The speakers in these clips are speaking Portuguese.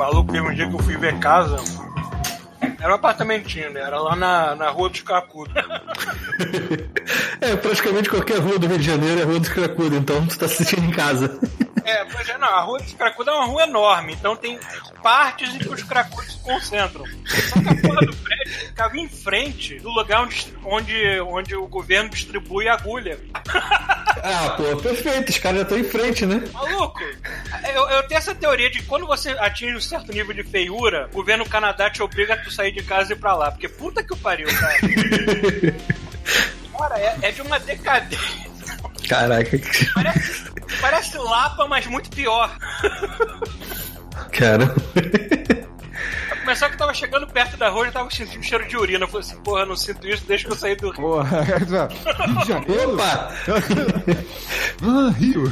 Maluco, teve um dia que eu fui ver casa. Era um apartamentinho, né? Era lá na, na rua dos Cracudos. É, praticamente qualquer rua do Rio de Janeiro é rua dos Cracudos, então tu tá assistindo em casa. É, pois é, não, a rua dos Cracudos é uma rua enorme, então tem partes em que os Cracudos se concentram. Só que a porra do prédio ficava em frente do lugar onde, onde, onde o governo distribui agulha. Ah, pô, perfeito, os caras já estão em frente, né? Maluco, eu, eu tenho essa teoria de que quando você atinge um certo nível de feiura, o governo Canadá te obriga a tu sair de casa e ir pra lá. Porque puta que o pariu, cara. Cara, é, é de uma decadência. Caraca, Parece, parece Lapa, mas muito pior. cara. Pra começar que eu tava chegando perto da rua e tava sentindo cheiro de urina. Eu falei assim, porra, não sinto isso, deixa que eu sair do Rio. Porra, Rio de Janeiro? Opa! Ah, Rio.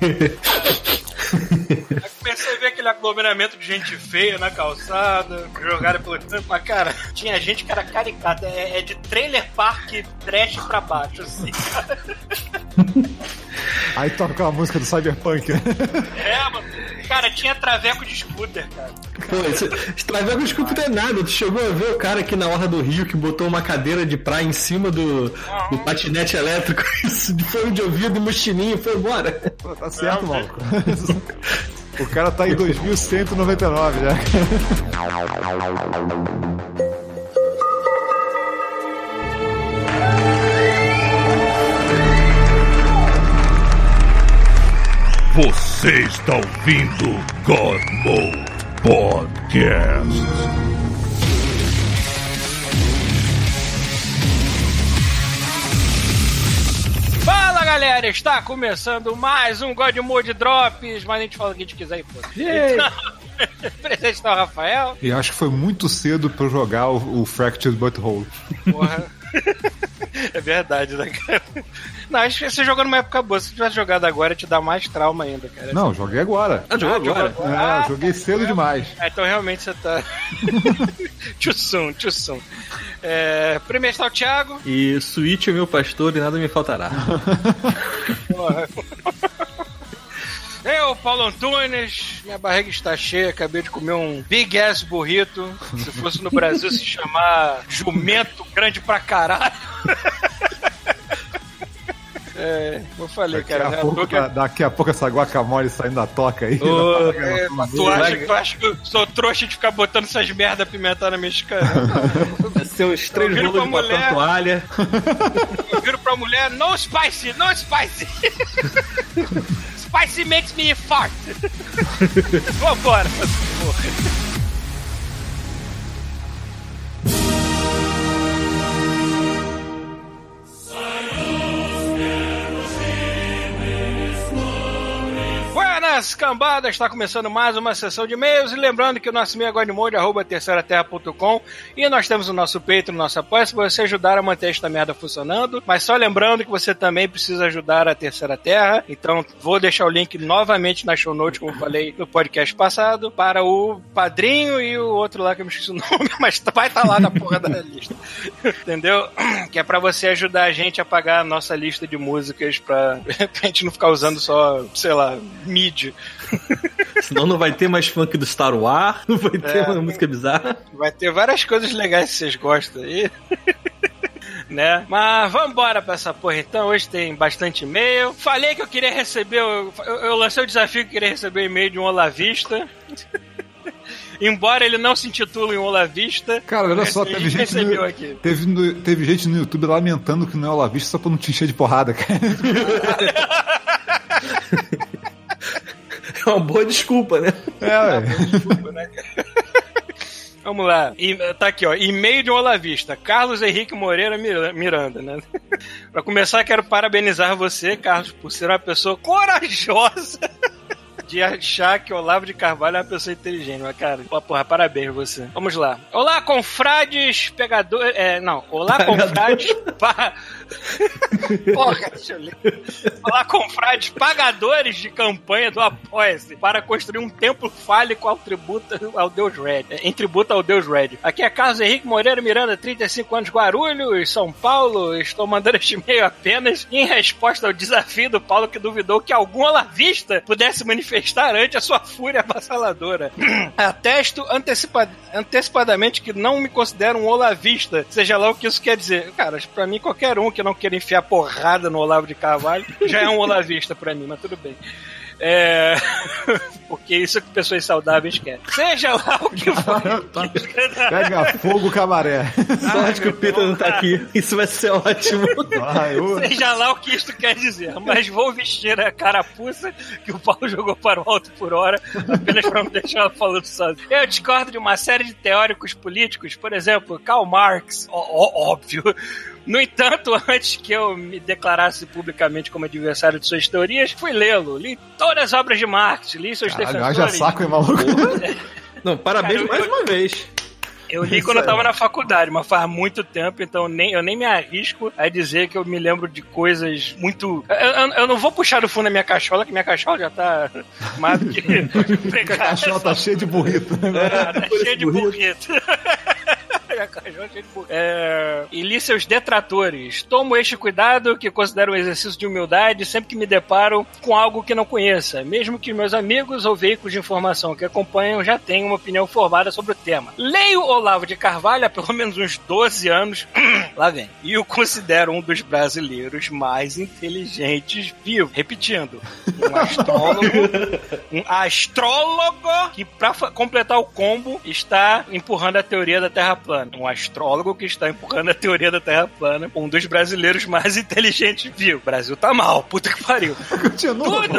Comecei a ver aquele aglomeramento de gente feia na calçada, jogada pelo campo. Mas, cara, tinha gente que era caricata. É, é de trailer park trash pra baixo, assim, cara. Aí toca aquela música do Cyberpunk? É, mano. Cara, tinha traveco de scooter, cara. Pô, esse, esse Traveco Desculpa não é nada. Tu chegou a ver o cara aqui na Orla do Rio que botou uma cadeira de praia em cima do, do patinete elétrico, isso de fone de ouvido e mochilinho, foi embora. Pô, tá certo, maluco. O cara tá em 2199 já. Você está ouvindo God Mode Podcast. Fala galera, está começando mais um God Mode Drops, mas a gente fala o que a gente quiser e foda. Então, presente está o Rafael. E acho que foi muito cedo pra eu jogar o, o Fractured Butthole. Porra. É verdade, né, cara? Não, acho que você jogou numa época boa. Se tivesse jogado agora, te dá mais trauma ainda, cara. Não, joguei agora. Ah, jogou agora? É, joguei cedo demais. Ah, então realmente você tá. too soon. É, primeiro está o Thiago. E Switch é meu pastor e nada me faltará. Porra. Eu, Paulo Antunes, minha barriga está cheia, acabei de comer um Big Ass burrito. Se fosse no Brasil se chamar jumento grande pra caralho. É, eu falei, Daqui cara. a, né, pouco, que- daqui a pouco essa guacamole saindo da toca aí. Ô, É, tu, acha, tu acha que eu sou trouxa de ficar botando essas merda apimentada mexicana? Seus três viro rolos de mulher. toalha. Eu viro pra mulher, no spicy, no spicy. spicy makes me fart. Vambora. porra. Buenas cambadas, está começando mais uma sessão de e-mails. E lembrando que o nosso e-mail é godmode, arroba terceiraterra.com e nós temos o nosso Patreon, o nosso apoio, se você ajudar a manter esta merda funcionando, mas só lembrando que você também precisa ajudar a Terceira Terra, então vou deixar o link novamente na show notes, como eu falei no podcast passado, para o padrinho e o outro lá que eu me esqueci o nome, mas tá- vai estar lá na porra da lista, entendeu? Que é para você ajudar a gente a pagar a nossa lista de músicas pra, pra gente não ficar usando só, sei lá, mid. Senão não vai ter mais funk do Star Wars, não vai ter É. uma música bizarra. Vai ter várias coisas legais que vocês gostam aí. né? Mas vambora pra essa porra então. Hoje tem bastante e-mail. Falei que eu queria receber. Eu, eu- eu lancei o desafio que eu queria receber e-mail de um Olavista. Embora ele não se intitule um Olavista. Cara, olha só, teve gente no, aqui. teve, no- teve gente no YouTube lamentando que não é o Lavista só pra não te encher de porrada, cara. É uma boa desculpa, né? É, ué. Desculpa, né, cara? Vamos lá. E, tá aqui, ó. E-mail de um Olavista. Carlos Henrique Moreira Mira- Miranda, né? pra começar, quero parabenizar você, Carlos, por ser uma pessoa corajosa. De achar que Olavo de Carvalho é uma pessoa inteligente, mas cara, pô, porra, parabéns você. Vamos lá. Olá, confrades pegadores. É, não. Olá, confrades. Pa... Porra, deixa eu ler. Olá, confrades pagadores de campanha do Apoia-se para construir um templo fálico ao tributo ao Deus Red. é, Em tributo ao Deus Red. Aqui é Carlos Henrique Moreira Miranda, 35 anos, Guarulhos, São Paulo. Estou mandando este e-mail apenas em resposta ao desafio do Paulo que duvidou que algum olavista pudesse manifestar manifestar ante a sua fúria avassaladora. Atesto antecipa antecipadamente que não me considero um olavista, seja lá o que isso quer dizer. Cara, pra mim, qualquer um que não queira enfiar porrada no Olavo de Carvalho já é um olavista pra mim, mas tudo bem. É... Porque isso é que pessoas saudáveis querem. Seja lá o que for. Pega fogo, camaré. Sorte que o Peter não tá aqui. Isso vai ser ótimo. Vai. Seja lá o que isto quer dizer, mas vou vestir a carapuça que o Paulo jogou para o alto por hora, apenas para não deixar ela falando sozinho. Eu discordo de uma série de teóricos políticos, por exemplo, Karl Marx, ó- ó- óbvio. No entanto, antes que eu me declarasse publicamente como adversário de suas teorias, fui lê-lo. Li todas as obras de Marx, li seus Caralho, defensores. haja saco, hein, maluco? Não, parabéns Cara, eu- mais eu- uma vez. Eu li quando eu tava na faculdade, mas faz muito tempo, então nem, eu nem me arrisco a dizer que eu me lembro de coisas muito. Eu, eu- eu não vou puxar do fundo da minha cachola, que minha cachola já tá mais do que A cachola tá cheia de burrito. né? Ah, tá cheio de burrito. A de. É, e li seus detratores. Tomo este cuidado, que considero um exercício de humildade, sempre que me deparo com algo que não conheça, mesmo que meus amigos ou veículos de informação que acompanham já tenham uma opinião formada sobre o tema. Leio Olavo de Carvalho há pelo menos uns 12 anos. Lá vem. E o considero um dos brasileiros mais inteligentes vivos. Repetindo, um astrólogo um astrólogo que, pra fa- completar o combo, está empurrando a teoria da Terra plana. Um astrólogo que está empurrando a teoria da Terra plana. Um dos brasileiros mais inteligentes viu. O Brasil tá mal, puta que pariu. Continua. Tudo!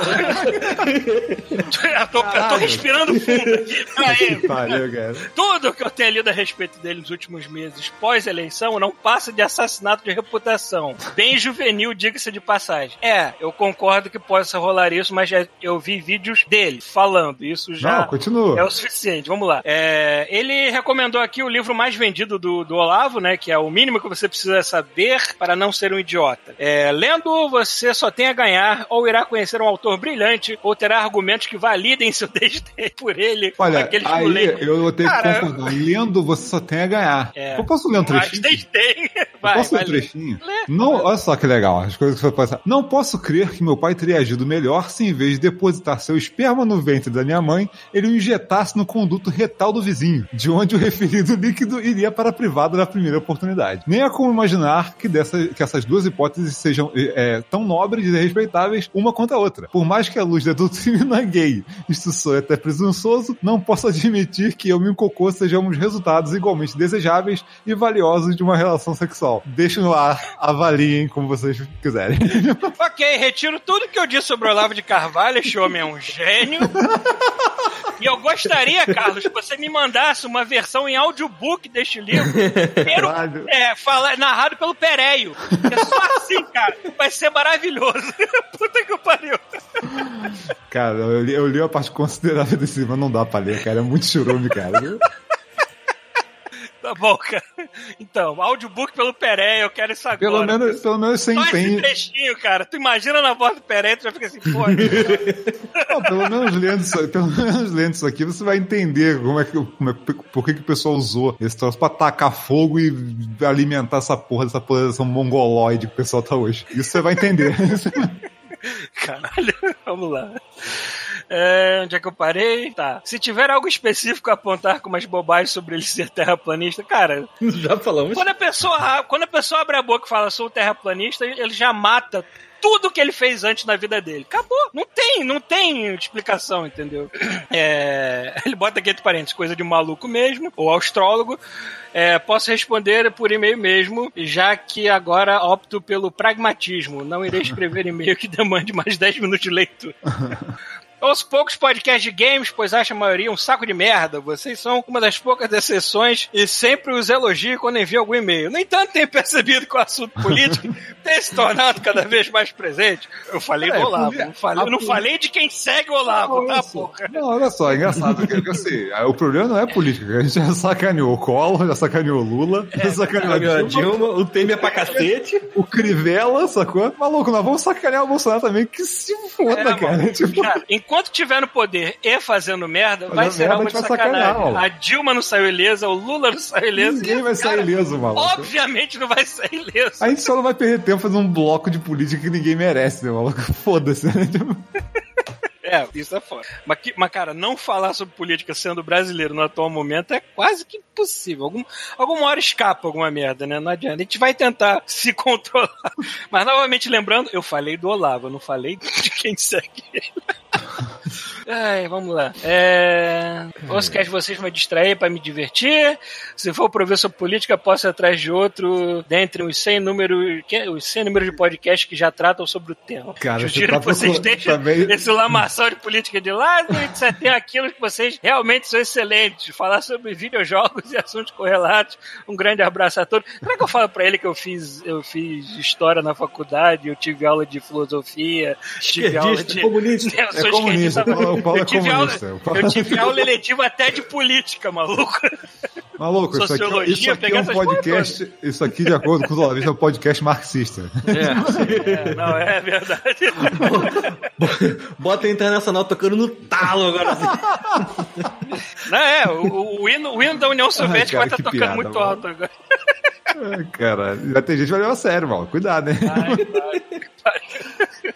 eu, tô, eu tô respirando fundo aqui. Aí, Pariu, cara. tudo que eu tenho lido a respeito dele nos últimos meses, pós-eleição, não passa de assassinato de reputação. Bem juvenil, diga-se de passagem. É, eu concordo que possa rolar isso, mas já- eu vi vídeos dele falando. Isso já Não, continua. é o suficiente. Vamos lá. É, ele recomendou aqui o livro mais vendido do, do Olavo, né? Que é o mínimo que você precisa saber para não ser um idiota. É, lendo, você só tem a ganhar, ou irá conhecer um autor brilhante, ou terá argumentos que validem seu desdém por ele. Olha, aqueles aí eu tenho Cara, que concordar. Lendo, você só tem a ganhar. É. Eu posso ler um trechinho? desdém. Eu Vai, posso ler um ler. trechinho? Não, olha só que legal, as coisas que você pode passar. Não posso crer que meu pai teria agido melhor se, em vez de depositar seu esperma no ventre da minha mãe, ele o injetasse no conduto retal do vizinho, de onde o referido líquido iria para a privada na primeira oportunidade. Nem há como imaginar que, dessa, que essas duas hipóteses sejam é, tão nobres e respeitáveis uma quanto a outra. Por mais que a luz da doutrina gay, isto soe até presunçoso, não posso admitir que eu e o cocô sejamos resultados igualmente desejáveis e valiosos de uma relação sexual. Deixo no ar, avaliem como vocês quiserem. Ok, retiro tudo que eu disse sobre o Olavo de Carvalho. Este homem é um gênio. E eu gostaria, Carlos, que você me mandasse uma versão em audiobook deste livro. Primeiro, Caralho. é, fala, narrado pelo Pereio. É só assim, cara. Vai ser maravilhoso. Puta que pariu. Cara, eu li, eu li a parte considerável desse livro, mas não dá pra ler, cara. É muito churume, cara. Tá bom, cara. Então, audiobook pelo Pereio, eu quero isso agora. Pelo menos, pelo menos você Só esse entende. trechinho, cara. Tu imagina na voz do Pereio, tu já fica assim, pô. Não, pelo menos lendo isso, pelo menos lendo isso aqui, você vai entender como é que, como é, por que, que o pessoal usou esse troço pra tacar fogo e alimentar essa porra dessa posição mongoloide que o pessoal tá hoje. Isso você vai entender. Caralho, vamos lá. É, onde é que eu parei? Tá. Se tiver algo específico a apontar com umas bobagens sobre ele ser terraplanista, cara, Já falamos. quando a pessoa, quando a pessoa abre a boca e fala sou terraplanista, ele já mata tudo que ele fez antes na vida dele. Acabou. Não tem, não tem explicação, entendeu? É, ele bota aqui entre parênteses, coisa de maluco mesmo, ou astrólogo. É, posso responder por e-mail mesmo, já que agora opto pelo pragmatismo. Não irei escrever e-mail que demande mais 10 minutos de leitura. Ouço poucos podcasts de games, pois acho a maioria um saco de merda. Vocês são uma das poucas exceções e sempre os elogio quando envio algum e-mail. No entanto, tenho percebido que o assunto político tem se tornado cada vez mais presente. Eu falei É, do Olavo, não falei, não poli- falei de quem segue o Olavo, tá, porra? Não, olha só, é engraçado. Que, assim, o problema não é política. A gente já sacaneou o Collor, já sacaneou o Lula, já sacaneou a A Dilma, Dilma, o Temer é pra cacete. o Crivella, sacou? Maluco, nós vamos sacanear o Bolsonaro também, que se foda, É, cara. Tipo, Cara, enquanto tiver no poder e fazendo merda, vai ser merda, algo de sacanagem. a Dilma não saiu ilesa, o Lula não saiu ilesa. ninguém vai sair Cara, ileso, maluco. Obviamente não vai sair ileso. A gente só não vai perder tempo fazendo um bloco de política que ninguém merece, né, maluco? Foda-se, né? É, isso é foda. Mas, mas, cara, não falar sobre política sendo brasileiro no atual momento é quase que impossível. Algum, alguma hora escapa alguma merda, né? Não adianta. A gente vai tentar se controlar. Mas, novamente, lembrando, eu falei do Olavo, eu não falei de quem segue ele. God. Ai, vamos lá. É... Ouço que vocês me distrair para me divertir. Se for sobre política, posso ir atrás de outro dentre os 100 números, os 100 números de podcast que já tratam sobre o tema. Cara, Sugiro tá que vocês deixem também- esse lamaçal de política de lado e você tem aquilo que vocês realmente são excelentes. Falar sobre videojogos e assuntos correlatos. Um grande abraço a todos. Será que eu falo pra ele que eu fiz, eu fiz história na faculdade, eu tive aula de filosofia, tive aula de. comunista. Eu sou É comunista, o Paulo- o eu é tive comunista. aula- O Paulo- Eu tive aula eletiva até de política, maluco. Maluco, isso aqui, Sociologia, isso aqui pegar é um podcast. Isso aqui, de acordo com os olavistas, é um podcast marxista. É, não, é verdade. Bota a Internacional tocando no talo agora. Assim. Não, é, o, o, hino, o hino da União Soviética cara, vai estar que tocando piada, muito mano. alto agora. Ai, cara, já tem gente que vai levar a sério, mal. Cuidado, né?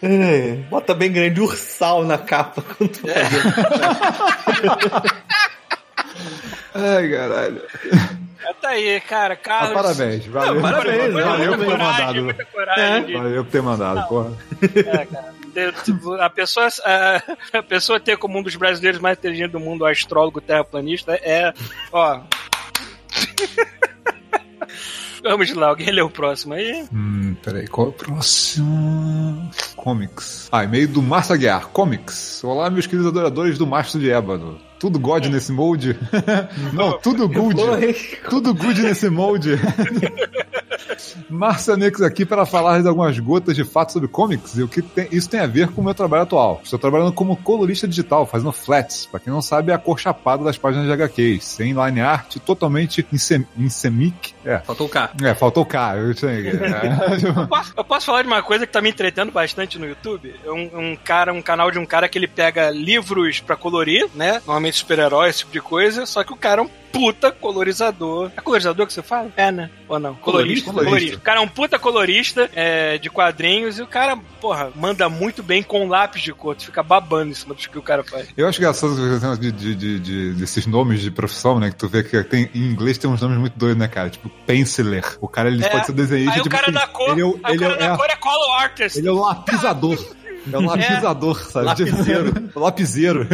É, Bota bem grande ursal na capa. quando tu fazer. Ai, caralho. Mas tá aí, cara, Ah, Carlos. parabéns, valeu. Não, parabéns, valeu por ter coragem, mandado. muita coragem. de- Valeu por ter mandado, porra. É, cara. Tipo, A pessoa, a, a pessoa ter como um dos brasileiros mais inteligentes do mundo o astrólogo terraplanista é. Ó. Vamos lá, alguém lê o próximo aí? Hum, peraí, qual é o próximo? Comics. Ah, e-mail do Márcio Aguiar. Comics. Olá, meus queridos adoradores do Mastro de Ébano. Tudo God nesse molde? Não, tudo good. Tudo good nesse molde. Márcio Anex aqui para falar de algumas gotas de fato sobre comics e o que tem- isso tem a ver com o meu trabalho atual. Estou trabalhando como colorista digital, fazendo flats. Para quem não sabe, é a cor chapada das páginas de HQs, sem line art, totalmente em, sem, em semic. É, Faltou o K. é, faltou o K, eu sei. É. Posso- eu posso falar de uma coisa que tá me entretendo bastante no YouTube? É um, um cara, um canal de um cara que ele pega livros pra colorir, né? Normalmente super-heróis, esse tipo de coisa, só que o cara é um puta colorizador. É colorizador que você fala? É, né? Ou não? Colorista, colorista. O cara é um puta colorista é, de quadrinhos e o cara, porra, manda muito bem com lápis de cor. Tu fica babando em cima do que o cara faz. Eu acho engraçado de, de, de, de- desses nomes de profissão, né? Que tu vê que tem, em inglês tem uns nomes muito doidos, né, cara? Tipo, penciler. O cara ele É. pode ser desenhista. Aí o cara assim, da cor, Ele é, o- ele o cara é- da é- cor é color artist. Ele é o lapisador. É um lapisador, sabe? Lapiseiro. Lapiseiro.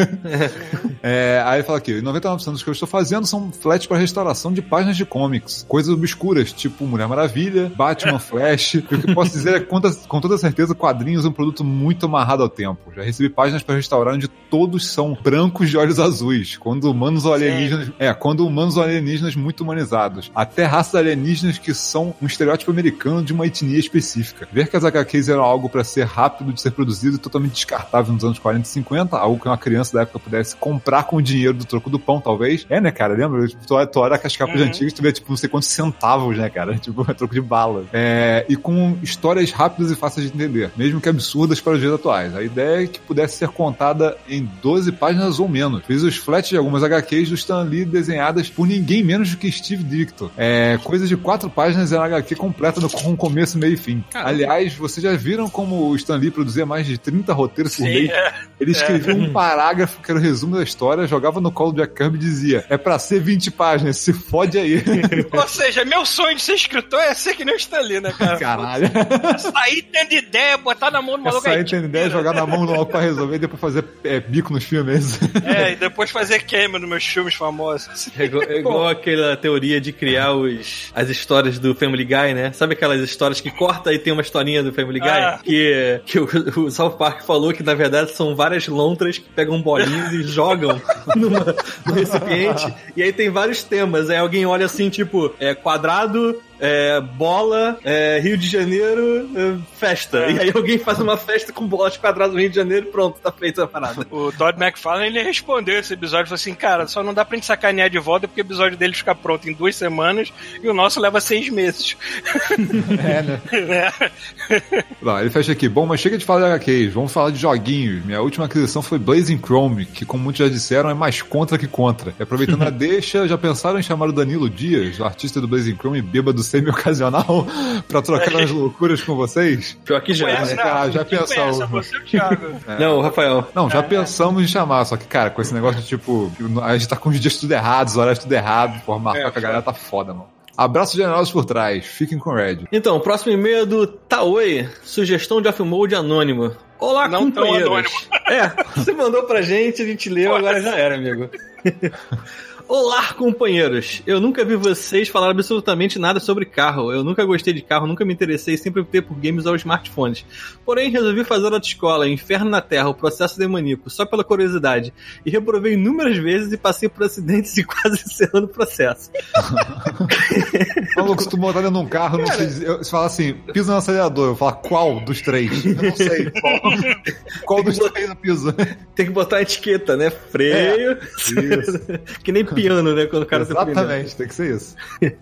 É, aí fala aqui, 99% dos que eu estou fazendo são flats para restauração de páginas de comics. Coisas obscuras, tipo Mulher Maravilha, Batman, Flash. E o que eu posso dizer é que, com toda- certeza, quadrinhos é um produto muito amarrado ao tempo. Já recebi páginas para restaurar onde todos são brancos de olhos azuis. Quando humanos ou alienígenas... É, quando humanos ou alienígenas muito humanizados. Até raças alienígenas que são um estereótipo americano de uma etnia específica. Ver que as HQs eram algo para ser rápido de ser produzido e totalmente descartável nos anos 40 e 50, algo que uma criança da época pudesse comprar com o dinheiro do troco do pão, talvez. É, né, cara? Lembra? Tipo, tu, tu olha as capas Uhum. antigas, tu vê, tipo, não sei quantos centavos, né, cara? Tipo, é troco de bala. É, e com histórias rápidas e fáceis de entender, mesmo que absurdas para os dias atuais. A ideia é que pudesse ser contada em 12 páginas ou menos. Fiz os flats de algumas HQs do Stan Lee desenhadas por ninguém menos do que Steve Dictor. É, coisa de quatro páginas é uma HQ completa no- com começo, meio e fim. Caramba. Aliás, vocês já viram como o Stan Lee produzia mais de 30 roteiros por Sim, mês? é. Ele escrevia um parágrafo que era o resumo da história, jogava no colo do Jack Kirby e dizia: É pra ser 20 páginas, se fode aí. Ou seja, meu sonho de ser escritor é ser que nem o Stanley, né, cara? Caralho. Sair tendo ideia, botar na mão do maluco Essa aí. aí tem ideia, jogar na mão logo pra resolver e depois fazer é, bico nos filmes. É, e depois fazer queima nos meus filmes famosos. É igual, é igual aquela teoria de criar os, as histórias do Family Guy, né? Sabe aquelas histórias que corta e tem uma historinha do Family Guy? Ah. Que, que o, o South Park falou que na verdade são várias lontras que pegam bolinhos e jogam numa, no recipiente. E aí tem vários temas. Aí alguém olha assim, tipo, é, quadrado, é, bola, é, Rio de Janeiro, é, festa. É. E aí alguém faz uma festa com bolas quadradas no Rio de Janeiro pronto, tá feita a parada. O Todd McFarlane, ele respondeu esse episódio, falou assim, cara, só não dá pra gente sacanear de volta porque o episódio dele fica pronto em duas semanas e o nosso leva seis meses. É, né? né? Não, ele fecha aqui. Bom, mas chega de falar de HQs, vamos falar de joguinhos. Minha última aquisição foi Blazing Chrome, que, como muitos já disseram, é mais contra que contra. E aproveitando a deixa, já pensaram em chamar o Danilo Dias, o artista do Blazing Chrome, bêbado semi-ocasional pra trocar umas loucuras com vocês? Pior que já, Conhece, né? Ah, já pensou. conhece é você, o Thiago. Não, Rafael. Não, já pensamos em chamar, só que, cara, com esse negócio de tipo, a gente tá com os dias tudo errados, os horários tudo errado, por marcar É, com a galera tá foda, mano. Abraços generosos por trás, fiquem com o Red. Então, o próximo e-mail é do Taoi, sugestão de off-mode anônimo. Olá, Não tão companheiros. anônimo. É, você mandou pra gente, a gente leu, agora já era, amigo. Olá, companheiros! Eu nunca vi vocês falar absolutamente nada sobre carro. Eu nunca gostei de carro, nunca me interessei, sempre optei por games ou smartphones. Porém, resolvi fazer autoescola, Inferno na Terra, o processo demoníaco, só pela curiosidade. E reprovei inúmeras vezes e passei por acidentes e quase encerrando o processo. Maluco, se tu botar dentro de um carro, não sei dizer. eu- Você fala assim, pisa no acelerador. Eu falo, qual dos três? Eu não sei. Qual, qual dos três eu piso? Tem que botar a etiqueta, né? Freio. que nem piano, né? Quando o cara. Exatamente, tem que ser isso.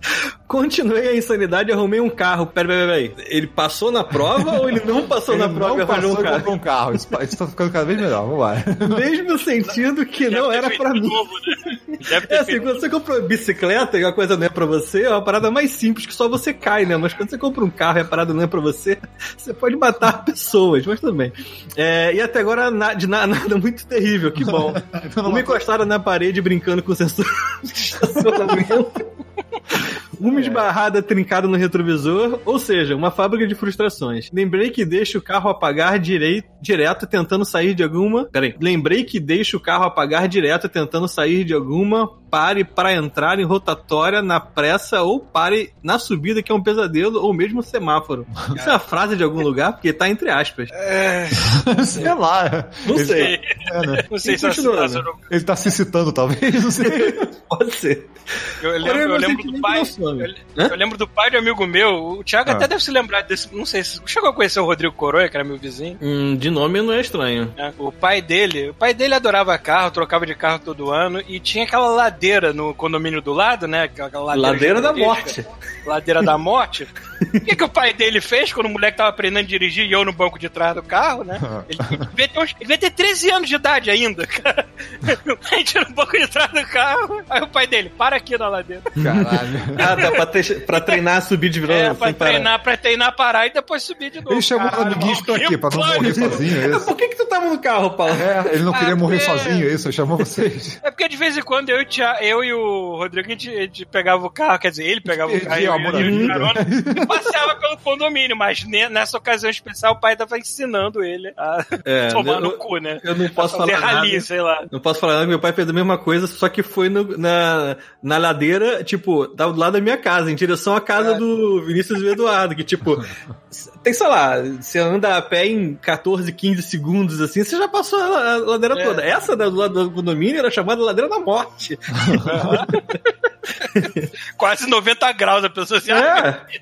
Continuei a insanidade e arrumei um carro. Pera, pera, pera aí. Ele passou na prova ou ele não passou Ele na prova e não passou um e carro? comprou um carro. Isso, isso tá ficando cada vez melhor, vamos lá. Mesmo sentindo que não era pra mim. novo, né? Deve ter É assim, feito quando você comprou bicicleta e a coisa não é pra você, é uma parada mais simples que só você cai, né? Mas quando você compra um carro e a parada não é pra você, você pode matar pessoas, mas tudo bem. É, e até agora na- de na- nada muito terrível, que bom. Então, Uma encostada na parede brincando com o sensor de estacionamento. Uma esbarrada trincada no retrovisor, ou seja, uma fábrica de frustrações. Lembrei que deixo o carro apagar direi- direto tentando sair de alguma. Peraí. Lembrei que deixo o carro apagar direto tentando sair de alguma. Pare para entrar em rotatória na pressa ou pare na subida, que é um pesadelo, ou mesmo semáforo. Isso é uma frase de algum lugar, porque tá entre aspas. sei lá. Não Ele- sei. é, né? Não sei se essa- Ele tá se citando, talvez, não sei. Pode ser. Eu, lembro, eu meu lembro do pai. Eu, eu lembro do pai de um amigo meu. O Thiago Ah. até deve se lembrar desse. Não sei se. Chegou a conhecer o Rodrigo Coronha, que era meu vizinho. Hum, de nome não é estranho. né? O pai dele, o pai dele adorava carro, trocava de carro todo ano e tinha aquela ladeira no condomínio do lado, né? Aquela ladeira, Ladeira da morte. Ladeira da morte. O que, que o pai dele fez quando o moleque tava aprendendo a dirigir e eu no banco de trás do carro, né? Ele, ele devia, ter uns- ele devia ter 13 anos de idade ainda, cara. A gente no banco de trás do carro. Aí o pai dele, para aqui na ladeira. Caralho. Pra, te- pra treinar a subir de verão. É, pra parar. treinar, pra treinar, parar e depois subir de novo. Ele chamou amiguinhos pra que quê? Pra não morrer sozinho, é isso? Por que que tu tava no carro, Paulo? É, ele não queria Ah, morrer porque- sozinho, é isso? Ele chamou vocês. É porque de vez em quando eu e, o Tia- eu e o Rodrigo, a gente, a gente pegava o carro, quer dizer, ele pegava o carro e o eu de vida. carona e passeava pelo condomínio, mas ne- nessa ocasião especial o pai tava ensinando ele a É, tomar eu- no cu, né? Eu não posso falar rali, nada. sei lá. Não posso falar nada, meu pai fez a mesma coisa, só que foi no- na, na ladeira, tipo, tava do lado da minha casa, em direção à casa do Vinícius e do Eduardo, que tipo, tem, sei lá, você anda a pé em 14, 15 segundos, assim, você já passou a, ladeira É. toda. Essa do lado do condomínio era chamada Ladeira da Morte. Quase 90 graus a pessoa assim, ah, É.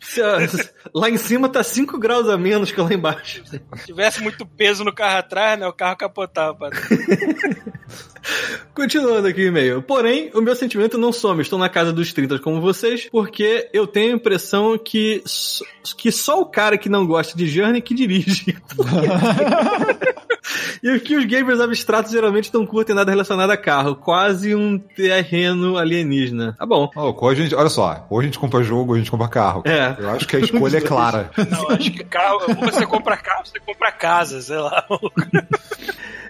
Se- Lá em cima tá 5 graus a menos que lá embaixo. se tivesse muito peso no carro atrás, né? O carro capotava. Continuando aqui o e-mail. Porém, o meu sentimento não some. Estou na casa dos 30 como vocês, porque eu tenho a impressão que, que só o cara que não gosta de Journey que dirige. e que os gamers abstratos geralmente não curtem nada relacionado a carro. Quase um terreno alienígena. Tá bom. Hoje a gente, olha só, hoje a gente compra jogo, hoje a gente compra carro. É. Eu acho que a escolha é clara. Não, acho que carro, ou você compra carro, ou você compra casa, sei lá.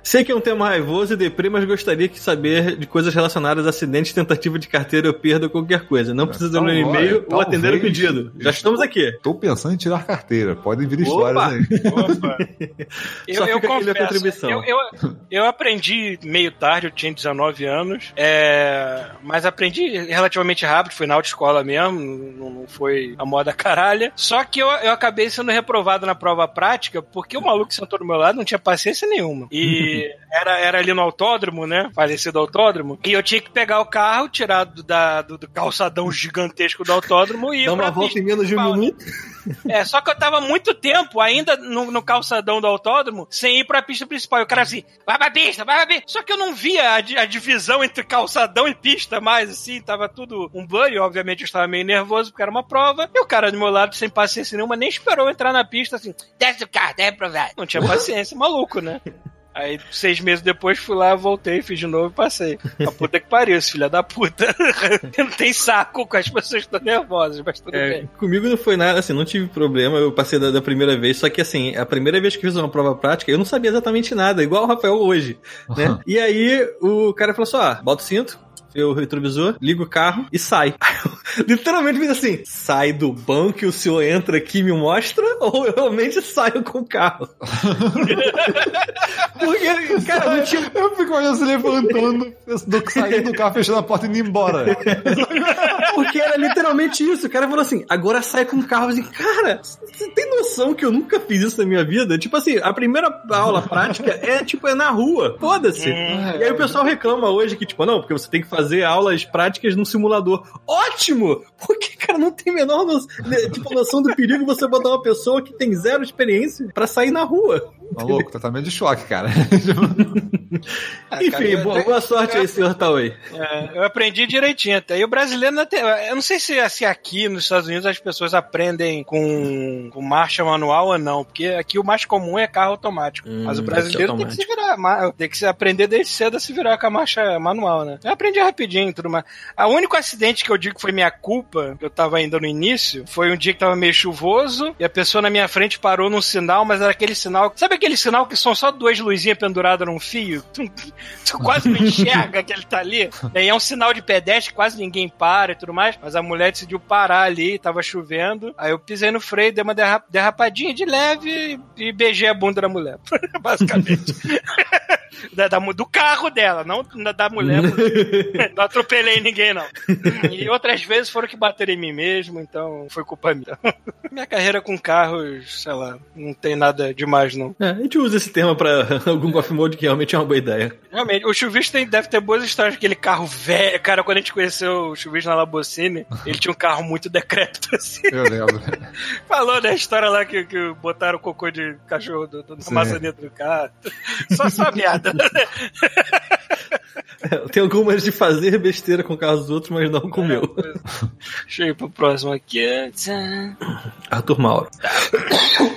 Sei que é um tema raivoso e deprê, mas gostaria de saber de coisas relacionadas a acidentes, tentativa de carteira ou perda ou qualquer coisa. Não precisa Então, ler um e-mail ou atender o pedido. Já estamos aqui. Tô pensando em tirar carteira. Podem vir Opa! histórias aí. Opa. Eu, eu aqui confesso, contribuição. eu, eu, eu aprendi meio tarde, eu tinha 19 anos, é, mas aprendi relativamente rápido, fui na autoescola mesmo, não, não foi a moda caralha. Só que eu, eu acabei sendo reprovado na prova prática, porque o maluco que sentou do meu lado não tinha paciência nenhuma. E era, era ali no autódromo, né? Falecido autódromo. E eu tinha que pegar o carro, tirar do, da, do, do calçadão gigantesco do autódromo e ir Dá uma volta pista em menos de um minuto. É, só que eu tava muito tempo ainda no, no calçadão do autódromo sem ir pra pista principal. E o cara assim, vai pra pista, vai pra pista. Só que eu não via a, a divisão entre calçadão e pista mais, assim, tava tudo um blur. E obviamente eu estava meio nervoso porque era uma prova. E o cara do meu lado, sem paciência nenhuma, nem esperou entrar na pista assim, desce do carro, é aprovado. Não tinha paciência, maluco, né? Aí, seis meses depois, fui lá, voltei, fiz de novo e passei. A puta que pariu, esse filho da puta. não tem saco com as pessoas que estão nervosas, mas tudo É, bem. comigo não foi nada, assim, não tive problema, eu passei da, da primeira vez, só que assim, a primeira vez que fiz uma prova prática, eu não sabia exatamente nada, igual o Rafael hoje, né? E aí o cara falou assim, ó, bota o cinto, o retrovisor, liga o carro e sai. Literalmente fiz assim, sai do banco e o senhor entra aqui e me mostra, ou eu realmente saio com o carro? Porque, cara, não tinha Eu fico olhando se levantando, do, saindo do carro, fechando a porta e indo embora. Porque era literalmente isso. O cara falou assim: agora sai com o carro. Assim, cara, você tem noção que eu nunca fiz isso na minha vida? Tipo assim, a primeira aula prática é tipo é na rua. Foda-se. E aí o pessoal reclama hoje que, tipo, não, porque você tem que fazer aulas práticas no simulador. Ótimo! Porque, cara, não tem menor no... né, tipo, noção do perigo você botar uma pessoa que tem zero experiência pra sair na rua. Maluco, tratamento de choque, cara. Enfim, cara, eu boa, até- boa sorte aí, senhor Taui. É, eu aprendi direitinho até. E o brasileiro não tem. Eu não sei se, se aqui nos Estados Unidos as pessoas aprendem com, com marcha manual ou não. Porque aqui o mais comum é carro automático. Hum, Mas o deve brasileiro ser tem que se virar. Tem que se aprender desde cedo a se virar com a marcha manual, né? Eu aprendi rapidinho e tudo mais. O único acidente que eu digo que foi minha culpa, que eu tava ainda no início, foi um dia que tava meio chuvoso e a pessoa na minha frente parou num sinal, mas era aquele sinal. Sabe aquele sinal que são só duas luzinhas penduradas num fio? Tu, tu quase não enxerga que ele tá ali. E aí é um sinal de pedestre, quase ninguém para e tudo mais. Mas a mulher decidiu parar ali, tava chovendo. Aí eu pisei no freio, dei uma derra- derrapadinha de leve e beijei a bunda da mulher. Basicamente. Da- da do carro dela, não da, da mulher. não atropelei ninguém, não. E outras vezes foram que bateram em mim mesmo, então foi culpa minha. Minha carreira com carros, sei lá, não tem nada demais, não. É, a gente usa esse termo pra algum coffee mode que realmente é uma boa ideia. Realmente, o Chuvisco tem, deve ter boas histórias daquele carro velho. Cara, quando a gente conheceu o Chuvisco na Labocine, ele tinha um carro muito decrépito, assim. Eu lembro. Falou da história lá que, que botaram o cocô de cachorro do, do, na maçaneta do carro. Só essa merda. Tem algumas de fazer besteira com carros dos outros, mas não com o meu. Deixa eu ir pro próximo aqui. Arthur Mauro.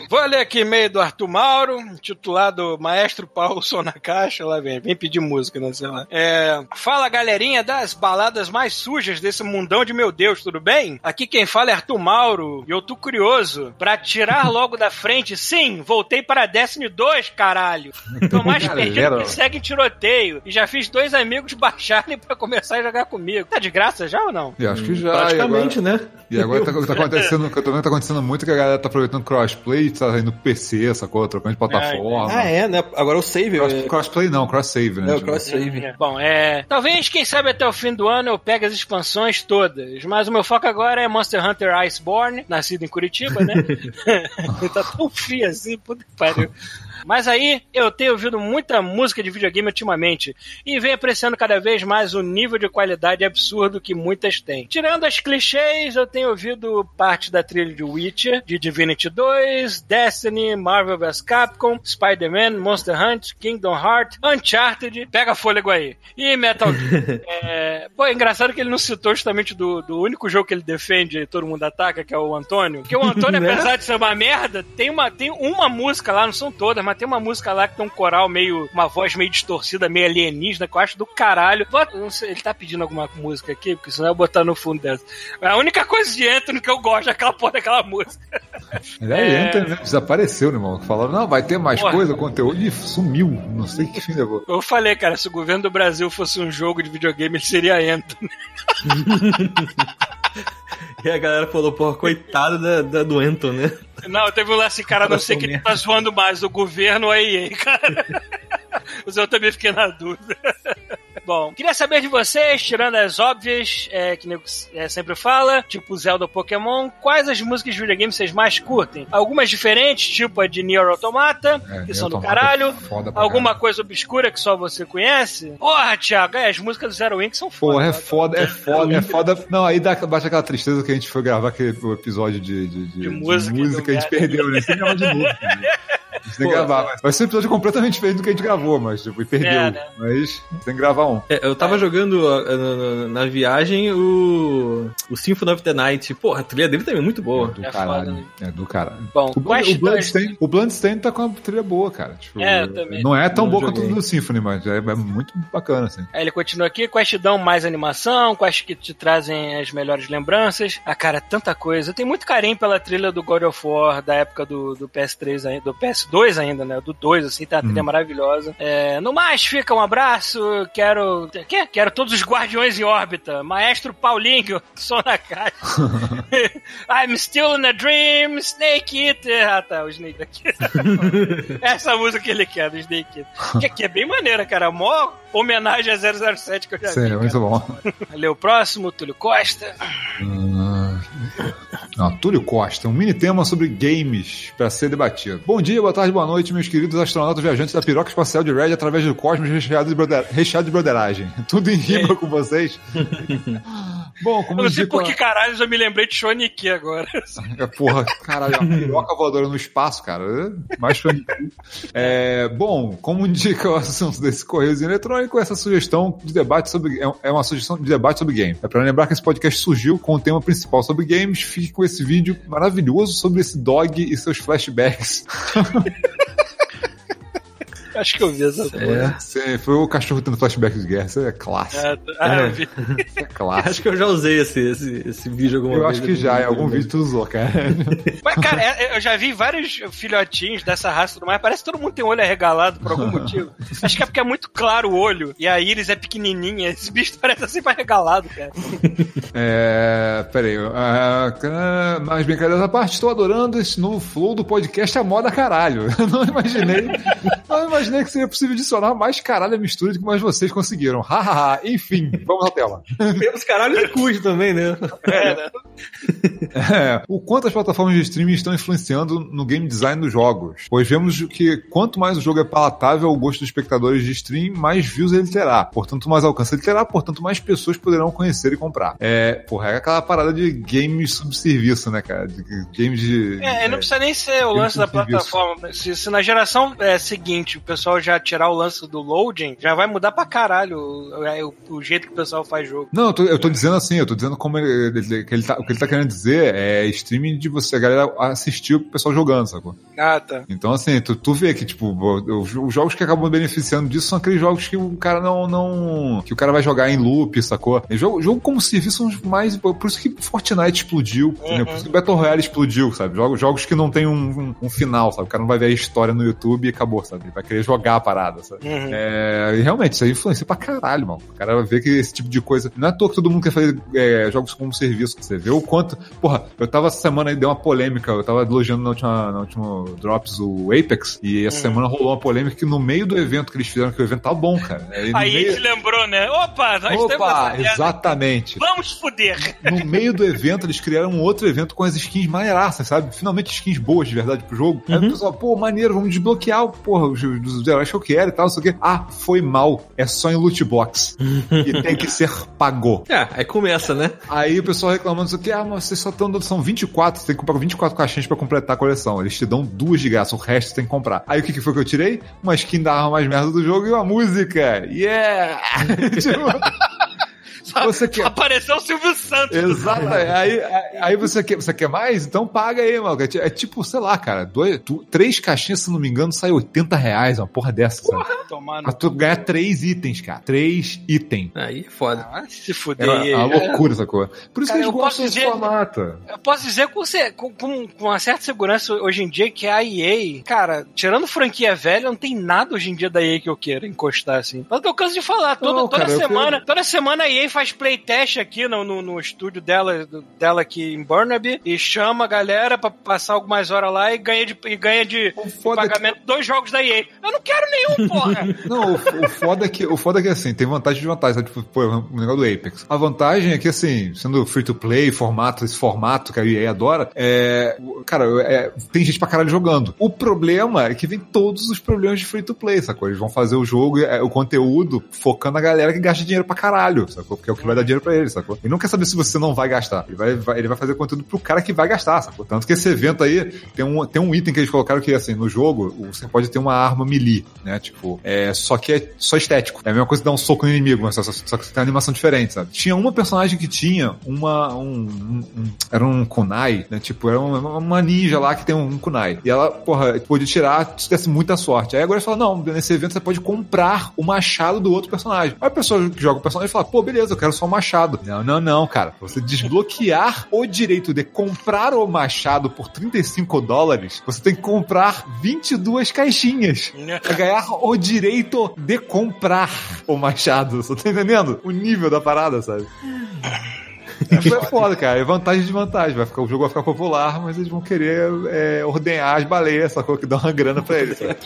Vou ler aqui e-mail do Arthur Mauro, titulado Maestro Paulo Som na Caixa. Lá vem, vem pedir música, né? Sei lá. É, fala galerinha das baladas mais sujas desse mundão de meu Deus, tudo bem? Aqui quem fala é Arthur Mauro e eu tô curioso pra tirar logo da frente. Sim, voltei para Destiny 2, caralho. Tô mais perdido que segue em tiroteio e já fiz dois amigos baixarem pra começar a jogar comigo. Tá de graça já ou não? E acho que já. Praticamente, e agora, né? E agora tá, tá acontecendo, que eu tô vendo que tá acontecendo muito que a galera tá aproveitando crossplay, tá indo pro PC, sacou? Trocando de plataforma. Ah, é, né? Agora o save Cross- é, crossplay não, cross save, né? é o cross save. Bom, é. Talvez, quem sabe, até o fim do ano eu pegue as expansões todas. Mas o meu foco agora é Monster Hunter Iceborne, nascido em Curitiba, né? tá tão frio assim, puta que pariu. Mas aí eu tenho ouvido muita música de videogame ultimamente e venho apreciando cada vez mais o nível de qualidade absurdo que muitas têm. Tirando as clichês, eu tenho ouvido parte da trilha de Witcher, de Divinity 2, Destiny, Marvel vs Capcom, Spider-Man, Monster Hunter, Kingdom Hearts, Uncharted, pega fôlego aí, e Metal Gear. é... Pô, é engraçado que ele não citou justamente do, do único jogo que ele defende e todo mundo ataca, que é o Antônio. Porque o Antônio, Né? apesar de ser uma merda, tem uma, tem uma música lá, não são todas, mas tem uma música lá que tem um coral meio, uma voz meio distorcida, meio alienígena, que eu acho do caralho. Bota- não sei, ele tá pedindo alguma música aqui, porque senão eu vou botar no fundo dessa. A única coisa de Anthony que eu gosto é aquela porra daquela música. Ele é, entra, né? Desapareceu, né, irmão? Falaram, não, vai ter mais Porra. coisa, conteúdo, e sumiu. Não sei que fim levou. Eu falei, cara, se o governo do Brasil fosse um jogo de videogame, ele seria Anthony. E a galera falou, porra, coitado da, da do Anton, né? Não, teve um lance, cara, não sei quem tá zoando mais, o governo ou a EA, cara. Mas eu também fiquei na dúvida. Bom, queria saber de vocês, tirando as óbvias, é, que nego é, sempre fala, tipo Zelda Pokémon, quais as músicas de videogame vocês mais curtem? Algumas diferentes, tipo a de Nier Automata, É, que são do caralho. é pra Alguma coisa obscura que só você conhece? Porra, Thiago, é, as músicas do Zero Wing são foda. Porra, é foda, é foda, é foda. Não, aí dá, baixa aquela tristeza que a gente foi gravar aquele episódio de, de, de- De de música, música, deu a gente perdeu, né? Sem gravar de novo. né? Tem que gravar. Mas vai ser um episódio completamente diferente do que a gente gravou, mas tipo, e perdeu. É, né? Mas tem que gravar um. É, eu tava jogando ó, na, na- na viagem o, o Symphony of the Night. Porra, a trilha dele também é muito boa. do É caralho. foda, né? É do caralho. Bom, O, o Bloodstain, o Bloodstain tá com uma trilha boa, cara. Tipo, É, eu também. Não é tão Não boa quanto o do Symphony, mas é, é muito bacana, assim. Aí ele continua aqui, quest dão mais animação, quest que te trazem as melhores lembranças. Ah, cara, tanta coisa. Eu tenho muito carinho pela trilha do God of War, da época do, do PS3 ainda, do PS2 ainda, né? Do 2, assim, tem uma trilha maravilhosa. É, no mais, fica um abraço. Quero. Quê? Quero todos os guardiões em órbita. Maestro Paulinho, som na caixa. I'm still in a dream, Snake Eater. Ah, tá, o Snake aqui. Essa música que ele quer, do Snake Eater. Que, que é bem maneira, cara. Maior homenagem a 007 que eu já Sim, vi. é muito bom. O próximo, Túlio Costa. Túlio Costa, um mini tema sobre games para ser debatido. Bom dia, boa tarde, boa noite, meus queridos astronautas viajantes da piroca espacial de Red através do cosmos recheado de, broder... recheado de broderagem. Tudo em rima com vocês. Bom, como Eu não sei por que caralho eu me lembrei de Shoniki agora. É, porra, caralho, uma piroca voadora no espaço, cara. É Mais fã. É, bom, como indica o assunto desse correiozinho eletrônico, essa sugestão de debate sobre. é- É uma sugestão de debate sobre games. É pra lembrar que esse podcast surgiu com o tema principal sobre games. Fique com esse vídeo maravilhoso sobre esse dog e seus flashbacks. Acho que eu vi essa porra. Sim, foi o cachorro tendo flashback de guerra. Isso é clássico. É, ah, eu vi. Isso é clássico. Acho que eu já usei esse, esse, esse vídeo alguma Eu vez. acho que já, em algum vídeo tu usou, cara. Mas, cara, é- eu já vi vários filhotinhos dessa raça e tudo mais. Parece que todo mundo tem olho arregalado por algum motivo. Acho que é porque é muito claro o olho e a íris é pequenininha. Esse bicho parece sempre arregalado, cara. É. Peraí. ah, mas brincadeiras à parte, estou adorando esse novo flow do podcast a moda caralho. Eu não imaginei. não imaginei que seria possível adicionar mais caralho à mistura do que mais vocês conseguiram. Hahaha. Enfim, vamos à tela. Temos caralho de cujo também, né? É, o quanto as plataformas de streaming estão influenciando no game design dos jogos. Pois vemos que quanto mais o jogo é palatável ao gosto dos espectadores de stream, mais views ele terá. Portanto, mais alcance ele terá, portanto, mais pessoas poderão conhecer e comprar. É, porra, é aquela parada de games subserviço, né, cara? De games de. É, não precisa nem ser o lance da plataforma. Se, se na geração é, seguinte o pessoal já tirar o lance do loading, já vai mudar pra caralho o, é, o- o jeito que o pessoal faz jogo. Não, eu tô, eu tô dizendo assim, eu tô dizendo como ele, ele- que ele tá, o que ele tá querendo dizer é streaming de você, a galera assistir o pessoal jogando, sacou? Ah, tá. Então, assim, tu, tu vê que, tipo, os, os jogos que acabam beneficiando disso são aqueles jogos que o cara não. não que o cara vai jogar em loop, sacou? E jogo, jogo como serviço são os mais. Por isso que Fortnite explodiu, entendeu? por isso que Battle Royale explodiu, sabe? Jogos, jogos que não tem um, um- um final, sabe? O cara não vai ver a história no YouTube e acabou, sabe? Ele vai querer jogar a parada, sabe? Uhum. É, e realmente, isso aí influencia pra caralho, mano. O cara ver que esse tipo de coisa. Não é à toa que todo mundo quer fazer é, jogos como serviço. Você vê o quanto. Porra, eu tava essa semana aí, deu uma polêmica. Eu tava elogiando na última, na última Drops o Apex. E essa semana rolou uma polêmica que no meio do evento que eles fizeram, que o evento tá bom, cara. Aí, no Aí meio... ele lembrou, né? Opa, nós temos Opa, exatamente. Vamos foder. No meio do evento, eles criaram um outro evento com as skins maneiraças, sabe? Finalmente skins boas de verdade pro jogo. Aí o pessoal, pô, maneiro, vamos desbloquear porra, os, os heróis que eu quero e tal, não sei o quê. Ah, foi mal. É só em loot box. e tem que ser pago. É, aí começa, né? Aí o pessoal reclamando isso aqui, ah, mas vocês só estão dando, são 24, você tem que comprar 24 caixinhas pra completar a coleção. Eles te dão duas de graça, o resto você tem que comprar. Aí o que, que foi que eu tirei? Uma skin da arma mais merda do jogo e uma música. Yeah! Tipo, Você quer- Apareceu o Silvio Santos. Exato. Aí, aí, aí você, quer, você quer mais? Então paga aí, mano. É ti- É tipo, sei lá, cara, dois, tu- três caixinhas, se não me engano, sai 80 reais, uma porra dessa. sabe? Tomar no... Mas tu ganha três itens, cara. Três itens. Aí é foda. Ah, se fuder. É uma, uma loucura essa coisa. Por isso Cara, que eu eles gostam desse formato. Eu posso dizer com, com, com- com uma certa segurança hoje em dia que a EA, cara, tirando franquia velha, não tem nada hoje em dia da EA que eu queira encostar assim. Mas eu canso de falar, toda, Não, toda cara, eu semana, toda semana a EA faz playtest aqui no, no, no estúdio dela, dela aqui em Burnaby e chama a galera pra passar algumas horas lá e ganha de, e ganha de, de é que- pagamento dois jogos da EA. Eu não quero nenhum, porra! Não, o, o foda é que, o foda é que assim, tem vantagem de vantagem, sabe? Tipo, pô, o negócio do Apex. A vantagem é que, assim, sendo free to play, formato, esse formato que a EA adora, é. Cara, é, tem gente pra caralho jogando. O problema é que vem todos os problemas de free to play, sacou? Eles vão fazer o jogo, é, o conteúdo, focando a galera que gasta dinheiro pra caralho, sacou? Porque é o que vai dar dinheiro pra eles, sacou? Ele não quer saber se você não vai gastar. Ele vai, vai- ele vai fazer conteúdo pro cara que vai gastar, sacou? Tanto que esse evento aí tem um, tem um item que eles colocaram que, assim, no jogo, você pode ter uma arma melee, né? Tipo, é, só que é só estético. É a mesma coisa que dar um soco no inimigo, mas só, só, só que tem uma animação diferente, sabe? Tinha uma personagem que tinha uma. Um, um- um- era um kunai, né? Tipo, era uma, uma ninja lá que tem um kunai. E ela, porra, podia tirar se desse muita sorte. Aí agora eles falam: não, nesse evento você pode comprar o machado do outro personagem. Aí a pessoa que joga o personagem fala: pô, beleza, quero só o machado. Não, não, não, cara. Pra você desbloquear o direito de comprar o machado por 35 dólares, você tem que comprar 22 caixinhas pra ganhar o direito de comprar o machado. Você tá entendendo? O nível da parada, sabe? Isso é foda, cara. É vantagem e desvantagem. Vai ficar, o jogo vai ficar popular, mas eles vão querer é, ordenhar as baleias, sacou? Que dá uma grana pra eles. sabe?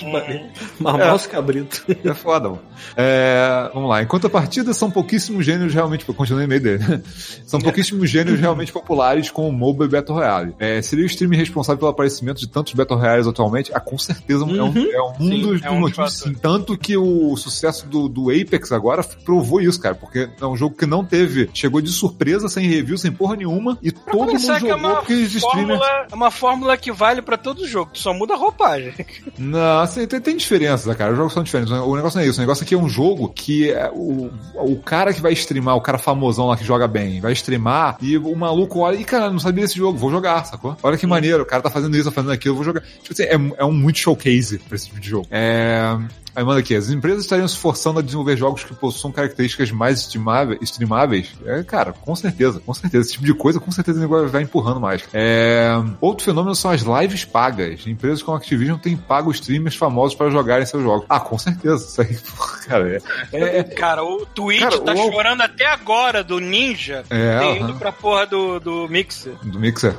Mamar os cabritos. É foda, mano. É, vamos lá. Enquanto a partida são pouquíssimos gêneros realmente. Eu continuei no meio dele. São pouquíssimos gêneros realmente populares com o MOBA e Battle Royale. É, seria o stream responsável pelo aparecimento de tantos Battle Royales atualmente? Ah, com certeza é um, é um Sim, dos, é um motivos. Sim. Tanto que o sucesso do, do Apex agora provou isso, cara. Porque é um jogo que não teve. Chegou de surpresa, sem review, sem porra nenhuma. E todo mundo é jogou uma porque os streamers. fórmula, é uma fórmula que vale pra todo jogo, tu só muda a roupagem. Não, assim, tem, tem diferença, cara. Os jogos são diferentes. O negócio não é isso. O negócio aqui é um jogo que é, o, o cara que vai streamar, o cara famosão lá que joga bem, vai streamar e o maluco olha, e cara, não sabia desse jogo, vou jogar, sacou? Olha que maneiro, o cara tá fazendo isso, tá fazendo aquilo, eu vou jogar. Tipo assim, é, é um muito showcase pra esse tipo de jogo. É. Aí manda aqui, as empresas estariam se forçando a desenvolver jogos que possuam características mais estimáveis, streamáveis? É, cara, com certeza, com certeza. Esse tipo de coisa, com certeza, o negócio vai empurrando mais. É... Outro fenômeno são as lives pagas. Empresas como a Activision têm pago streamers famosos para jogarem seus jogos. Ah, com certeza. Isso aí, cara, é... é- Cara, o Twitch Cara, tá o- chorando até agora do Ninja É, ter ido pra porra do, do Mixer. do Mixer.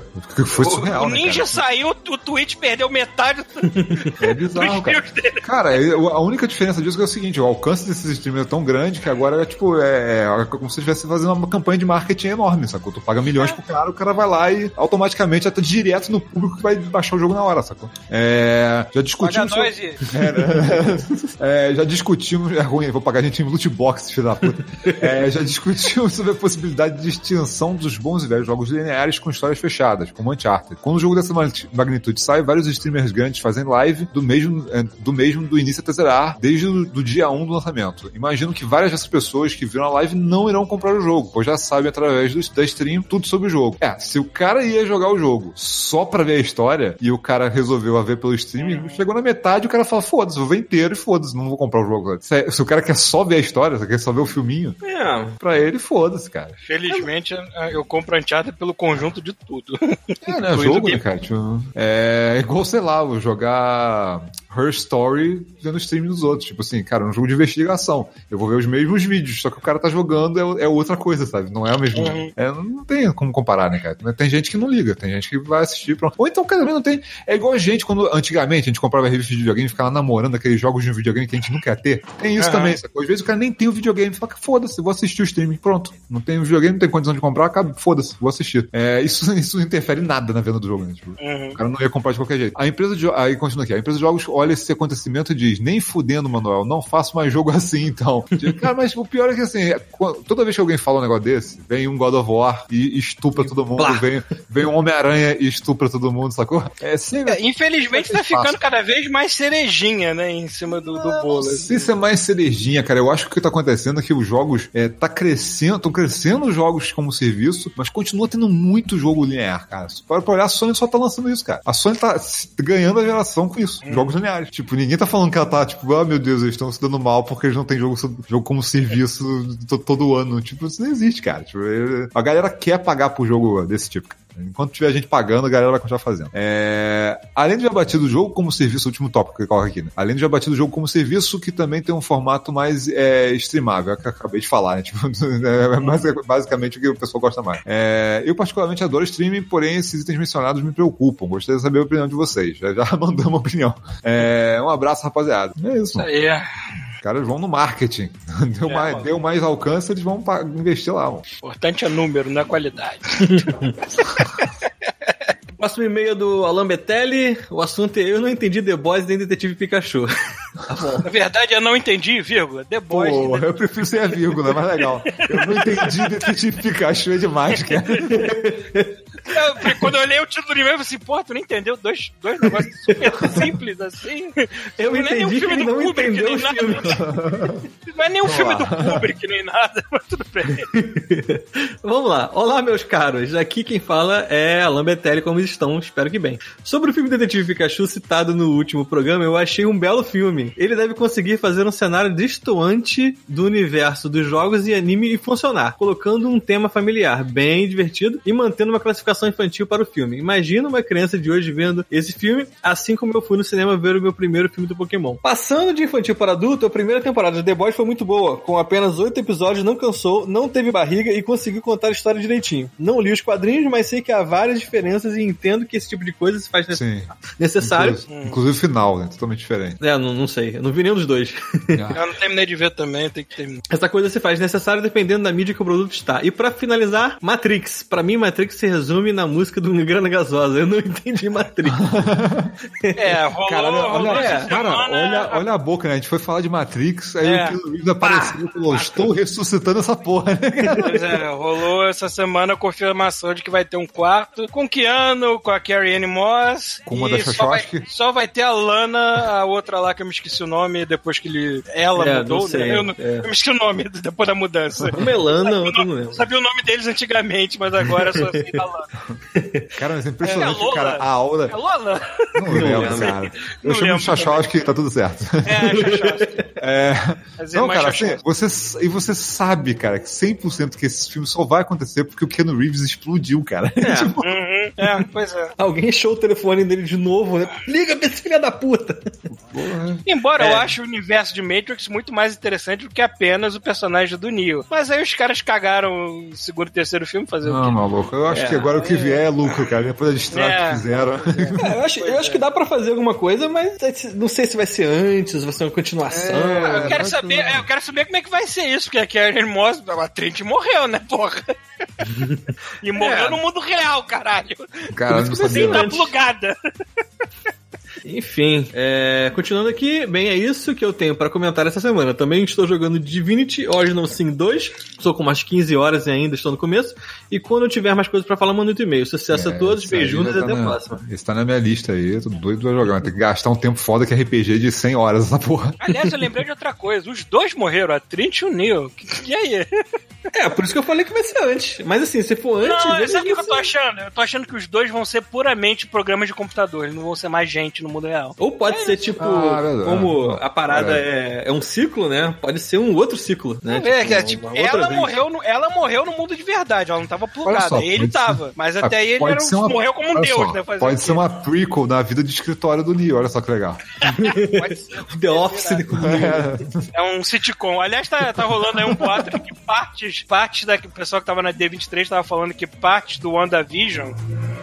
Foi O- surreal, o né, Ninja cara? saiu, o Twitch perdeu metade do- É bizarro, cara. dele. Cara, é- a única diferença disso é o seguinte, o alcance desses streamers é tão grande que agora é tipo, é, é como se estivesse fazendo uma campanha de marketing enorme, sacou? Tu paga milhões pro cara, o cara vai lá e automaticamente tá direto no público que vai baixar o jogo na hora, sacou? É, já Paga discutimos... sobre- nós. É, né? É, já discutimos. É ruim, vou pagar a gente em loot box, filho da puta. É, já discutimos sobre a possibilidade de extinção dos bons e velhos jogos lineares com histórias fechadas, como Uncharted. Quando um jogo dessa ma- magnitude sai, vários streamers grandes fazem live do mesmo é, do, mesmo do início até zerar, desde o do dia 1 do lançamento. Imagino que várias dessas pessoas que viram a live não irão comprar o jogo, pois já sabem através do, da stream tudo sobre o jogo. É, se o cara ia jogar o jogo só pra ver a história e o cara resolveu a ver pelo streaming, chegou na metade o cara fala: foda-se, vou ver inteiro e foda-se, não vou comprar o jogo. Se, é- se o cara quer só ver a história, se quer só ver o filminho, É, pra ele, foda-se, cara. Felizmente eu compro Uncharted pelo conjunto de tudo. É, né? Jogo, né, cara? Tipo, é igual, sei lá, vou jogar Her Story vendo stream dos outros. Tipo assim, cara, é um jogo de investigação. Eu vou ver os mesmos vídeos, só que o cara tá jogando é, é outra coisa, sabe? Não é a mesma. Uhum. É, não tem como comparar, né, cara? Tem gente que não liga, tem gente que vai assistir. Pronto. Ou então, cara, não tem. É igual a gente, quando antigamente a gente comprava revista de videogame e ficava namorando aqueles jogos de videogame que a gente não quer ter. Tem isso Aham. também, sacou? Às vezes o cara nem tem o videogame, fala foda-se, vou assistir o streaming. Pronto. Não tem o videogame, não tem condição de comprar, acaba, foda-se, vou assistir. É, isso, isso não interfere em nada na venda do jogo, né? Tipo, Uhum. o cara não ia comprar de qualquer jeito. A empresa de aí continua aqui. A empresa de jogos olha esse acontecimento e diz: nem fudendo, Manuel, não faço mais jogo assim, então. Cara, mas o pior é que assim, é, toda vez que alguém fala um negócio desse, vem um God of War e estupra todo mundo, Blá. vem, vem um Homem-Aranha e estupra todo mundo, sacou? É sempre. É, infelizmente tá ficando cada vez mais cerejinha, né, em cima do, do bolo. Se isso é mais cerejinha, cara, eu acho que o que tá acontecendo é que os jogos é, tá crescendo, estão crescendo os jogos como serviço, mas continua tendo muito jogo linear, cara. Para pra olhar, a Sony só tá lançando isso, cara. A Sony tá ganhando a geração com isso, jogos lineares. Tipo, ninguém tá falando que ela tá, tipo, ah, meu Deus, eles estão se dando mal porque eles não têm jogo, jogo como serviço to- todo ano. Tipo, isso não existe, cara. Tipo, a galera quer pagar por jogo desse tipo. Enquanto tiver gente pagando, a galera vai continuar fazendo. É, Além de já batido o jogo como serviço, último tópico que coloca aqui, né? Além de já batido o jogo como serviço, que também tem um formato mais é, streamável, é que eu acabei de falar, né? Tipo, é basic- basicamente o que o pessoal gosta mais. É, eu particularmente adoro streaming, porém esses itens mencionados me preocupam. Gostaria de saber a opinião de vocês. Já, já mandamos opinião. É, um abraço, rapaziada. É isso, Isso aí. Caras vão no marketing. Deu, É, mais, mano. deu mais alcance, eles vão investir lá. Mano. Importante é número, não é qualidade. Próximo e-mail do Alan Betelli. O assunto é Eu não entendi The Boys nem Detetive Pikachu. Na verdade, eu não entendi, vírgula. The Boys. Pô, eu prefiro ser a vírgula, é mais legal. Eu não entendi Detetive Pikachu é demais, cara. Eu- quando eu olhei o título do e-mail, eu falei assim, pô, tu não entendeu dois, dois negócios super simples assim? Eu Não é nem um entendi que filme ele do não Kubrick, entendeu nem nada. filme. Não é nem um filme do Kubrick, nem nada, mas tudo bem. Vamos lá. Olá, meus caros. Aqui quem fala é Alan Betelli, como estão? Espero que bem. Sobre o filme Detetive Pikachu citado no último programa, eu achei um belo filme. Ele deve conseguir fazer um cenário destoante do universo dos jogos e anime e funcionar, colocando um tema familiar bem divertido e mantendo uma classificação infantil para o filme. Imagina uma criança de hoje vendo esse filme, assim como eu fui no cinema ver o meu primeiro filme do Pokémon. Passando de infantil para adulto, a primeira temporada de The Boys foi muito boa. Com apenas oito episódios, não cansou, não teve barriga e conseguiu contar a história direitinho. Não li os quadrinhos, mas sei que há várias diferenças e entendo que esse tipo de coisa se faz Sim. necessário. Inclusive, inclusive o final, né? Totalmente diferente. É, não, não sei. Eu não vi nenhum dos dois. Eu não terminei de ver também, tem que terminar. Essa coisa se faz necessária dependendo da mídia que o produto está. E pra finalizar, Matrix. Pra mim, Matrix se resume na música do Grana Gasosa. Eu não entendi Matrix. É, rolou, Cara, olha, essa cara, olha, olha a boca, né? A gente foi falar de Matrix, aí É. o Reeves apareceu e falou: Estou ressuscitando essa porra, né? Pois é, rolou essa semana a confirmação de que vai ter um quarto com Keanu, com a Carrie Anne Moss. Com uma e da só vai, só vai ter a Lana, a outra lá que eu me esqueci o nome, depois que ele. Ela É, mudou, não sei, né? Eu, não- é. eu me esqueci o nome depois da mudança. Uma é Lana, outra não não, lembro. sabia o nome deles antigamente, mas agora só sei da Lana. Cara, mas é impressionante, É, a Lola. cara. A aula. É Lola? Não lembro, lembro. cara. Eu Não chamo lembro de que tá tudo certo. É, Xoxoxki. É. As Não, cara, assim, você, e você sabe, cara, que 100% que esse filme só vai acontecer porque o Keanu Reeves explodiu, cara. Tipo, Uhum, é, pois é. Alguém achou o telefone dele de novo, né? Liga pra esse filho da puta. porra. Embora É. eu ache o universo de Matrix muito mais interessante do que apenas o personagem do Neo. Mas aí os caras cagaram o segundo e terceiro filme fazer o Não, quê? maluco. Eu acho que agora o que vier é lucro, cara. Depois da distrato É. que fizeram. É, eu acho, eu acho que dá pra fazer alguma coisa, mas não sei se vai ser antes, vai ser uma continuação. É, Eu quero mas saber, é, eu quero saber como é que vai ser isso, porque a Karen Moss, a Trent morreu, né, porra? e morreu É. no mundo real, caralho. Cara, eu não tá plugada. Enfim, é, continuando aqui, bem, é isso que eu tenho pra comentar essa semana. Também estou jogando Divinity Original Sin 2, estou com umas 15 horas e ainda estou no começo. E quando eu tiver mais coisas pra falar, manda um e-mail. Sucesso a todos, e já tá até a na- próxima. Esse tá na minha lista aí, eu tô doido pra jogar. Tem que gastar um tempo foda que é RPG de 100 horas essa porra. Aliás, eu lembrei de outra coisa. Os dois morreram, a Trent e o Neo. E aí? É, por isso que eu falei que vai ser antes. Mas assim, se for antes. Não, eles sabe o que eu tô achando? Eu tô achando que os dois vão ser puramente programas de computador. Eles não vão ser mais gente no mundo real. Ou pode ser tipo, Ah, como a parada é, é um ciclo, né? Pode ser um outro ciclo, né? É, que é, tipo, ela vez. morreu, no, ela morreu no mundo de verdade, ela não tava plugada. só, ele tava. ser- Mas até aí ele era um- uma- morreu como um deus, só, né? Pode ser uma prequel da vida de escritório do Neo, olha só que legal. Pode ser. The Office de É um sitcom. Aliás, tá, tá rolando aí um boato que partes, partes da que o pessoal que tava na D23 tava falando que partes do WandaVision,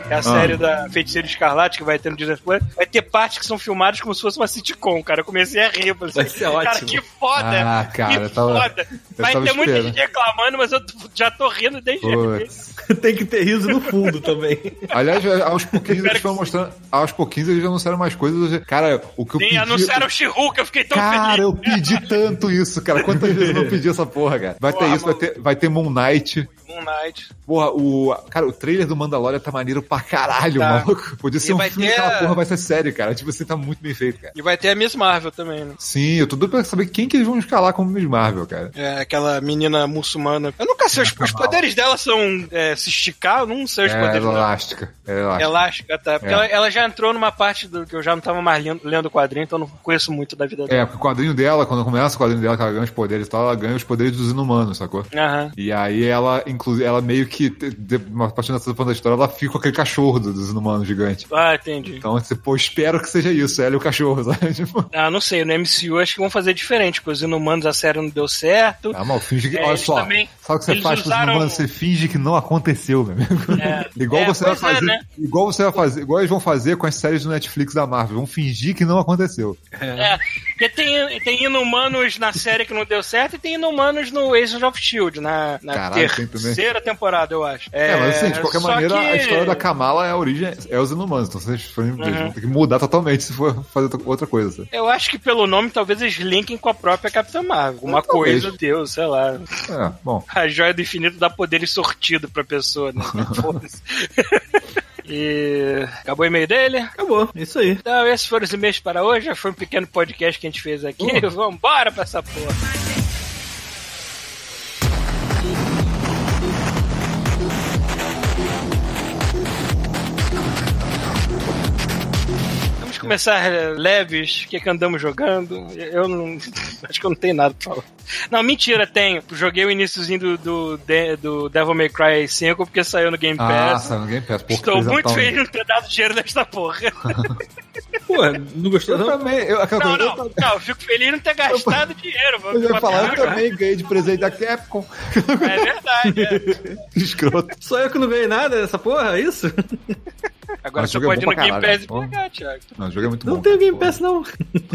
que é a Ah. série da Feiticeira Escarlate que vai ter no Disney Plus, vai ter partes que são filmadas como se fosse uma sitcom, cara. Eu comecei a rir. falei Vai assim, ser Cara, ótimo. que foda! Ah, cara, que tava- foda! Vai ter muita gente reclamando, mas eu já tô rindo desde. Tem que ter riso no fundo também. Aliás, aos pouquinhos eles foram mostrando. Aos pouquinhos eles já anunciaram mais coisas. Cara, o que eu Sim, pedi. anunciaram o She-Hulk, eu fiquei tão Cara, feliz. eu pedi tanto isso, cara. Quantas vezes eu não pedi essa porra, cara? Vai ter Porra, isso, vai ter, vai ter Moon Knight. Moon Knight. Porra, o. Cara, o trailer do Mandalorian tá maneiro pra caralho, Tá. maluco. Podia ser E um filme ter aquela porra vai ser sério, cara. Tipo, você tá muito bem feito, cara. E vai ter a Miss Marvel também, né? Sim, eu tô doido pra saber quem que eles vão escalar como Miss Marvel, cara. É, aquela menina muçulmana. Eu nunca sei, os, os poderes dela são é, se esticar, eu não sei os É poderes dela. elástica. É elástica. Elástica, tá? Porque É. ela, ela já entrou numa parte do que eu já não tava mais lendo, lendo o quadrinho, então eu não conheço muito da vida É, dela. porque o quadrinho dela, quando começa o quadrinho dela, que ela ganha os poderes e tal, ela ganha os poderes dos inumanos, sacou? Aham. E aí ela, inclusive, ela meio que, de, uma parte dessa da história, ela fica com aquele cachorro do- dos inumanos gigante. Ah, entendi. Então, você, pô, espero que seja isso, ela e o cachorro, sabe? Tipo, Ah, não sei, no MCU acho que vão fazer diferente, porque os inumanos a série não deu certo. ah, mal, finge que. É, olha só, também- sabe o que você eles faz com os usaram- inumanos? Você finge que não aconteceu, meu amigo. É. Igual É, você vai é, fazer. né? Igual você vai fazer. Igual eles vão fazer com as séries do Netflix da Marvel. Vão fingir que não aconteceu. É, porque tem, tem inumanos na série que não deu certo e tem inumanos no Agents of Shield, na, na Caralho, tem também. Terceira temporada, eu acho. É, mas assim, de qualquer só maneira, que- a história da Kamala é a origem, é os inumanos. Então vocês vão Uhum. ter que mudar totalmente se for fazer outra coisa. sabe? Eu acho que pelo nome talvez eles linkem com a própria Capitã Marvel. Uma É, talvez. coisa, Deus, sei lá. É, bom. A joia do infinito dá poderes sortido pra pessoa, né? E acabou o e-mail dele. Acabou, isso aí. Então, esses foram os e-mails para hoje. Já foi um pequeno podcast que a gente fez aqui. Vambora pra essa porra. Começar eh, leves. O que, que andamos jogando? Eu não. Acho que eu não tenho nada pra falar. Não, mentira, tenho. Joguei o iníciozinho do, do, do Devil May Cry 5 porque saiu no Game Ah, Pass. saiu no Game Pass. Pô, Estou muito feliz de ter dado dinheiro nesta porra. Pô, não gostou Eu não? também, eu, Não, coisa, não, eu, não, eu fico feliz de não ter gastado dinheiro. eu ia falar, eu também ganhei de presente da Capcom. É verdade. é. Escroto. Só eu que não ganhei nada dessa porra, é isso? Agora Mas você o é pode ir no Game caralho, Pass e pô. pegar, Thiago. Não, o jogo é muito Não bom. tenho Game pô. Pass, não.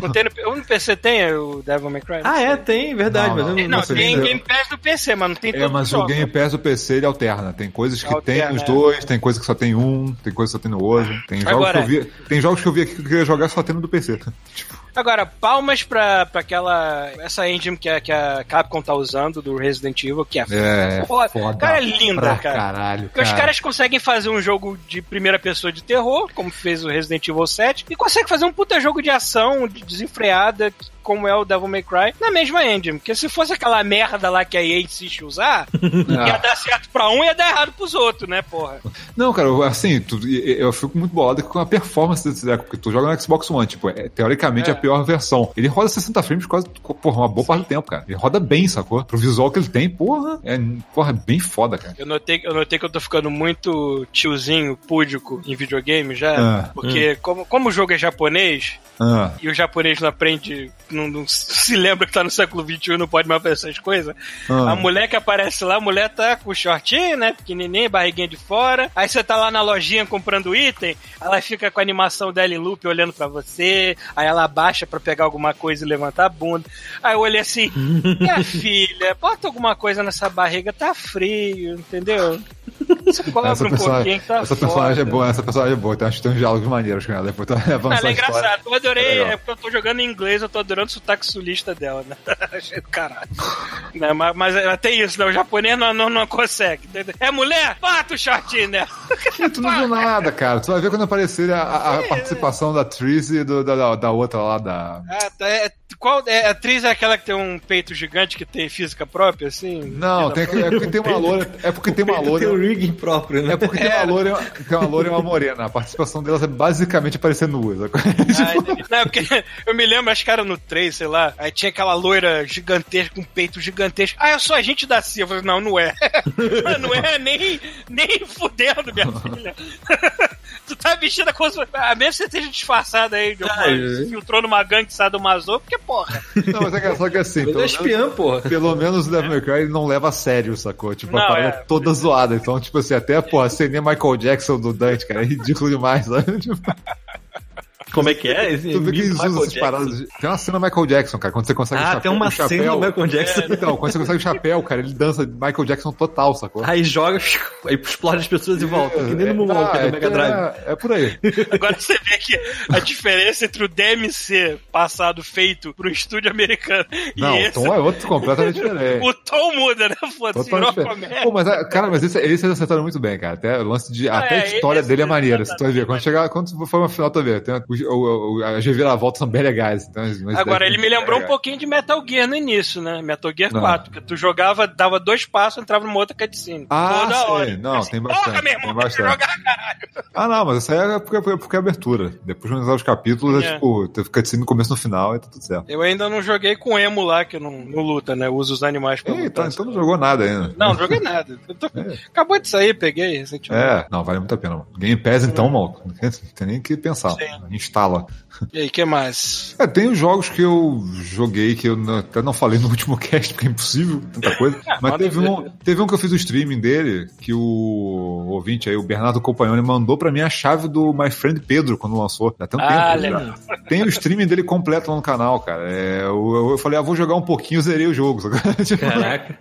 Não tem no, no PC tem o Devil May Cry? Ah, é, tem, verdade, Não, mas eu não. não, Não, tem nem- Game Pass do PC, mas não tem É, todo mas mundo o Game Pass do PC ele alterna. Tem coisas que Alterna, tem nos é. dois, tem coisas que só tem um, tem coisas que só tem no outro. Tem jogos, Agora- que eu vi, tem jogos que eu vi aqui que eu queria jogar só tendo do PC. Tipo, Agora, palmas pra, pra aquela. Essa engine que a, que a Capcom tá usando do Resident Evil, que é, é, foda. foda. Cara, é linda, cara. caralho, Porque os cara. caras conseguem fazer um jogo de primeira pessoa de terror, como fez o Resident Evil 7, e conseguem fazer um puta jogo de ação de desenfreada, como é o Devil May Cry, na mesma engine. Porque se fosse aquela merda lá que a EA insiste usar, ia dar certo pra um e ia dar errado pros outros, né, porra? Não, cara, assim, tu- eu fico muito bolado com a performance desse deck, porque tu joga no Xbox One, tipo, é teoricamente É. a pior versão. Ele roda 60 frames quase, porra, uma boa parte do tempo, cara. Ele roda bem, sacou? Pro visual que ele tem, porra, é, porra, bem foda, cara. Eu notei, eu notei que eu tô ficando muito tiozinho, púdico em videogame já, Ah, porque como, como o jogo é japonês, Ah, e o japonês não aprende, não, não se lembra que tá no século XXI não pode mais fazer essas coisas. Ah. A mulher que aparece lá, a mulher tá com shortinho, né? Pequenininho, barriguinha de fora. Aí você tá lá na lojinha comprando item, ela fica com a animação dela em loop olhando pra você. Aí ela abaixa pra pegar alguma coisa e levantar a bunda. Aí eu olhei assim: minha filha, bota alguma coisa nessa barriga, tá frio, entendeu? Você cobra essa um pouquinho que tá essa personagem é boa, essa personagem é boa, tem uns, tem uns diálogos maneiros com ela, depois Ela é engraçada. Eu adorei, É é porque eu tô jogando em inglês, eu tô adorando o sotaque sulista dela, né? Achei do caralho. Né, mas, mas ela tem isso, né? O japonês não, não, não consegue. entendeu? É mulher? Bota o shortinho nela. Tu não viu nada, cara. Tu vai ver quando aparecer a, a- a participação da Triz e do- da, da, da outra lá, da... Ah, tá, é, qual, é, a atriz é aquela que tem um peito gigante que tem física própria, assim? Não, tem, é porque tem uma loura, é porque tem uma Tem o loura... rigging próprio, né? É porque tem uma loura, tem uma loura e uma morena. A participação delas é basicamente aparecer nuas. Ah, não, porque eu me lembro, acho que era no 3, sei lá, aí tinha aquela loira gigantesca, com peito gigantesco. Ah, eu sou agente da CIA. Eu falei, não, não é. não é nem, nem fudendo, minha filha. tu tá vestida como se... A menos que você esteja disfarçada aí, de alguma, Ah, se filtrou numa gangue sadomaso, porque, porra. Não, mas é que, só que assim, Ele pelo é menos, espiã, porra. pelo menos o Devil May Cry ele não leva a sério, sacou? Tipo, Não, a parada é. é toda zoada. Então, tipo assim, até, porra, nem Michael Jackson do Dante, cara, é ridículo demais, sabe? Tipo, Como é que é? Esse tu vê que eles usam essas paradas. de- Tem uma cena do Michael Jackson, cara, quando você consegue o Ah, chapéu, tem uma o chapéu, cena do Michael Jackson. Então, quando você consegue o chapéu, cara, ele dança Michael Jackson total, sacou? Aí joga, aí explode as pessoas e volta. Que nem no Moonwalker Ah, do Mega Drive. É, é por aí. Agora você vê que a diferença entre o DMC passado feito pro estúdio americano e Não, o esse... tom é outro completamente diferente. O tom muda, né? Foda-se. Pô, mas, ah, cara, mas esse, esse eles acertaram muito bem, cara. Até o lance de. até a é, história dele é é maneira. Se tu vai ver. Quando chegar. Quando for uma final, tu vai ver. Tem os- o- o- as reviravoltas são bem legais. Então, Agora, ele me lembrou um é, pouquinho de Metal Gear no início, né? Metal Gear Não. 4, que tu jogava, dava dois passos, entrava numa outra cutscene. Ah, Toda sei. hora. Não, tem Porra, bastante, meu irmão, tem tem bastante. jogar, caralho. Ah, não, mas isso aí é porque, porque é abertura. Depois de os capítulos, é, É. tipo, fica assim no começo e no final e tá tudo certo. Eu ainda não joguei com o emo lá, que não, não luta, né? Usa os animais pra Ei, lutar. então, então não jogou nada ainda. Não, não joguei nada. Tô- Acabou de sair, peguei recentemente. É, não, vale muito a pena. mano. Game Pass, então, maluco, não tem- tem nem o que pensar. Sim. Instala. E aí, que mais? É, tem os jogos que eu joguei que eu não- até não falei no último cast, porque é impossível, tanta coisa. Mas pode teve um, teve um que eu fiz o streaming dele, que o ouvinte aí, o Bernardo Compagnoni, mandou pra mim a chave do My Friend Pedro quando lançou. Até um Ah, tempo. legal. já. Tem o streaming dele completo lá no canal, cara. É, eu, eu falei, ah, vou jogar um pouquinho, eu zerei o jogo. tipo, Caraca.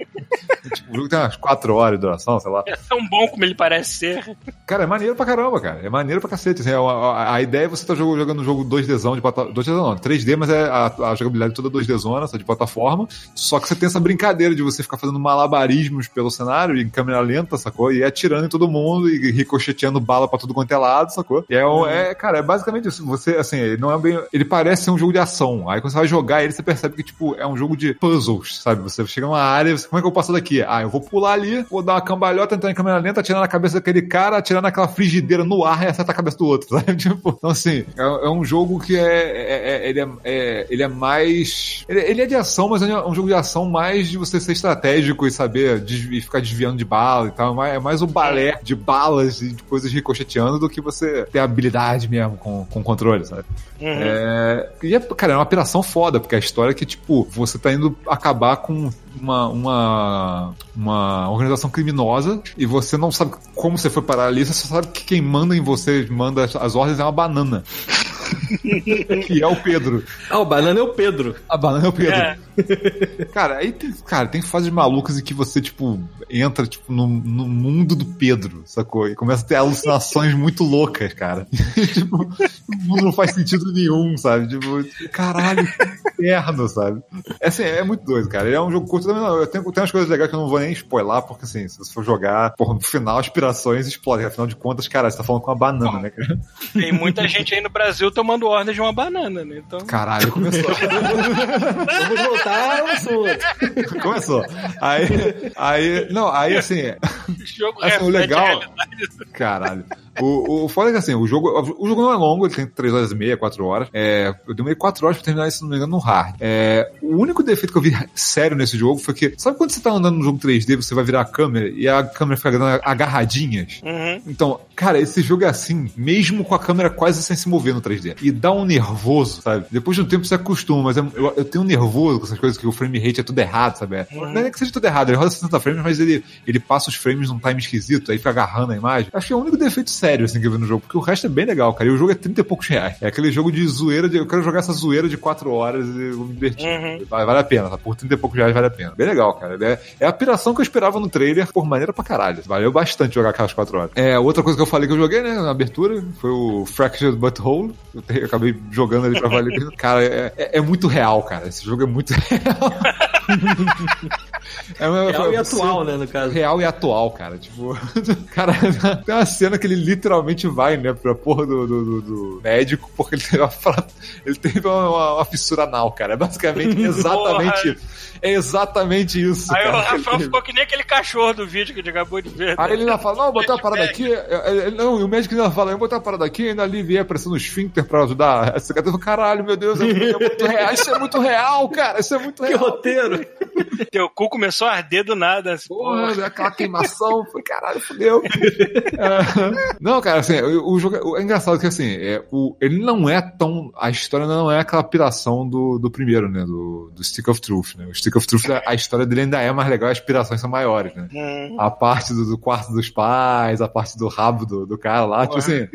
o jogo tem umas 4 horas de duração, sei lá. É tão bom como ele parece ser. Cara, é maneiro pra caramba, cara. É maneiro pra cacete. assim, a, a- a ideia é você estar jogando um jogo 2Dzão de plataforma. 2D não, 3D, mas é a, a jogabilidade toda 2Dzona, só de plataforma. Só que você tem essa brincadeira de você ficar fazendo malabarismos pelo cenário em câmera lenta, sacou? E atirando em todo mundo e ricocheteando bala pra tudo quanto é lado, sacou? E é, um- é cara, é basicamente isso. Você, assim, ele não é bem. Ele parece ser um jogo de ação. Aí quando você vai jogar ele, você percebe que, tipo, é um jogo de puzzles, sabe? Você chega numa área e você, como é que eu passo daqui? Ah, eu vou pular ali, vou dar uma cambalhota, entrar em câmera lenta, atirar na cabeça daquele cara, atirar naquela frigideira no ar e acertar a cabeça do outro, sabe? Tipo, então assim, é, é um jogo que é, é- é- ele, é, é- ele é mais. Ele, é de ação, mas é um jogo de ação mais de você ser estratégico e saber e ficar desviando de bala e tal. É mais- É o balé de balas e de coisas ricocheteando do que você ter habilidade mesmo com, com controle, sabe? Uhum. É, e é, cara, é uma operação foda, porque a história é que, tipo, você tá indo acabar com uma, uma, uma organização criminosa e você não sabe como você foi parar ali, você só sabe que quem manda em você, manda as, as ordens é uma banana. que é o Pedro. Ah, o banana é o Pedro. A banana é o Pedro. É. Cara, aí tem, cara, tem fases malucas em que você, tipo, entra, tipo, no, no mundo do Pedro, sacou? E começa a ter alucinações muito loucas, cara. tipo, o mundo não faz sentido nenhum, sabe? Tipo, caralho, que inferno, sabe? É, assim, é muito doido, cara. Ele é um jogo curto também, não. Eu tenho, tem umas coisas legais que eu não vou nem spoiler, porque assim, se você for jogar, porra, no final, aspirações explodem. Afinal de contas, cara, você tá falando com uma banana, né, cara? Tem muita gente aí no Brasil tomando ordem de uma banana, né? Então. Caralho, começou. Vamos voltar ao assunto. começou. Aí, aí, não, aí assim, O jogo Assim, o legal-. Caralho. O, o foda é que assim, o jogo, o jogo não é longo, ele tem 3 horas e meia, 4 horas. É, eu demorei 4 horas pra terminar isso, se não me engano, no hard. É, o único defeito que eu vi sério nesse jogo foi que, sabe quando você tá andando no jogo 3D, você vai virar a câmera e a câmera fica dando agarradinhas? Uhum. Então, cara, esse jogo é assim, mesmo com a câmera quase sem se mover no 3D. E dá um nervoso, sabe? Depois de um tempo você acostuma, mas eu, eu, eu tenho um nervoso com essas coisas que o frame rate é tudo errado, sabe? É, Não é nem que seja tudo errado, ele roda 60 frames, mas ele, ele passa os frames num time esquisito, aí fica agarrando a imagem. Acho que é o único defeito sério, assim, que eu vi no jogo, porque o resto é bem legal, cara. E o jogo é 30 e poucos reais. É aquele jogo de zoeira, de, eu quero jogar essa zoeira de 4 horas e vou me divertir. Uhum. Vale, vale a pena, tá? Por 30 e poucos reais vale a pena. Bem legal, cara. É, é a piração que eu esperava no trailer, por maneira pra caralho. Valeu bastante jogar aquelas 4 horas. É, outra coisa que eu falei que eu joguei, né, na abertura, foi o Fractured Butthole. Eu, te- eu acabei jogando ali pra valer. Cara, é, é- é muito real, cara. Esse jogo é muito real. é, uma- Real e atual, né, no caso. real e atual, cara. Tipo, cara, tem uma cena que ele literalmente vai, né, pra porra do, do- do- do médico, porque ele teve uma, ele teve uma, uma- uma fissura anal, cara. É basicamente exatamente isso. É exatamente isso. Aí o cara, que ele Rafael ficou que nem aquele cachorro do vídeo que a gente acabou de ver. Aí né? ele ainda fala, não, botei uma parada aqui. Ele- Não, e o médico ainda fala, eu botei uma parada aqui, ainda aliviei a pressão no esfíncter pra ajudar. Essa cara falou, caralho, meu Deus, é muito real. Isso é muito real, cara. Isso é muito Que real. roteiro. Teu cu começou a arder do nada. Assim, Porra, é aquela queimação, foi caralho, fudeu. É, não, cara, assim, o, o jogo é- o- é engraçado que assim, é, o, ele não é tão. A história não é aquela piração do, do primeiro, né? Do, do Stick of Truth, né? O Stick of Truth, a história dele ainda é mais legal, as pirações são maiores, né? Hum. A parte do, do quarto dos pais, a parte do rabo do, do cara lá, tipo assim.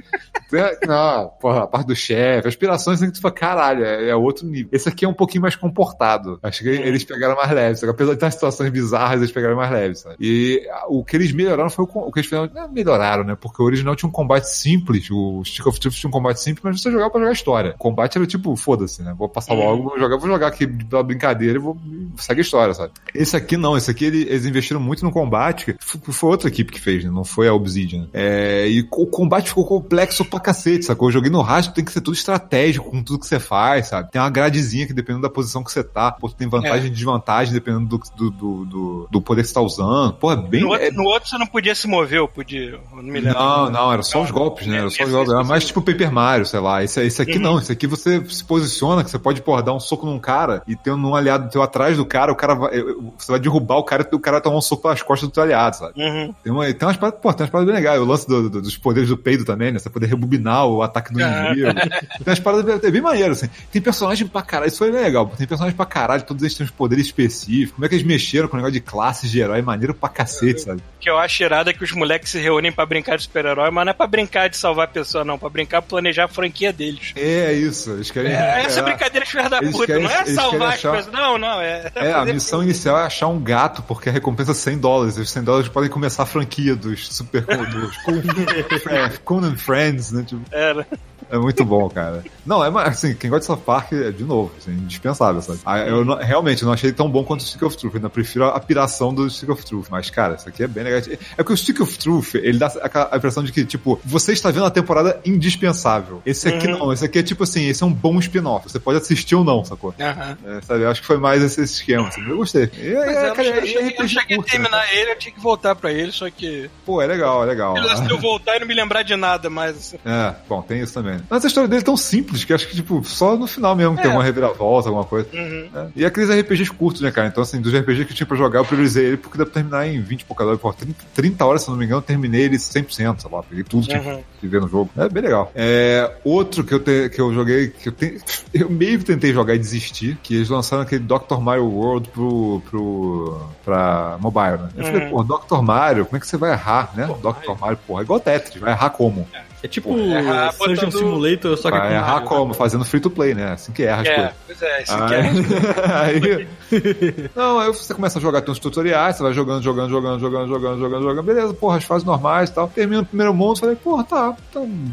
tem- Não, porra, a parte do chefe, as pirações assim, que tu fala, caralho, é, é outro nível. Esse aqui é um pouquinho mais comportado. Acho que eles pegaram mais leve, sabe? apesar de ter situações bizarras, eles pegaram mais leve, sabe? E o que eles melhoraram foi o, o que eles fizeram. Não, melhoraram, né? Porque o original tinha um combate simples, o Stick of Truth tinha um combate simples, mas você jogava pra jogar história. O combate era tipo, foda-se, né? Vou passar logo, vou jogar, vou jogar aqui pela brincadeira e vou segue a história, sabe? Esse aqui não, esse aqui ele- eles investiram muito no combate, foi outra equipe que fez, né? Não foi a Obsidian. É, e o combate ficou complexo pra cacete, sacou? Eu joguei no rádio, tem que ser tudo estratégico com tudo que você faz, sabe? Tem uma gradezinha que dependendo da posição que você tá, pô, tu tem vantagem e desvantagem dependendo do, do, do, do- do poder que você tá usando. Pô, é bem... No outro, é- no outro você não podia se mover, eu podia. Eu não me lembro. não, não, era só Não, os golpes, né? Era só os golpes. Era mais tipo Paper Mario, sei lá. Esse, esse aqui Uhum. não. Esse aqui você se posiciona, que você pode, porra, dar um soco num cara e tendo um aliado teu atrás do cara, o cara vai. Você vai derrubar o cara e o cara vai tomar um soco pelas costas do teu aliado, sabe? Uhum. Tem, uma, tem umas paradas, pô, tem umas paradas bem legais. O lance do- do- dos poderes do peido também, né? Você poder rebobinar o ataque do inimigo. tem umas paradas bem, bem maneiras, assim. Tem personagem pra caralho, isso foi bem legal. Tem personagem pra caralho, todos eles têm uns poderes específicos. Como é que eles mexeram com o negócio de classes de herói? Maneiro pra cacete, sabe? O que eu acho irado é que os moleques se reúnem pra brincar de super-herói, mas não é pra brincar de salvar a pessoa, não. Pra brincar, planejar a franquia deles. É isso, eles querem. É, essa é, brincadeira de filha da puta. querem- não é salvar querem as achar- pessoas. Não, não. É, É, a missão inicial é achar um gato, porque a recompensa é 100 dólares. Os 100 dólares podem começar a franquia dos Super dos é, Conan Friends, né? Tipo, Era. é muito bom, cara. Não, é assim, quem gosta de South Park é de novo, assim, indispensável, sabe? Ah, Eu não- realmente não achei tão bom quanto o Stick of Truth. Ainda prefiro a piração do Stick of Truth. Mas, cara, isso aqui é bem legal. É que o Stick of Truth, ele dá a impressão de que, tipo, você está vendo a temporada indispensável. Esse aqui Uhum. não. Esse aqui é tipo assim, esse é um bom spin-off. Você pode assistir ou não, sacou? Aham. É, sabe, eu acho que foi mais esse, esquema, assim. Eu gostei. E, Mas é, eu, cara, cheguei, é eu cheguei a né? terminar ele, eu tinha que voltar pra ele, só que. Pô, é legal, é legal. Se eu voltar e não me lembrar de nada mais. assim. É, bom, tem isso também. Mas a história dele é tão simples que acho que, tipo, só no final mesmo que tem É. uma reviravolta, alguma coisa. Uhum. É. E aqueles RPGs curtos, né, cara? Então, assim, dos RPGs que eu tinha pra jogar, eu priorizei ele porque dá pra terminar em 20 e poucas horas. Pô, 30, 30 horas, se não me engano, eu terminei ele 100%, sei lá. Peguei tudo que Uhum. que ver no jogo. É bem legal. É, outro que eu, te- que eu joguei, que eu, te- eu meio que tentei jogar e desistir, que eles lançaram aquele Dr. Mario World pro, pro, pra mobile, né? Eu falei, Uhum. pô, Dr. Mario, como é que você vai errar, né? Dr. Mario, porra, é igual Tetris, vai errar como? É tipo errar o Surgeon botando- Simulator, só que Vai com errar Mario. como? Fazendo free to play, né? Assim que erra as É, coisas. pois é, isso Aí, aqui aí- não, aí você começa a jogar, tem uns tutoriais, você vai jogando, jogando, jogando, jogando, jogando, jogando, jogando, beleza, porra, as fases normais e tal. Termina o primeiro mundo, falei, porra, tá, tá um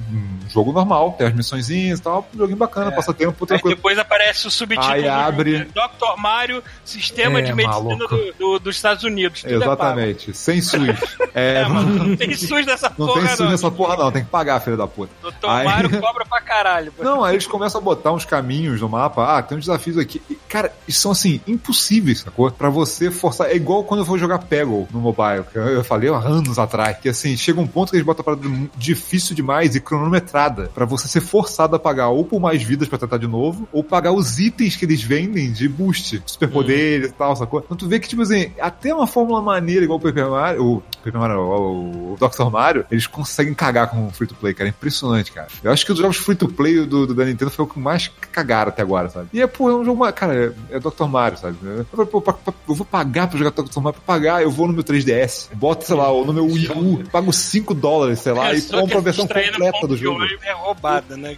jogo normal, tem as missõezinhas e tal, um joguinho bacana, passa tempo, Aí tranquilo. depois aparece o subtítulo Aí abre-? Dr. Mario, Sistema É, de Medicina do- do- dos Estados Unidos. Tudo Exatamente, sem SUS. É, É, é, mano, não tem SUS nessa não porra, tem SUS não. nessa porra não, tem que pagar, filho da puta. Dr. Aí- Mario cobra pra caralho. Não, aí eles começam a botar uns caminhos no mapa. Ah, tem uns desafios aqui. E, cara, são assim, impossíveis, sacou? Pra você forçar. É igual quando eu vou jogar Peggle no mobile, que eu, falei há anos atrás. Que assim, chega um ponto que eles botam a parada difícil demais e cronometrada. Pra você ser forçado a pagar ou por mais vidas pra tentar de novo, ou pagar os itens que eles vendem de boost, superpoderes e tal, sacou? Então tu vê que, tipo assim, até uma fórmula maneira igual o Paper Mario, o Paper Mario, o, o Dr. Mario, eles conseguem cagar com o free to play, cara. É impressionante, cara. Eu acho que os jogos free to play do, do- da Nintendo foi o que mais cagaram até agora, sabe? E é, pô, é um jogo, cara, é, é Dr. Mario, sabe? Eu, falei, pô, pra- pra- eu vou pagar pra jogar Dr. Mario, pra pagar, eu vou no meu 3DS, boto, sei lá, ou no meu Wii U, pago 5 dólares, sei lá, É, e compro a versão completa do jogo. É roubada, né?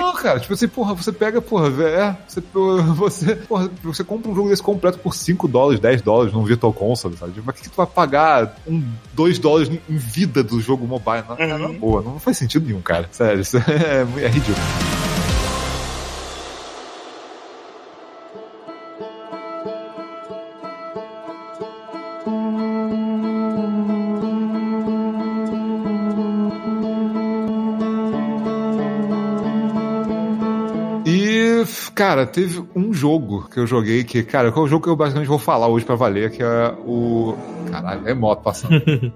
Não, cara, tipo assim, porra, você pega, porra, é, você, você, porra, você compra um jogo desse completo por 5 dólares, 10 dólares num Virtual Console, sabe? Tipo, Mas que, que tu vai pagar um, 2 dólares em vida do jogo mobile? Não, Uhum. na boa, não faz sentido nenhum, cara. Sério, isso é, é ridículo. Cara, teve um jogo que eu joguei que, cara, que é o jogo que eu basicamente vou falar hoje pra valer, que é o. Caralho, é moto passando. Deixa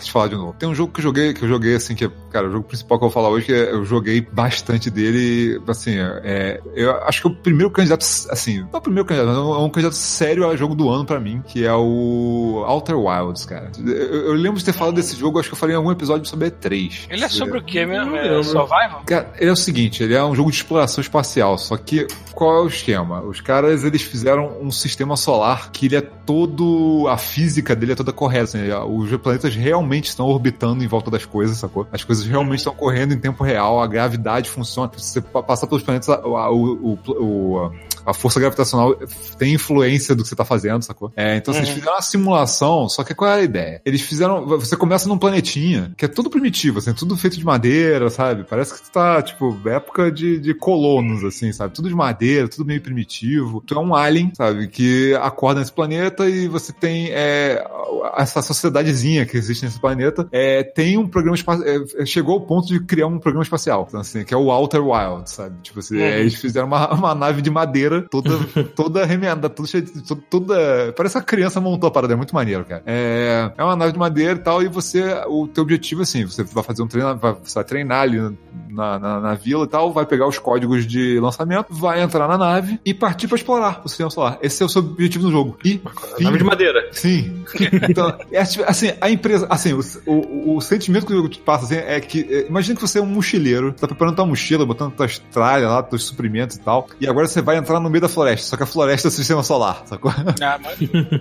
eu falar de novo. Tem um jogo que eu joguei, que eu joguei assim, que é, cara, o jogo principal que eu vou falar hoje, que é- eu joguei bastante dele, assim, é, eu acho que é o primeiro candidato, assim, não é o primeiro candidato, mas é um, é um candidato sério a jogo do ano pra mim, que é o Outer Wilds, cara. Eu, eu lembro de ter falado desse jogo, acho que eu falei em algum episódio sobre E3. Ele é sobre o quê mesmo? É survival? Cara, ele é o seguinte, ele é um jogo de exploração espacial, só que qual é o esquema? Os caras, eles fizeram um sistema solar que ele é todo, a física dele é toda correta, assim, os planetas realmente estão orbitando em volta das coisas, sacou? As coisas realmente estão correndo em tempo real, a gravidade funciona, se você pa- passar pelos planetas, o, o, o- a força gravitacional tem influência do que você tá fazendo, sacou? É, então assim, eles Uhum. fizeram uma simulação, só que qual é a ideia? Eles fizeram. Você começa num planetinha, que é tudo primitivo, assim, tudo feito de madeira, sabe? Parece que tu tá, tipo, época de, de colonos, assim, sabe? Tudo de madeira, tudo meio primitivo. Tu é um alien, sabe? Que acorda nesse planeta e você tem é, essa sociedadezinha que existe nesse planeta. É, tem um programa espacial. chegou ao ponto de criar um programa espacial, então, assim, que é o Outer Wild, sabe? Tipo assim, Uhum. é, eles fizeram uma, uma nave de madeira toda, toda remendada, toda cheia de. Toda, Parece que a criança montou a parada, é muito maneiro, cara. É, é uma nave de madeira e tal, e você. O teu objetivo, assim, você vai fazer um treino, vai, você vai treinar ali na, na, na vila e tal, vai pegar os códigos de lançamento, vai entrar na nave e partir pra explorar o sistema solar. Esse é o seu objetivo no jogo. E. fim. Nave de madeira. Sim. Então, é, assim, a empresa, assim, o, o, o sentimento que o jogo te passa assim, é que, é, imagina que você é um mochileiro, tá preparando tua mochila, botando tuas tralhas lá, teus suprimentos e tal, e agora você vai entrar no meio da floresta, só que a floresta é o sistema solar, sacou? Ah, mas-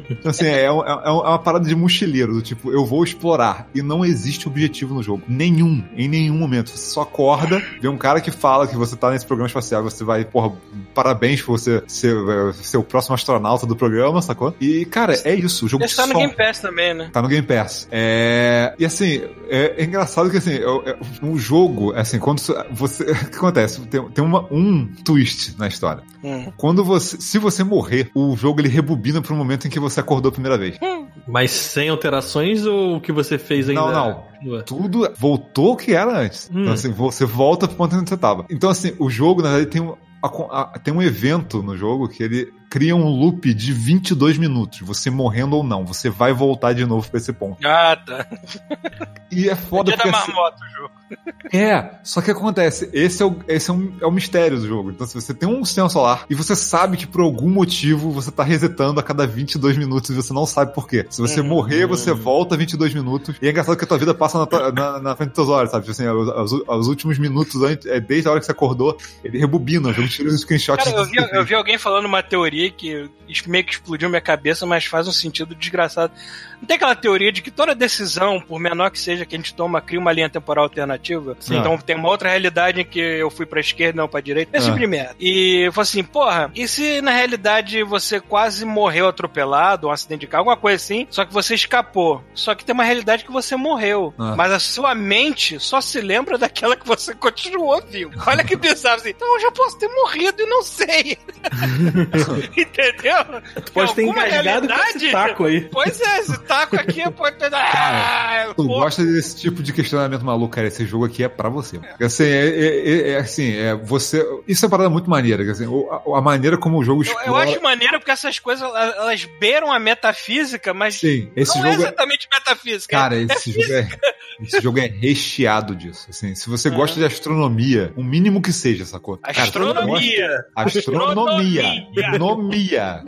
Então, assim, é, é, um- é uma parada de mochileiro, do tipo, eu vou explorar, e não existe objetivo no jogo. Nenhum, em nenhum momento. Você só acorda, vê um cara que fala que você tá nesse programa espacial, você vai, porra, parabéns por você ser, é, ser o próximo astronauta do programa, sacou? E, cara, é isso, o jogo Esse tá no Game Pass também, né? Tá no Game Pass. É... E assim, é, é engraçado que assim, é- é- um jogo, assim, quando você. O que acontece? Tem, tem uma, um twist na história. Hum. Quando você. Se você morrer, o jogo ele rebobina pro momento em que você acordou a primeira vez. Mas sem alterações ou o que você fez ainda? Não, não. Tudo voltou o que era antes. Hum. Então, assim, você volta pro ponto onde você tava. Então, assim, o jogo, na verdade, tem um. a- a- tem um evento no jogo que ele cria um loop de 22 minutos, você morrendo ou não, você vai voltar de novo pra esse ponto. Ah, tá. E é foda Dia da porque assim, marmota o jogo. É, só que acontece, esse é o, esse é, um, é o mistério do jogo. Então, se você tem um sistema solar e você sabe que por algum motivo você tá resetando a cada 22 minutos e você não sabe por quê. Se você Uhum. morrer, você volta 22 minutos. E é engraçado que a tua vida passa na, tua- na, na frente dos teus olhos, sabe? Tipo Assim, os, os- os últimos minutos, antes, é, desde a hora que você acordou, ele rebobina. O jogo tira os screenshots. Cara, eu vi, eu vi alguém falando uma teoria que meio que explodiu minha cabeça, mas faz um sentido desgraçado. Não tem aquela teoria de que toda decisão, por menor que seja, que a gente toma, cria uma linha temporal alternativa? Sim. Então tem uma outra realidade em que eu fui pra esquerda, não pra direita. Esse Ah. tipo de merda. E eu falei assim, porra, e se na realidade você quase morreu atropelado, um acidente de carro, alguma coisa assim, só que você escapou. Só que tem uma realidade que você morreu. Ah. Mas a sua mente só se lembra daquela que você continuou vivo. Olha que bizarro assim. Então eu já posso ter morrido e não sei. Entendeu? Tu pode ter engasgado com esse taco aí. Pois é, esse taco aqui pode ter. Ah, Tu pô, gosta desse tipo de questionamento maluco, cara? Esse jogo aqui é pra você. Assim, é, é- é- é assim, é você. Isso é uma parada muito maneira. quer dizer, o- a, a maneira como o jogo eu, explora. eu acho maneiro porque essas coisas elas beiram a metafísica, mas Sim, esse não é jogo é. exatamente metafísica. Cara, esse jogo é, esse jogo é recheado disso. Assim, se você gosta de astronomia, o mínimo que seja, sacou? Cara, se você gosta- Astronomia. Astronomia. Nomia.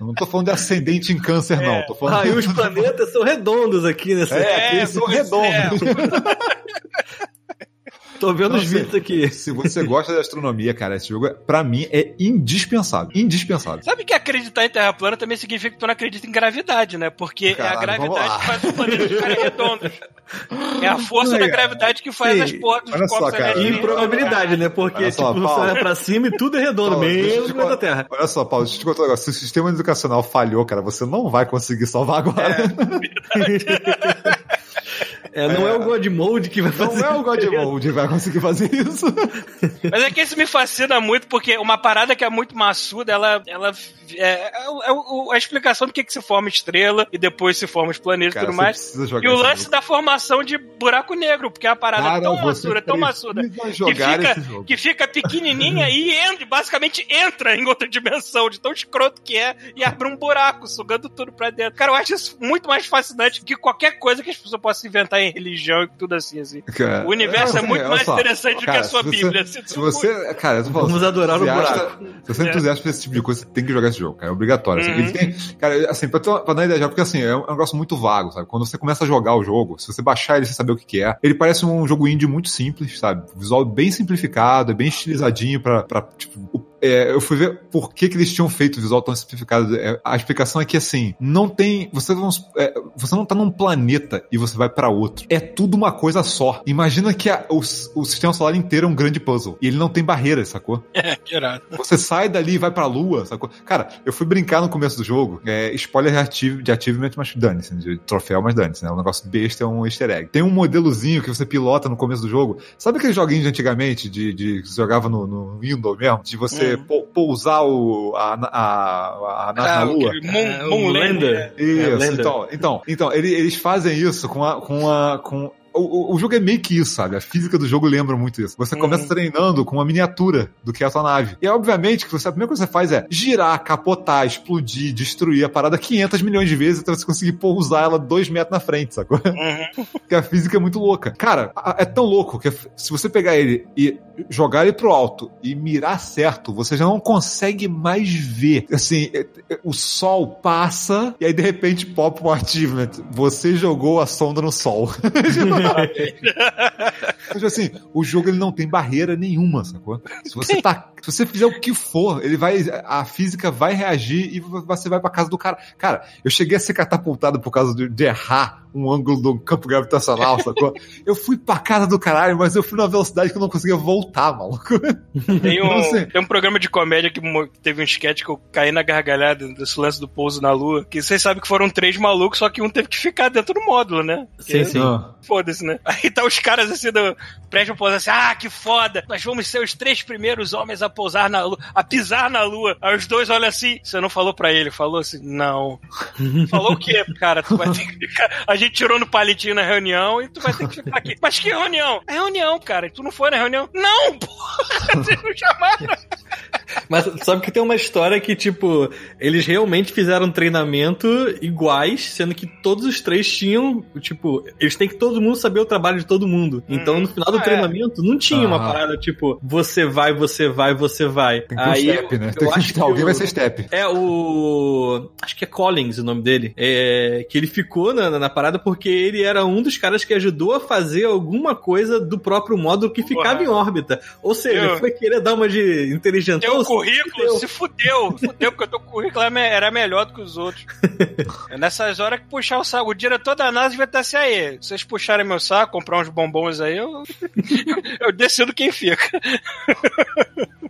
Eu não tô falando de ascendente em câncer, não. Tô falando Ah, e os planetas são redondos aqui nessa. É, eles são redondos. Tô vendo os Nossa. vídeos aqui. Se você gosta de astronomia, cara, esse jogo, é- pra mim, é indispensável. Indispensável. Sabe que acreditar em terra plana também significa que tu não acredita em gravidade, né? Porque Caralho, é a gravidade que faz os planetas ficarem redondos. É a força da gravidade que faz sim, as porras dos só, corpos cara. E probabilidade, né? Porque, Olha só, tipo, você Paulo. olha pra cima e tudo é redondo, Paulo, mesmo da Terra. Olha só, Paulo, deixa eu te contar um negócio. Se o sistema educacional falhou, cara, você não vai conseguir salvar agora. É, não é, o God Mode que vai Não fazer. é o God Mode que vai conseguir fazer isso. Mas é que isso me fascina muito, porque uma parada que é muito maçuda, ela, ela é, é é a explicação do que, que se forma estrela e depois se forma os planetas e tudo mais. E o lance jogo. da formação de buraco negro, porque é uma parada Cara, tão maçuda, tão maçuda, que fica, que fica pequenininha e entra, basicamente entra em outra dimensão, de tão escroto que é, e abre um buraco, sugando tudo pra dentro. Cara, eu acho isso muito mais fascinante que qualquer coisa que as pessoas possam inventar em religião e tudo assim, assim. Cara, O universo é assim, muito mais só. interessante do que Cara, a sua se você- Bíblia. assim, Se você, cara, eu tô falando, Vamos se adorar o buraco. Se você é entusiasta por esse tipo de coisa, você tem que jogar esse jogo, cara. É obrigatório. assim. Uhum. Ele tem, cara, assim, pra, ter uma- pra dar uma ideia já, porque assim, é um, é um negócio muito vago, sabe? Quando você começa a jogar o jogo, se você baixar ele sem saber o que, que é, ele parece um jogo indie muito simples, sabe? Visual bem simplificado, é bem estilizadinho pra, pra tipo, o- é, eu fui ver por que, que eles tinham feito o visual tão simplificado. É, a explicação é que, assim, não tem. Você não, é, você não tá num planeta e você vai pra outro. Outro. É tudo uma coisa só. Imagina que a- o, o sistema solar inteiro é um grande puzzle. E ele não tem barreiras, sacou? É, que irado. Você sai dali e vai pra lua, sacou? Cara, eu fui brincar no começo do jogo. É, spoiler de, achieve- de achievement, mas dane-se. De troféu, mas dane-se, né? O negócio besta é um easter egg. Tem um modelozinho que você pilota no começo do jogo. Sabe aqueles joguinhos de antigamente, de, de que você jogava no, no Windows mesmo? De você Hum. pou- pousar o, a, a, a, nave na Ah, lua? aquele Moon, É, Moonlander. Lander. Isso, É, então, então, então ele- eles fazem isso com a. Com a com, o, o- jogo é meio que isso, sabe? A física do jogo lembra muito isso. Você começa Uhum. treinando com uma miniatura do que é a sua nave. E obviamente que você, a primeira coisa que você faz é girar, capotar, explodir, destruir a parada 500 milhões de vezes até você conseguir pousar ela dois metros na frente, sacou? Uhum. Porque a física é muito louca. Cara, é tão louco que se você pegar ele e jogar ele pro alto e mirar certo, você já não consegue mais ver. Assim, é- é- o sol passa e aí de repente pop um achievement. Você jogou a sonda no sol. Mas assim, o jogo ele não tem barreira nenhuma, sacou? Se você tá, se você fizer o que for, ele vai, a física vai reagir e você vai pra casa do cara. Cara, eu cheguei a ser catapultado por causa de, de errar um ângulo do campo gravitacional, sacou? Eu fui pra casa do caralho, mas eu fui numa velocidade que eu não conseguia voltar, maluco. Tem um, tem um programa de comédia que teve um sketch que eu caí na gargalhada desse lance do pouso na lua. Que vocês sabem que foram três malucos, só que um teve que ficar dentro do módulo, né? Sim, sim. Ah. Foda-se, né? Aí tá os caras assim do prédio pousando assim, ah, que foda! Nós vamos ser os três primeiros homens a pousar na lua, a pisar na lua. Aí os dois olham assim, você não falou pra ele, falou assim, não. falou o quê? Cara, tu vai ter que ficar. A gente tirou no palitinho na reunião e tu vai ter que ficar aqui. Mas que reunião? É reunião, cara. Tu não foi na reunião? Não, porra! Vocês não chamaram. Mas sabe que tem uma história que, tipo, eles realmente fizeram um treinamento iguais, sendo que todos os três tinham, tipo, eles têm que todo mundo saber o trabalho de todo mundo. Então, no final do Ah, é. treinamento, não tinha uma Ah. parada, tipo, você vai, você vai, você vai. Tem que ter um Aí, step, né? eu Tem que, acho que alguém o- vai ser step. É o. Acho que é Collins o nome dele. É, que ele ficou na, na parada porque ele era um dos caras que ajudou a fazer alguma coisa do próprio módulo que ficava Porra. em órbita. Ou seja, Eu- foi querer dar uma de inteligente. Teu currículo se fudeu. Fudeu, porque o teu currículo era me- era melhor do que os outros. É nessas horas que puxar o saco. O diretor da NASA devia estar assim, aí, vocês puxarem meu saco, comprar uns bombons aí, eu, eu decido quem fica.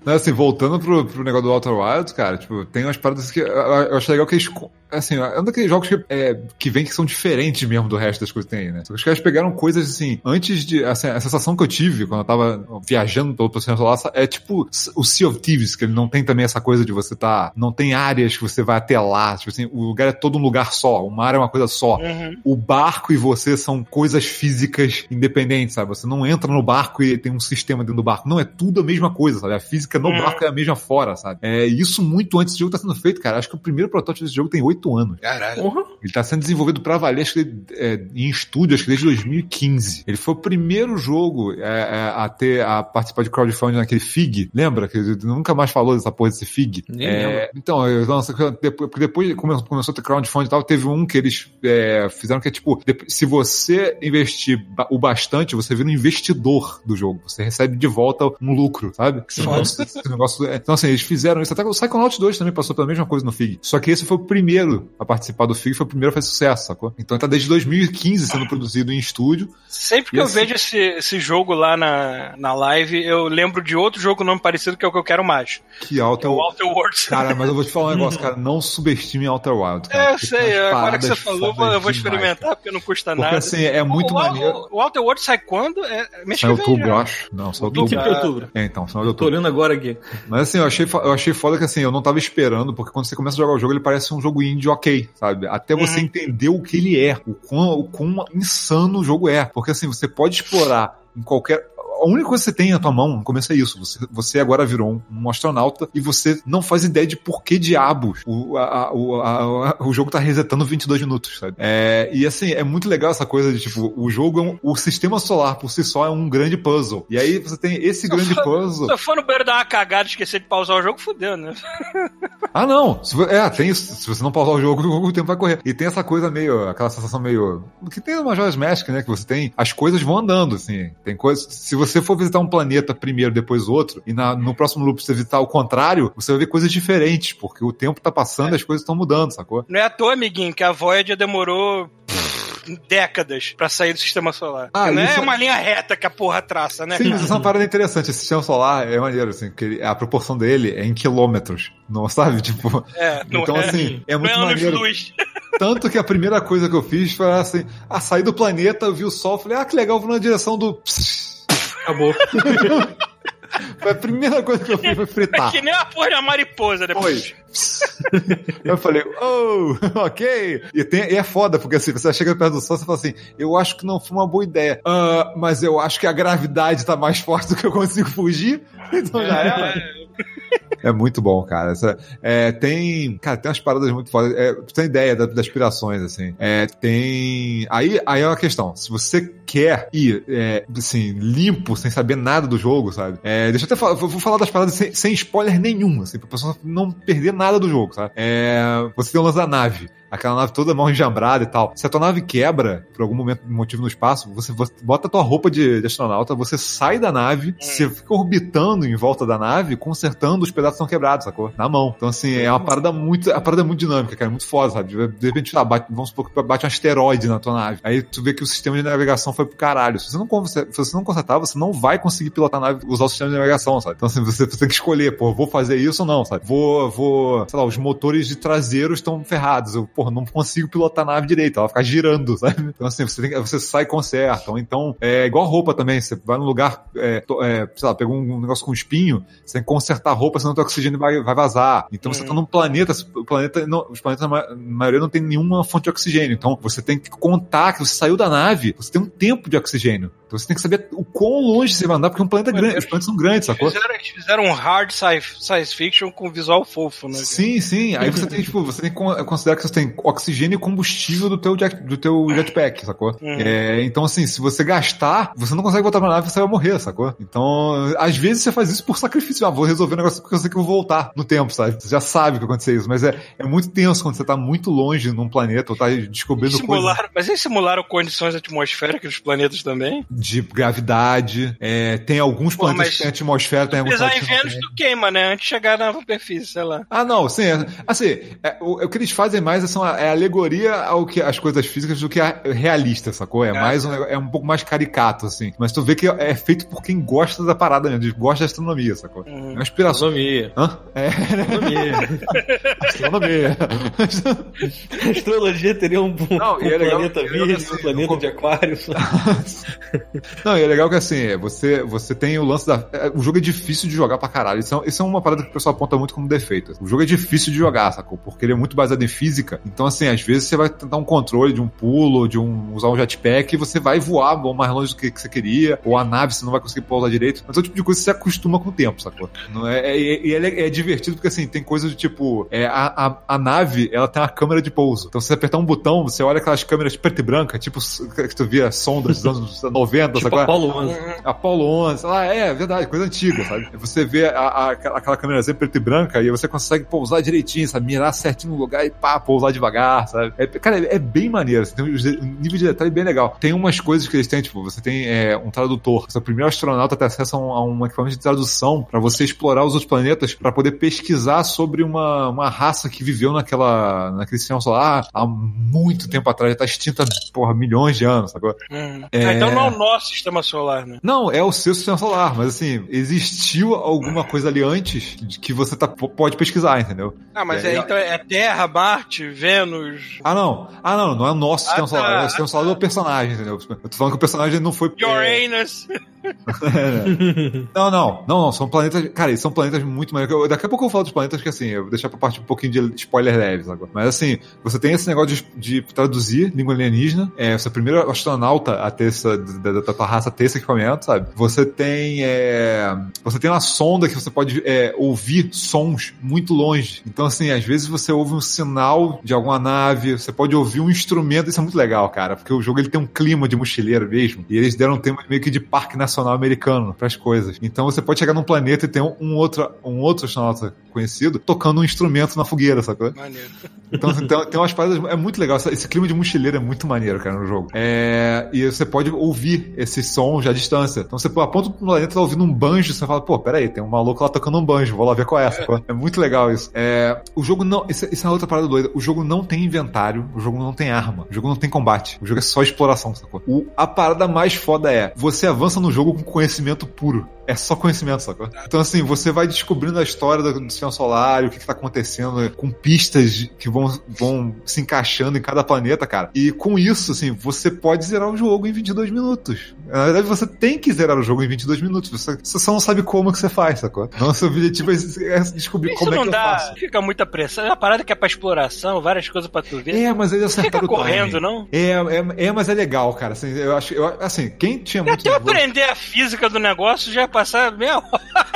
Não, assim, voltando pro, pro negócio do Outer Wilds, cara, tipo, tem umas paradas que eu, eu acho legal que eles. Assim, é um daqueles jogos que, é, que vem que são diferentes mesmo do resto das coisas que tem aí, né? Os caras pegaram coisas assim, antes de. Assim, a sensação que eu tive quando eu tava viajando pelo sistema solar é tipo o Sea of Thieves, que ele não tem também essa coisa de você tá. Não tem áreas que você vai até lá. Tipo assim, o lugar é todo um lugar só. O mar é uma coisa só. Uhum. O barco e você são coisas físicas independentes, sabe? Você não entra no barco e tem um sistema dentro do barco. Não, é tudo a mesma coisa, sabe? A física no Hum. barco é a mesma fora, sabe? É isso muito antes desse jogo tá sendo feito, cara. Acho que o primeiro protótipo desse jogo tem oito anos. Caralho. Porra. Ele tá sendo desenvolvido pra valer, acho que é, em estúdio, acho que desde 2015. Ele foi o primeiro jogo é, é, a ter, a participar de crowdfunding naquele FIG. Lembra? Que ele nunca mais falou dessa porra desse FIG. É, então, eu, nossa, depois, porque depois come- começou a ter crowdfunding e tal, teve um que eles é, fizeram que é tipo, se você investir o bastante, você vira um investidor do jogo. Você recebe de volta um lucro, sabe? Esse negócio- esse negócio é- então, assim, eles fizeram isso. Até o Psychonauts 2 também passou pela mesma coisa no FIG. Só que esse foi o primeiro a participar do FIG, foi o primeiro a fazer sucesso, sacou? Então tá desde 2015 sendo produzido em estúdio. Sempre que eu assim- vejo esse, esse jogo lá na, na live, eu lembro de outro jogo nome parecido que é o que eu quero mais. Que Que é o Outer Worlds. Cara, mas eu vou te falar um negócio, cara. Não subestime Outer Wild. Cara, É, eu sei, agora que você falou, eu vou- experimentar, demais, porque não custa cara. Porque nada. assim, é muito o, maneiro. O, o Outer Worlds sai quando? É, mês que Sai em vem outubro, já. eu acho. Não, só outubro. 25 de outubro. É, então, final de Tô outubro. olhando agora aqui. Mas assim, eu achei, eu achei foda que assim, eu não tava esperando, porque quando você começa a jogar o jogo, ele parece um jogo indie ok, sabe? Até você Uhum. entender o que ele é, o quão, o quão insano o jogo é. Porque assim, você pode explorar em qualquer. A única coisa que você tem na tua mão no começo é isso. Você, você agora virou um, um astronauta e você não faz ideia de por que diabos o, a- a- o, a- a- o jogo tá resetando 22 minutos, sabe? É, e assim, é muito legal essa coisa de tipo, o jogo é um, o sistema solar por si só é um grande puzzle. E aí você tem esse grande puzzle. Se eu for no banheiro dar uma cagada e esquecer de pausar o jogo, fudeu, né? Ah, não. Se é, tem isso. Se você não pausar o jogo, o tempo vai correr. E tem essa coisa meio, aquela sensação meio. Que tem no Majora's Mask, né? Que você tem. As coisas vão andando, assim. Tem coisas. Se você for visitar um planeta primeiro, depois outro, e na- no próximo loop você visitar o contrário, você vai ver coisas diferentes, porque o tempo tá passando e as coisas estão mudando, sacou? Não é à toa, amiguinho, que a Voyager demorou décadas pra sair do sistema solar. Ah, não é isso- uma linha reta que a porra traça, né? Sim, mas isso é uma parada interessante. Esse sistema solar é maneiro, assim, porque a proporção dele é em quilômetros. Não sabe? Tipo. É, não então, é, assim, é não muito é anos maneiro. luz. Tanto que a primeira coisa que eu fiz foi assim: a sair do planeta, eu vi o sol, falei, ah, que legal, vou na direção do. Acabou. Foi a primeira coisa que eu fiz foi fritar. É que nem a porra da mariposa depois. Eu falei, oh, ok. E, tem- e é foda, porque assim, você chega perto do sol e fala assim, eu acho que não foi uma boa ideia. Ah, mas eu acho que a gravidade tá mais forte do que eu consigo fugir. Então já era. É muito bom, cara. Essa- é, tem, cara, tem umas paradas muito fodas. É, ter ideia da- das aspirações, assim. É, tem. Aí, aí é uma questão. Se você quer ir, é, assim, limpo, sem saber nada do jogo, sabe? É, deixa eu até falar, vou falar das paradas sem, sem spoiler nenhum, assim, pra pessoa não perder nada do jogo, sabe? É, você tem o lance da nave. Aquela nave toda mal enjambrada e tal. Se a tua nave quebra, por algum momento, motivo no espaço, você, você bota a tua roupa de, de astronauta, você sai da nave, você fica orbitando em volta da nave, consertando os pedaços que estão quebrados, sacou? Na mão. Então, assim, é uma parada muito, a parada é muito dinâmica, cara, é muito foda, sabe? De repente, lá, bate, vamos supor que bate um asteroide na tua nave. Aí tu vê que o sistema de navegação foi pro caralho. Se você não, se você não consertar, você não vai conseguir pilotar a nave, usar o sistema de navegação, sabe? Então, assim, você, você tem que escolher, pô, vou fazer isso ou não, sabe? Vou, vou, sei lá, os motores de traseiros estão ferrados. Eu, porra, não consigo pilotar a nave direito, ela vai ficar girando, sabe? Então, assim, você, tem, que- você sai e conserta. Ou então, é igual roupa também, você vai num lugar, é, to- é, sei lá, pegou um negócio com espinho, você tem que consertar a roupa, senão o oxigênio vai, vai vazar. Então, você tá num planeta, o planeta não, os planetas, na maioria, não tem nenhuma fonte de oxigênio. Então, você tem que contar que você saiu da nave, você tem um tempo de oxigênio. Então, você tem que saber o quão longe você vai andar, porque é um planeta grande, os planetas são grandes, sacou? Fizeram, eles fizeram um hard sci- science fiction com visual fofo, né? Sim, sim. Aí você tem, tipo, você tem que con- considerar que você tem oxigênio e combustível do teu, jet, do teu jetpack, sacou? É, então, assim, se você gastar, você não consegue voltar pra nave, você vai morrer, sacou? Então, às vezes você faz isso por sacrifício. Ah, vou resolver o negócio porque eu sei que eu vou voltar no tempo, sabe? Você já sabe que vai acontecer isso, mas é, é muito tenso quando você tá muito longe num planeta ou tá descobrindo coisas mas eles simularam condições atmosféricas dos planetas também? De gravidade. É, tem alguns Pô, planetas que têm atmosfera, tem alguns Pisar em planetas que não Vênus, tu queima, né? Antes de chegar na superfície, sei lá. Ah, não, sim. É, assim, é, o, o que eles fazem mais é, são a- é alegoria ao que as coisas físicas do que a realista, sacou? É, mais um, é um pouco mais caricato, assim. Mas tu vê que é feito por quem gosta da parada mesmo, gosta da astronomia, sacou? É uma inspiração. Astronomia. Hã? É, Astronomia. astronomia. A astrologia teria um, um Não, e é legal- planeta é legal virgem, assim, um planeta de aquário. Não, e é legal que assim, é, você, você tem o lance da. é, O jogo é difícil de jogar pra caralho. Isso é, isso é uma parada que o pessoal aponta muito como defeito. O jogo é difícil de jogar, sacou? Porque ele é muito baseado em física. Então, assim, às vezes você vai tentar um controle de um pulo, de um usar um jetpack, e você vai voar mais longe do que, que você queria, ou a nave você não vai conseguir pousar direito. Mas é o tipo de coisa que você acostuma com o tempo, sacou? Não é, é, e é, é divertido porque assim, tem coisas do tipo. É, a, a, a nave, ela tem uma câmera de pouso. Então, se você apertar um botão, você olha aquelas câmeras preto e branca, tipo que tu via sondas dos anos 90, tipo sacou? Apollo 11. Apollo 11, ah, é, verdade, coisa antiga, sabe? Você vê a, a- aquela câmerazinha preta e branca e você consegue pousar direitinho, sabe? Mirar certinho no lugar e pá, pousar devagar, sabe? É, cara, é, é bem maneiro, assim, tem um um nível de detalhe bem legal. Tem umas coisas que eles têm, tipo, você tem é, um tradutor. Você é o primeiro astronauta a ter acesso a um, a um equipamento de tradução pra você explorar os outros planetas pra poder pesquisar sobre uma, uma raça que viveu naquela, naquele sistema solar há muito tempo atrás, já tá extinta, porra, milhões de anos, sacou? Hum. É. Ah, então não é o nosso sistema solar, né? Não, é o seu sistema solar, mas assim, existiu alguma coisa ali antes de que você tá, pode pesquisar, entendeu? Ah, mas É, é, é- então é Terra, Marte, Vênus. Ah, não. Ah, não, não é o nosso sistema Ah, solar, tá. é o sistema solar do personagem, entendeu? Eu tô falando que o personagem não foi. é, Uranus. Não, não, não, não, são planetas. Cara, são planetas muito mais. Daqui a pouco eu falo dos planetas que assim, eu vou deixar pra parte um pouquinho de spoiler leves agora. Mas assim, você tem esse negócio de, de traduzir língua alienígena. É, você é o primeiro astronauta a ter essa, da, da, da tua raça ter esse equipamento, sabe? Você tem. É, você tem uma sonda que você pode é, ouvir sons muito longe. Então, assim, às vezes você ouve um sinal de alguma nave, você pode ouvir um instrumento, isso é muito legal, cara, porque o jogo ele tem um clima de mochileiro mesmo. E eles deram um tema meio que de parque nacional americano pras coisas. Então você pode chegar num planeta e ter um, um outro, um outro astronauta conhecido tocando um instrumento na fogueira, sacou? Maneiro. Então assim, tem, tem umas paradas. É muito legal. Essa- Esse clima de mochileiro é muito maneiro, cara, no jogo. É, e você pode ouvir esse som já à distância. Então você aponta pro planeta, tá ouvindo um banjo, você fala, pô, peraí, tem um maluco lá tocando um banjo, vou lá ver qual é essa. É muito legal isso. É, o jogo não. Isso, isso é outra parada doida. O jogo não tem inventário, o jogo não tem arma, o jogo não tem combate. O jogo é só exploração, sacou? O, a parada mais foda é: você avança no jogo com conhecimento puro. É só conhecimento, sacou? Então, assim, você vai descobrindo a história do, do sistema solar, o que, que tá acontecendo, com pistas que vão, vão se encaixando em cada planeta, cara. E com isso, assim, você pode zerar o jogo em 22 minutos. Na verdade, você tem que zerar o jogo em 22 minutos. Você, você só não sabe como que você faz, sacou? Então, seu objetivo é é descobrir Isso como é que eu dá. faço. Fica muita pressão. É uma parada que é pra exploração, várias coisas pra tu ver. É, mas ele acertaram o correndo, não? É, é, é, mas é legal, cara. Assim, eu acho, eu, assim, quem tinha muito Até eu nervoso- aprender a física do negócio já ia passar meia hora.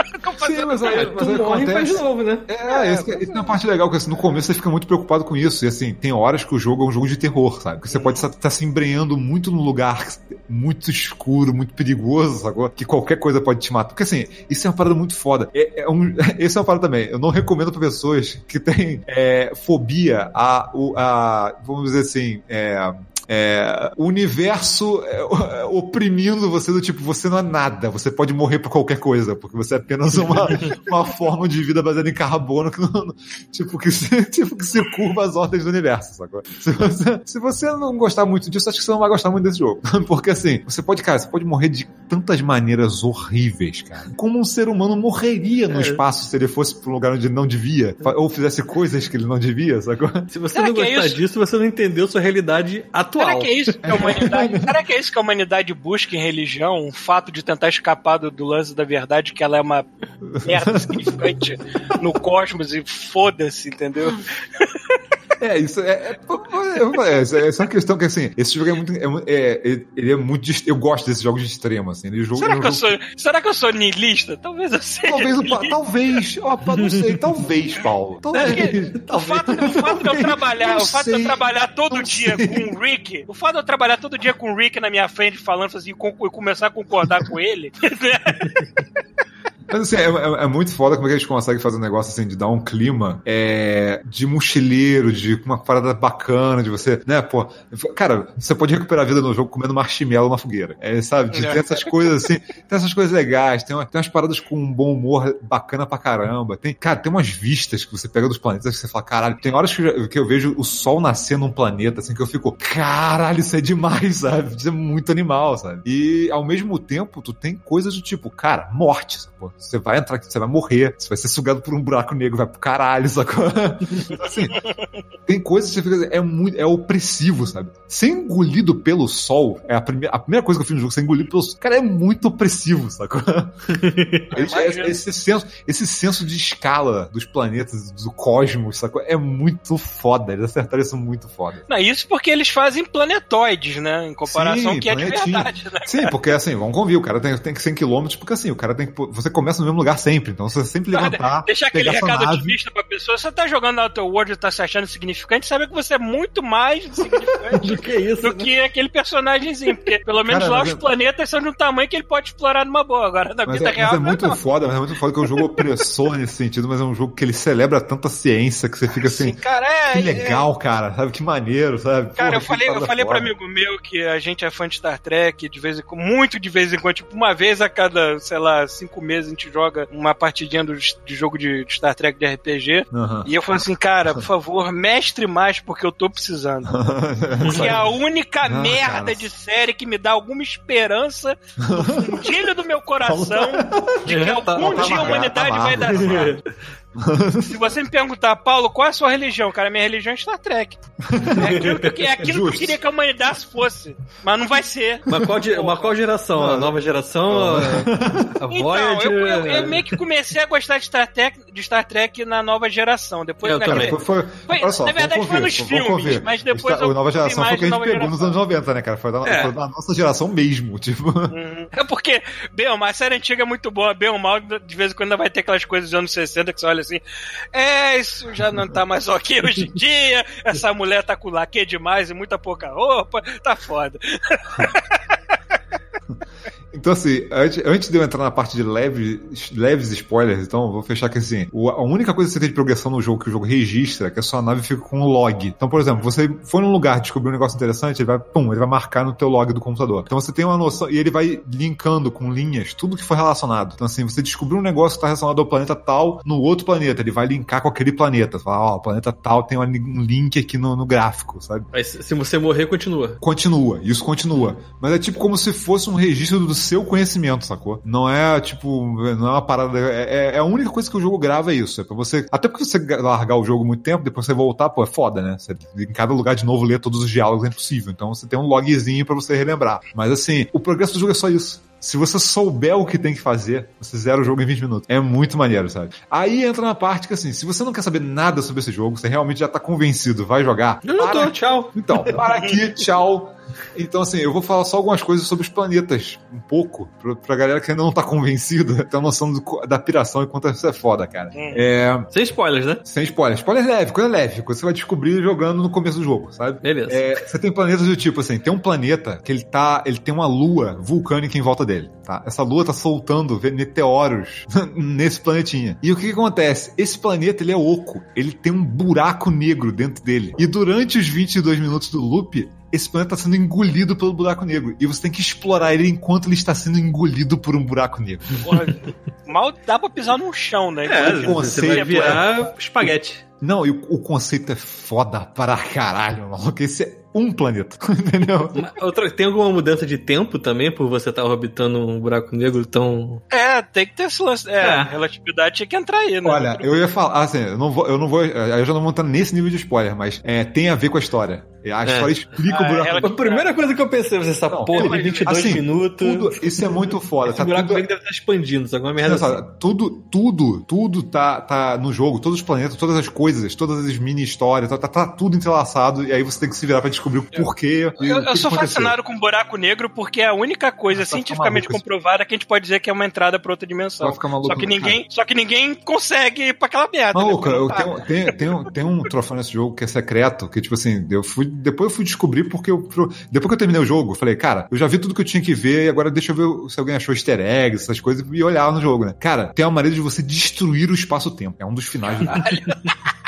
Sim, mas aí, mas Tu aí morre e faz de novo, né? É, isso, que- isso é uma parte legal, que assim, no começo você fica muito preocupado com isso. E assim, tem horas que o jogo é um jogo de terror, sabe? Que você pode estar se embrenhando muito num lugar muito escuro, muito perigoso, sacou? Que qualquer coisa pode te matar. Porque assim, isso é uma parada muito foda. É, é um, esse é uma parada também. Eu não recomendo pra pessoas que têm é, fobia a, o- a, vamos dizer assim, é, é, o universo é, oprimindo você do tipo, você não é nada, você pode morrer por qualquer coisa, porque você é apenas uma, uma forma de vida baseada em carbono que não, tipo, que se, tipo, que se curva as ordens do universo, sacou? Se você, se você não gostar muito disso, acho que você não vai gostar muito desse jogo. Porque assim, você pode, cara, você pode morrer de tantas maneiras horríveis, cara. Como um ser humano morreria no É. espaço se ele fosse pra um lugar onde ele não devia, ou fizesse coisas que ele não devia, sacou? Se você Será não é gostar isso? disso, você não entendeu sua realidade atual. Será que é isso que a humanidade. Será que é isso que a humanidade busca em religião? Um fato de tentar escapar do, do lance da verdade, que ela é uma merda significante no cosmos e foda-se, entendeu? É, isso é. é, é, é, é uma questão que, assim, esse jogo é muito. É, é, ele- é muito. Eu gosto desses jogos de extremo, assim. Ele jogo, Será é um que eu jogo- sou. Será que eu sou niilista? Talvez eu seja. Talvez, o talvez, ó, Pa- não sei, talvez, Paulo. Talvez. O fato, o fato de eu trabalhar, o fato de eu trabalhar todo dia sei. com o Rick, o fato de eu trabalhar todo dia com o Rick na minha frente falando assim, e começar a concordar com ele, Mas assim, é, é- é muito foda como é que eles conseguem fazer um negócio assim, de dar um clima é, de mochileiro, de uma parada bacana, de você, né, pô. Cara, você pode recuperar a vida no jogo comendo marshmallow na fogueira. É, sabe? De ter essas coisas assim, tem essas coisas legais, tem, uma- tem umas paradas com um bom humor bacana pra caramba. Tem, cara, tem umas vistas que você pega dos planetas que você fala, caralho, tem horas que eu, que eu vejo o sol nascer num planeta, assim, que eu fico, caralho, isso é demais, sabe? Isso é muito animal, sabe? E ao mesmo tempo, tu tem coisas do tipo, cara, morte, Você vai entrar aqui, você vai morrer, você vai ser sugado por um buraco negro, vai pro caralho, sacou? assim, tem coisas que você fica, é muito, é opressivo, sabe? Ser engolido pelo sol é a primeira, a primeira coisa que eu fiz no jogo, ser engolido pelo sol. Cara, é muito opressivo, sacou? Esse, esse senso, esse senso de escala dos planetas, do cosmos, sacou? É muito foda. Eles acertaram isso muito foda. Não, isso porque eles fazem planetoides, né? Em comparação Sim, que é de verdade, né? Sim, porque assim, vamos convir, o cara tem, tem que 100 km, porque assim, o cara tem que. Você começa no mesmo lugar sempre, então você sempre levantar. Deixar aquele recado nave. otimista pra pessoa. Você tá jogando lá o teu Word e tá se achando significante, sabe que você é muito mais significante Do que isso? do que aquele personagemzinho. Porque pelo menos Cara, lá os é- planetas são de um tamanho que ele pode explorar numa boa. Agora, na Mas vida é, real, mas é não muito não. foda, mas é muito foda que é um jogo opressor nesse sentido, mas é um jogo que ele celebra tanta ciência que você fica assim, Cara, é. que é- legal, cara, sabe? Que maneiro, sabe? Cara, Porra, eu falei, eu falei pra amigo meu que a gente é fã de Star Trek, de vez em quando, muito de vez em quando, tipo, uma vez a cada, sei lá, cinco meses gente joga uma partidinha do, de jogo de, de Star Trek de RPG. Aham. E eu falei assim, cara, por favor, mestre mais, porque eu tô precisando. Porque é a única Não, merda cara. de série que me dá alguma esperança no fundilho do meu coração de que Tá- algum tá dia a humanidade tá vai dar certo. Se você me perguntar, Paulo, qual é a sua religião? Cara, minha religião é Star Trek. É aquilo que, é aquilo que eu queria que a humanidade fosse. Mas não vai ser. Mas qual, mas qual geração? A nova geração? A, a Então, Voyager? eu, eu- eu meio que comecei a gostar de Star Trek, de Star Trek na nova geração. Depois Eu na também. Foi, foi, Foi- olha só, na verdade, foi nos filmes, convir. mas depois Está- eu a nova geração foi o que a gente pegou nos geração. anos 90, né, cara? Foi da, É. foi da nossa geração mesmo, tipo... Uhum. É porque, bem ou mal, a série antiga é muito boa, bem ou mal, de vez em quando ainda vai ter aquelas coisas dos anos 60 que você olha assim, é, isso já não tá mais ok hoje em dia, essa mulher tá com laque demais e muita pouca roupa, tá foda. Então, assim, antes, antes de eu entrar na parte de leves, leves spoilers, então, vou fechar que assim, a única coisa que você tem de progressão no jogo que o jogo registra é que a sua nave fica com um log. Então, por exemplo, você foi num lugar, descobriu um negócio interessante, ele vai, pum, ele vai marcar no teu log do computador. Então você tem uma noção, e ele vai linkando com linhas tudo que foi relacionado. Então, assim, você descobriu um negócio que está relacionado ao planeta tal no outro planeta, ele vai linkar com aquele planeta. Fala, ó, o planeta tal tem um link aqui no, no gráfico, sabe? Mas se você morrer, continua. Continua, isso continua. Mas é tipo como se fosse um registro do seu conhecimento, sacou? Não é tipo, não é uma parada. É, é a única coisa que o jogo grava é isso. É pra você. Até porque você largar o jogo muito tempo, depois você voltar, pô, é foda, né? Você, em cada lugar de novo ler todos os diálogos é impossível. Então você tem um logzinho pra você relembrar. Mas assim, o progresso do jogo é só isso. Se você souber o que tem que fazer, você zera o jogo em 20 minutos. É muito maneiro, sabe? Aí entra na parte que, assim, se você não quer saber nada sobre esse jogo, você realmente já tá convencido, vai jogar. Eu não para tô, tchau. então, para aqui, tchau. Então, assim, eu vou falar só algumas coisas sobre os planetas, um pouco, pra, pra galera que ainda não tá convencida, ter uma noção do- da piração e quanto isso é foda, cara. Hum. É, Sem spoilers, né? sem spoiler. Spoiler leve, coisa leve, coisa que você vai descobrir jogando no começo do jogo, sabe? Beleza. É, você tem planetas do tipo assim, tem um planeta que ele tá, ele tem uma lua vulcânica em volta dele, tá? Essa lua tá soltando meteoros nesse planetinha. E o que, que acontece? Esse planeta ele é oco, ele tem um buraco negro dentro dele. E durante os 22 minutos do loop, esse planeta está sendo engolido pelo buraco negro. E você tem que explorar ele enquanto ele está sendo engolido por um buraco negro. Porra, mal dá pra pisar no chão, né? É, o você conceito vai é- virar espaguete. Não, e o, o conceito é foda para caralho, maluco. Esse é um planeta, entendeu? Outra, tem alguma mudança de tempo também por você estar orbitando um buraco negro tão. É, tem que ter esse lance. É, É. relatividade tinha que entrar aí, né? Olha, eu ia falar, assim, eu não vou, eu não vou, eu já não vou entrar nesse nível de spoiler, mas é, tem a ver com a história. A É. história explica o Ah, buraco ela- A primeira coisa que eu pensei, você essa Não, porra de mas, 22 assim, minutos. Tudo, isso é muito foda. esse Tá buraco tudo, negro deve estar expandindo, sabe? Uma merda assim. tudo, tudo, tudo tá, tá no jogo, todos os planetas, todas as coisas, todas as mini histórias, tá, tá, tá tudo entrelaçado, e aí você tem que se virar pra descobrir o porquê. e Eu, eu que sou fascinado com buraco negro porque é a única coisa cientificamente comprovada que a gente pode dizer que é uma entrada pra outra dimensão. Vai ficar maluco, Só que ninguém, só que ninguém consegue ir pra aquela merda. né? Maluco, Não eu tenho, tem, tem, um, tem um troféu nesse jogo que é secreto, que tipo assim, eu fui, depois eu fui descobrir porque eu, depois que eu terminei o jogo, eu falei, cara, eu já vi tudo que eu tinha que ver e agora deixa eu ver se alguém achou easter eggs, essas coisas, e olhar no jogo, né? Cara, tem uma maneira de você destruir o espaço-tempo. É um dos finais do jogo.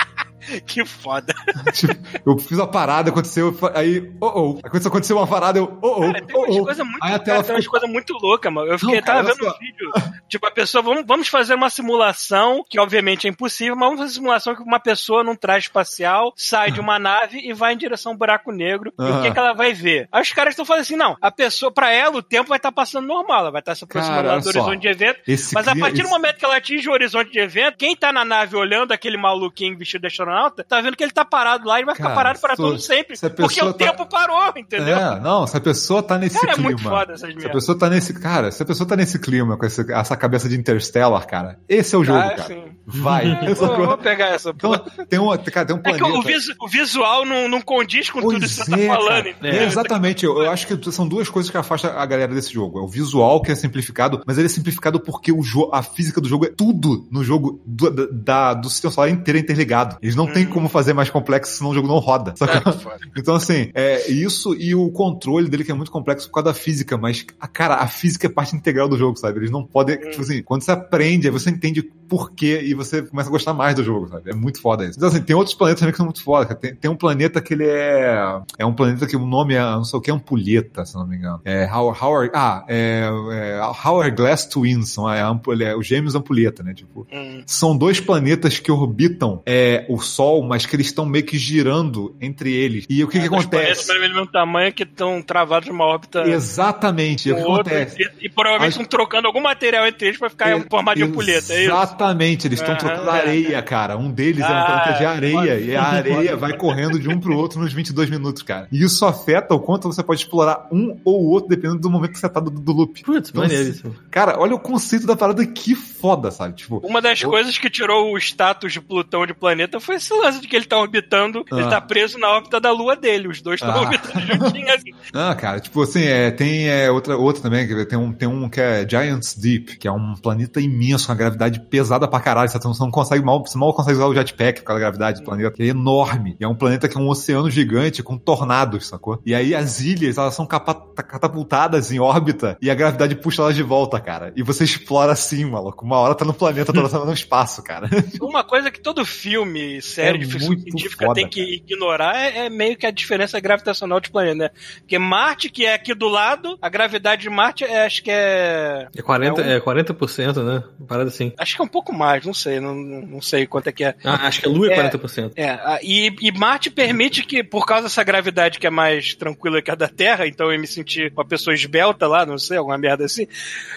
Que foda. Tipo, eu fiz a parada, aconteceu, aí, oh, oh. Aconteceu, aconteceu uma parada, eu, oh, oh, Cara, tem umas oh, oh. coisas muito, Aí a tela ficou- coisas muito loucas, mano. Eu fiquei, Não, cara, tava vendo um vídeo. Tipo, a pessoa, vamos, vamos fazer uma simulação, que obviamente é impossível, mas vamos fazer uma simulação que uma pessoa num traje espacial sai de uma nave e vai em direção ao buraco negro. E o que, que ela vai ver? Aí os caras estão falando assim: não, a pessoa, pra ela, o tempo vai estar passando normal, ela vai estar se aproximando Cara, do só. horizonte de evento. Esse Mas a partir do esse- momento que ela atinge o horizonte de evento, quem tá na nave olhando aquele maluquinho vestido de astronauta, tá vendo que ele tá parado lá e vai ficar Cara, parado para todo sempre. Porque o tá- tempo parou, entendeu? É, não, se a pessoa tá nesse Cara, é clima. muito foda essas Se a pessoa tá nesse. Cara, se a pessoa tá nesse clima, com esse- essa cabeça de Interstellar, cara, esse é o jogo, Ah, cara. sim. Vai. Vou, vou pegar essa. Então, tem um, cara, tem um É que planeta. o, visu- o visual não, não condiz com tudo isso que Pois você é, tá falando. cara. entendeu? É, exatamente. Eu, eu acho que são duas coisas que afastam a galera desse jogo. É o visual, que é simplificado, mas ele é simplificado porque o a física do jogo é tudo no jogo do, da- da- do sistema solar inteiro é interligado. Eles não têm como fazer mais complexo, senão o jogo não roda. foda. Então, assim, é isso e o controle dele que é muito complexo por causa da física, mas, a- cara, a física é parte integral do jogo, sabe? Eles não podem, tipo assim, quando você aprende, aí você entende por quê e você começa a gostar mais do jogo, sabe? É muito foda isso. Então, assim, tem outros planetas também que são muito foda. Tem, tem um planeta que ele é. É um planeta que o nome é, não sei o que, ampulheta, se não me engano. É Howard. Howard ah, é, é Howard Glass Twins, são a, ampul- é, os gêmeos ampulheta, né? Tipo, Hum. são dois planetas que orbitam é, o Sol, mas que eles estão meio que girando entre eles. E o que, que Os planetas acontece? do mesmo tamanho que estão travados numa órbita Exatamente. E o que outro acontece? e, e provavelmente As- estão trocando algum material entre eles pra ficar em formato de ampulheta, é isso? Exatamente, eles estão trocando areia, cara. Um deles é um Ah, planeta de areia, pode- e a areia vai correndo de um pro outro nos 22 minutos, cara. E isso afeta o quanto você pode explorar um ou o outro, dependendo do momento que você tá do, do loop. Putz, Então, maneiríssimo. Cara, olha o conceito da parada que foda, sabe? Tipo, Uma das Eu- coisas que tirou o status de Plutão de planeta foi esse lance de que ele tá orbitando, ele Ah. tá preso na órbita da lua dele. Os dois estão Ah. orbitando juntinhos assim. Ah, cara, tipo assim, é, tem é, outra, outra também, tem um, tem um que é Giants Deep, que é um planeta imenso, com uma gravidade pesada pra caralho, você não consegue mal, você mal consegue usar o jetpack por causa da gravidade do planeta, que é enorme. E é um planeta que é um oceano gigante com tornados, sacou? E aí as ilhas, elas são catapultadas em órbita e a gravidade puxa elas de volta, cara. E você explora assim, maluco. Uma hora tá no planeta, outra hora tá no espaço, cara. Uma coisa que todo filme, série É de ficção científica foda, tem que ignorar é, é meio que a diferença gravitacional de planeta, né? Porque Marte, que é aqui do lado, a gravidade de Marte é, acho que é. É 40%, É um- é 40%, né? Uma Parada assim. Acho que é um pouco mais, não sei, não, não sei quanto é que é. Ah, acho que a Lua é É. 40%. É, e, e Marte permite que, por causa dessa gravidade que é mais tranquila que a da Terra, então eu me senti uma pessoa esbelta lá, não sei, alguma merda assim.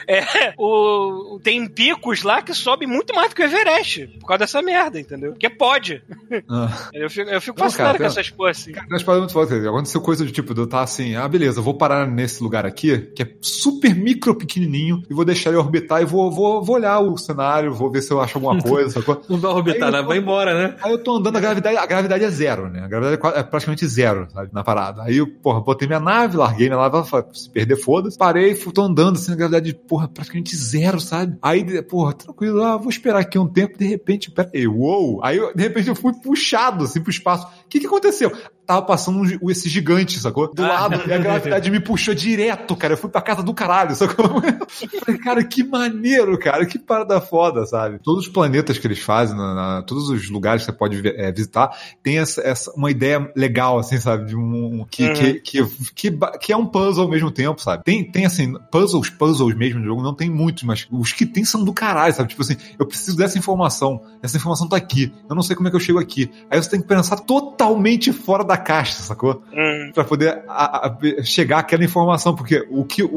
É, o, tem picos lá que sobem muito mais do que o Everest, por causa dessa merda, entendeu? Porque pode. Ah. Eu fico, eu fico Não, fascinado cara, com essas coisas assim. Cara, muito Aconteceu coisa de tipo, de eu estar assim, ah, beleza, eu vou parar nesse lugar aqui, que é super micro pequenininho, e vou deixar ele orbitar e vou, vou, vou olhar o cenário, vou ver se eu acho alguma coisa? Não vai orbitar, né? vai embora, né? Aí eu tô andando, a gravidade, a gravidade é zero, né? A gravidade é é praticamente zero, sabe? Na parada. Aí eu, porra, botei minha nave, larguei minha nave, se perder, foda-se. Parei, fui, tô andando assim, a gravidade, porra, praticamente zero, sabe? Aí, porra, tranquilo, ah, vou esperar aqui um tempo, de repente, pera aí, uou! Aí, de repente, eu fui puxado, assim, pro espaço. O que que aconteceu? Tava passando um esse gigante, sacou? Do lado, e a gravidade me puxou direto, cara. Eu fui pra casa do caralho, sacou? Falei, cara, que maneiro, cara, que parada foda, sabe? Todos os planetas que eles fazem, na, na- todos os lugares que você pode é, visitar, tem essa, essa- uma ideia legal, assim, sabe? De um. Que, Uhum. que, que, que, que é um puzzle ao mesmo tempo, sabe? Tem, tem assim, puzzles, puzzles mesmo no jogo, não tem muitos, mas os que tem são do caralho, sabe? Tipo assim, eu preciso dessa informação. Essa informação tá aqui. Eu não sei como é que eu chego aqui. Aí você tem que pensar totalmente fora da caixa, sacou? Hum. Pra poder a- a- chegar àquela informação, porque o que o,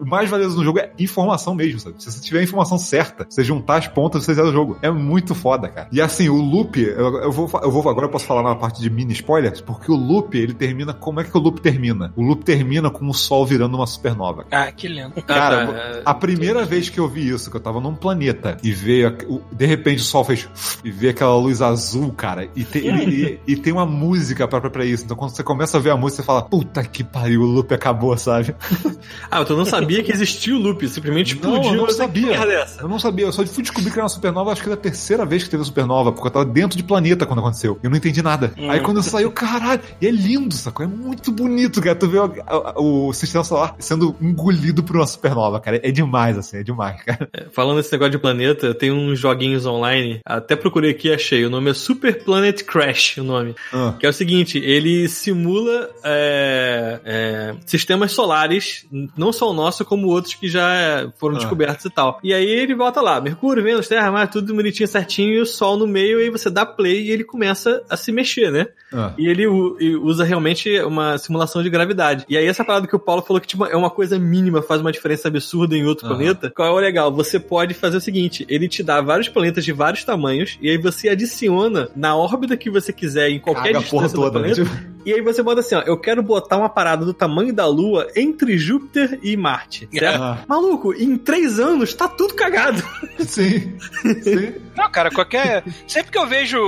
o mais valioso no jogo é informação mesmo, sabe? Se você tiver a informação certa, você juntar as pontas, você zera o jogo. É muito foda, cara. E assim, o loop, eu, eu vou, eu vou agora eu posso falar na parte de mini spoilers, porque o loop, ele termina, como é que o loop termina? O loop termina com o sol virando uma supernova. Ah, que lindo. Cara, Ah, tá. a primeira vez que eu vi isso, que eu tava num planeta e veio, de repente o sol fez e veio aquela luz azul, cara, e tem, e, e- e tem uma música própria pra isso. Então quando você começa a ver a música, você fala, puta que pariu, o loop acabou, sabe? Ah, tu não sabia que existia o loop, simplesmente Não, explodiu. eu não mas que sabia. é? Eu não sabia, eu só fui descobrir que era uma supernova, acho que era a terceira vez que teve a supernova, porque eu tava dentro de planeta quando aconteceu. Eu não entendi nada. Hum. Aí quando saiu, caralho, e é lindo, sacou? É muito bonito, cara. Tu vê o, o- o sistema solar sendo engolido por uma supernova, cara. É demais, assim, é demais, cara. Falando desse negócio de planeta, tem uns joguinhos online. Até procurei aqui e achei. O nome é Super Planet Crash, o nome. Ah. Que é o seguinte, ele simula é, é, sistemas solares, não só o nosso, como outros que já foram Ah. descobertos e tal. E aí ele volta lá, Mercúrio, Vênus, Terra, Mar, tudo bonitinho, certinho, e o Sol no meio, e aí você dá play e ele começa a se mexer, né? Ah. E ele usa realmente uma simulação de gravidade. E aí essa parada que o Paulo falou que tipo, é uma coisa mínima, faz uma diferença absurda em outro Aham. planeta. Qual é o legal? Você pode fazer o seguinte, ele te dá vários planetas de vários tamanhos, e aí você adiciona na órbita que você quiser, em qualquer Caga a porra toda, né? Tipo, e aí você bota assim, ó, eu quero botar uma parada do tamanho da Lua entre Júpiter e Marte, certo? Ah. Maluco, em três anos tá tudo cagado. Sim. Sim. Não, cara, qualquer. Sempre que eu vejo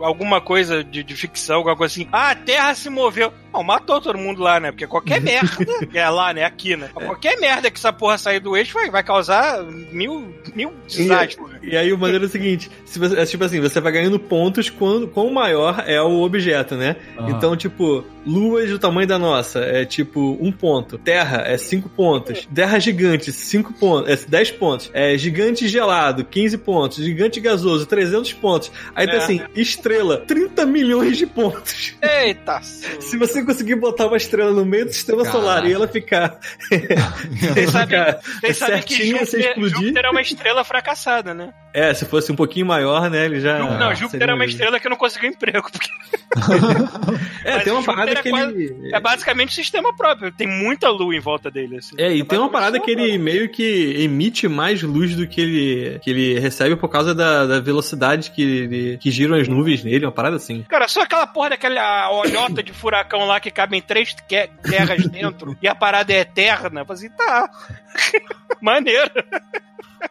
alguma coisa de, de ficção, alguma coisa assim, ah, a Terra se moveu. Não, matou todo mundo lá, né? Porque qualquer merda. é lá, né? Aqui, né? Qualquer merda que essa porra sair do eixo vai, vai causar mil, mil desastres. E aí o maneiro é o seguinte, se você, é tipo assim, você vai ganhando pontos quando quão maior é o objeto, né? Ah. Então, tipo, luas do tamanho da nossa é tipo um ponto. Terra é cinco pontos. Terra gigante, cinco pontos, é 10 pontos. É gigante gelado, 15 pontos. Gigante gasoso, 300 pontos. Aí tá É. assim, estrela, 30 milhões de pontos. Eita! Se você conseguir botar uma estrela no meio do sistema solar e ela ficar, Vocês sabem, ficar vocês sabem que você Júpiter, explodir. Júpiter é uma estrela fracassada, né? É, se fosse um pouquinho maior, né, ele já... não, Júpiter é uma um- estrela que não conseguiu emprego. Porque É, Mas tem uma Júpiter parada é que quase- ele... é basicamente um sistema próprio. Tem muita lua em volta dele. Assim. É, e É tem uma parada que ele meio que emite mais luz do que ele, que ele recebe por causa da, da velocidade que, ele- que giram as nuvens nele, uma parada assim. Cara, só aquela porra daquela olhota de furacão lá que cabem três terras dentro e a parada é eterna. Eu falei assim, tá. Maneiro.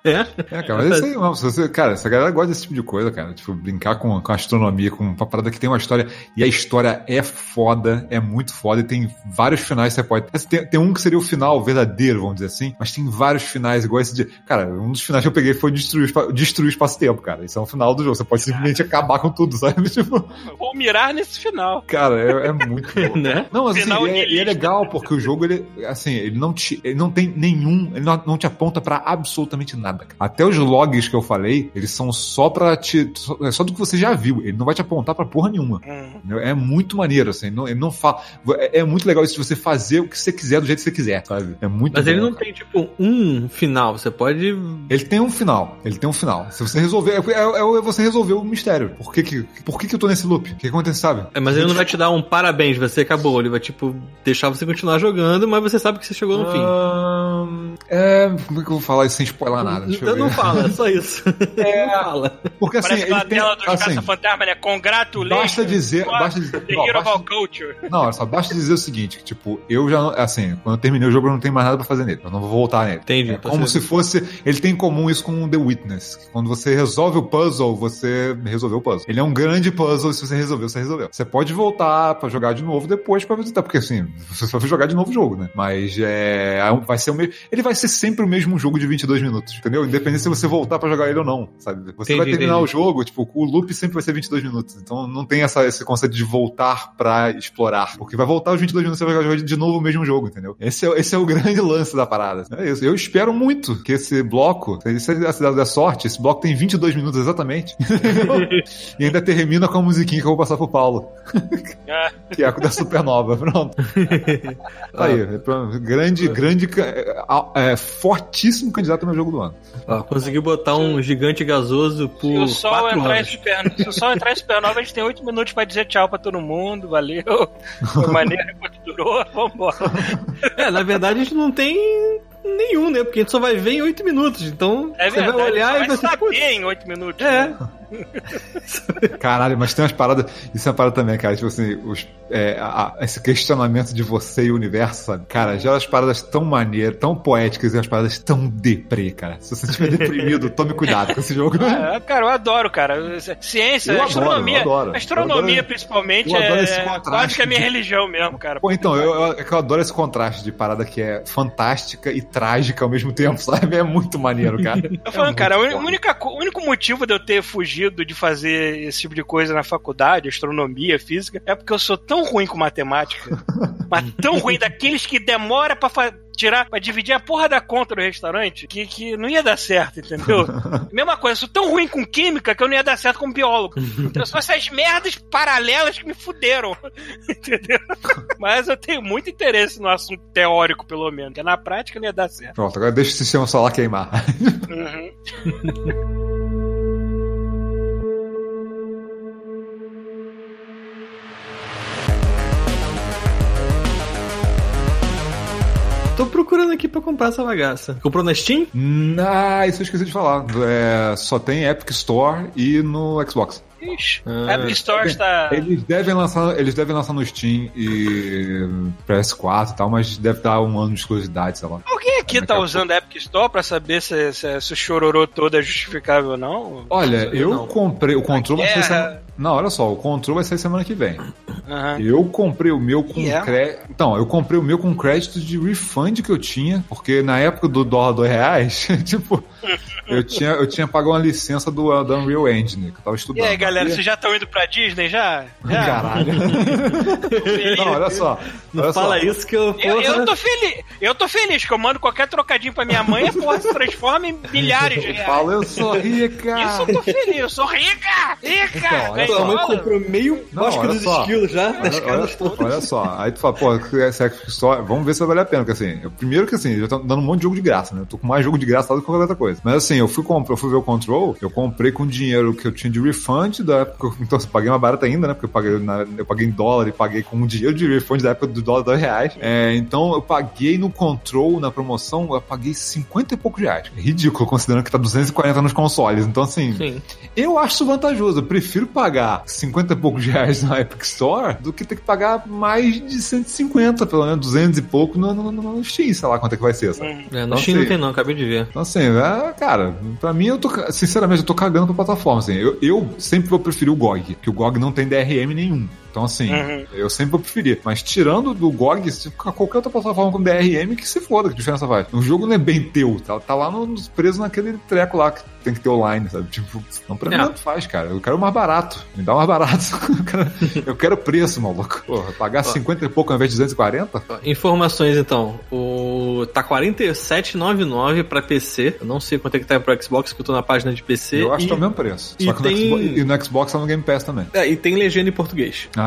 É? É, cara, mas é isso aí mesmo. Você, cara, essa galera gosta desse tipo de coisa, cara. Tipo, brincar com, com astronomia, com uma parada que tem uma história. E a história é foda, é muito foda. E tem vários finais que você pode. Assim, Tem, tem um que seria o final verdadeiro, vamos dizer assim. Mas tem vários finais igual esse de. Cara, um dos finais que eu peguei foi destruir, o destruir o espaço-tempo, cara. Isso é um final do jogo. Você pode simplesmente acabar com tudo, sabe? Tipo, Vou mirar nesse final. cara, é, é muito. Né? Não, assim, e é, e é legal porque o jogo, ele, assim, ele não te, ele não tem nenhum, ele não, não te aponta pra absolutamente nada. cara. Até os logs que eu falei, eles são só pra te, só, é só do que você já viu. Ele não vai te apontar pra porra nenhuma. Hum. entendeu? É muito maneiro, assim, não, ele não fala, é, é muito legal isso de você fazer o que você quiser do jeito que você quiser, sabe? É muito Mas bom, ele não cara. tem, tipo, um final. Você pode. Ele tem um final. Ele tem um final. Se você resolver, é, é- é você resolver o mistério. Por que que, por que que eu tô nesse loop? O que que acontece, sabe? É, mas ele não vai te dar um parabéns, você acabou. Ele vai, tipo, deixar você continuar jogando, mas você sabe que você chegou no fim. É, como é que eu vou falar isso sem spoiler nada? Deixa eu Então não fala, é só isso. não fala. Porque assim, Parece ele tem, tela dos assim, caça-fantasma, né? Congratulations. basta dizer, basta dizer, The hero basta- culture. não, olha só, basta dizer o seguinte, que, tipo, eu já, assim, quando eu terminei o jogo eu não tenho mais nada pra fazer nele, eu não vou voltar nele. Entendi. É tá como se fosse, ele tem em comum isso com The Witness, que quando você resolve o puzzle, você resolveu o puzzle. Ele é um grande puzzle, e se você resolveu, você resolveu. Você pode voltar pra jogar de novo depois pra visitar, porque assim, você só vai jogar de novo o jogo, né? Mas é, vai ser o mesmo, ele vai ser sempre o mesmo jogo de 22 minutos, entendeu? Independente se você voltar pra jogar ele ou não, sabe? Você vai Entendi, terminar entendi. o jogo, tipo, o loop sempre vai ser 22 minutos. Então não tem essa, esse conceito de voltar pra explorar. Porque vai voltar os 22 minutos e você vai jogar de novo o mesmo jogo, entendeu? Esse é, esse é o grande lance da parada. É isso. Eu espero muito que esse bloco, é a da sorte, esse bloco tem 22 minutos exatamente. e ainda termina com a musiquinha que eu vou passar pro Paulo. Ah, Que é a da Supernova. Pronto. Tá aí. pra- Grande, grande, ca- é, é, fortíssimo candidato no jogo do ano. Ó, conseguiu botar um gigante gasoso por se o sol entrar em anos. super, se o sol entrar em supernova, a gente tem 8 minutos pra dizer tchau pra todo mundo. Valeu. Foi maneiro enquanto durou. Vambora. É, na verdade a gente não tem nenhum, né? Porque a gente só vai ver em oito minutos. Então É você verdade. vai olhar só e vai saber "Putz, em 8 minutos. É, né? Caralho, mas tem umas paradas. Isso é uma parada também, cara. Tipo assim, os, é, a- a- esse questionamento de você e o universo, sabe? Cara, já as paradas tão maneiras, tão poéticas e as paradas tão deprê, cara. Se você estiver deprimido, tome cuidado com esse jogo. É, cara, eu adoro, cara. Ciência, Eu adoro, astronomia. eu adoro. Astronomia, Eu adoro- principalmente, eu adoro é esse contraste quase que a minha de- religião mesmo, cara. Pô, então, eu, eu, é que eu adoro esse contraste de parada que é fantástica e trágica ao mesmo tempo, sabe? É muito maneiro, cara. Eu falando, É cara, o único motivo de eu ter fugido de fazer esse tipo de coisa na faculdade, astronomia, física, é porque eu sou tão ruim com matemática, mas tão ruim daqueles que demora pra fa- tirar, pra dividir a porra da conta do restaurante, que, que não ia dar certo, entendeu? Mesma coisa, eu sou tão ruim com química que eu não ia dar certo como biólogo. Então são essas merdas paralelas que me fuderam, entendeu? Mas eu tenho muito interesse no assunto teórico, pelo menos, que na prática não ia dar certo. Pronto, agora deixa o sistema solar queimar. Uhum. Tô procurando aqui pra comprar essa bagaça. Comprou na Steam? Ah, isso eu esqueci de falar. É, só tem Epic Store e no Xbox. Ixi, Ah. Epic Store está... Eles devem lançar, eles devem lançar no Steam e PS4 e tal, mas deve dar um ano de exclusividade, sei lá. Alguém aqui tá a usando a Epic Store pra saber se, se, se o chororô todo é justificável ou não? Olha, eu não. comprei o controle semana... Não, olha só, o controle vai sair semana que vem. Aham. Eu comprei o meu com Yeah. crédito. Então, eu comprei o meu com crédito de refund que eu tinha, porque na época do dólar dois reais, tipo, eu tinha, eu tinha pago uma licença do, da Unreal Engine, que eu tava E estudando. aí, galera, vocês já estão indo pra Disney já? já? Caralho. Não, olha só. Não olha fala só. isso que eu, Eu, eu tô feliz, eu tô feliz que eu mando qualquer trocadinho pra minha mãe e a porra se transforma em milhares de reais. Fala, eu sou rica. Isso eu tô feliz, eu sou rica! Rica! Então, Tua mãe comprou meio bosque olha dos só. esquilos já, das Olha, casas olha, todas. olha só, aí tu fala, pô, esse Epic Store, vamos ver se vai valer a pena, porque assim, eu, primeiro que assim, já tá dando um monte de jogo de graça, né? Eu tô com mais jogo de graça lá do que qualquer outra coisa. Mas assim, eu fui comprar, eu fui ver o Control, eu comprei com dinheiro que eu tinha de refund da época, então eu paguei mais barato ainda, né? Porque eu paguei, na- eu paguei em dólar e paguei com um dinheiro de refund da época do dólar dois reais. É, então eu paguei no Control, na promoção, eu paguei 50 e poucos reais. É ridículo, considerando que tá 240 nos consoles. Então, assim, Sim. eu acho isso vantajoso. Eu prefiro pagar 50 e poucos reais na Epic Store do que ter que pagar mais de 150, pelo menos 200 e pouco no, no, no, no Steam, sei lá quanto é que vai ser, sabe? É, no Não Steam não sei. tem não, acabei de ver. Então, assim, é, cara, pra mim, eu tô, sinceramente, eu tô cagando pra plataforma, assim. Eu, eu sempre vou preferir o GOG, que o GOG não tem DRM nenhum. Então, assim, Uhum. eu sempre vou preferir. Mas tirando do GOG, se ficar qualquer outra plataforma com DRM, que se foda, que diferença faz? O jogo não é bem teu, tá, tá lá no, preso naquele treco lá que tem que ter online, sabe? Tipo, não pra mim É. tanto faz, cara. Eu quero o mais barato. Me dá o mais barato. Eu quero, eu quero preço, maluco. Porra, pagar 50 e pouco ao invés de 240? Ó, Informações então. O tá 47,99 pra PC. Eu não sei quanto é que tá pro Xbox, que eu tô na página de PC. Eu acho e, que é o mesmo preço. e Só que tem- no, Xbox, e no Xbox tá no Game Pass também. é, e tem legenda em português. Ah,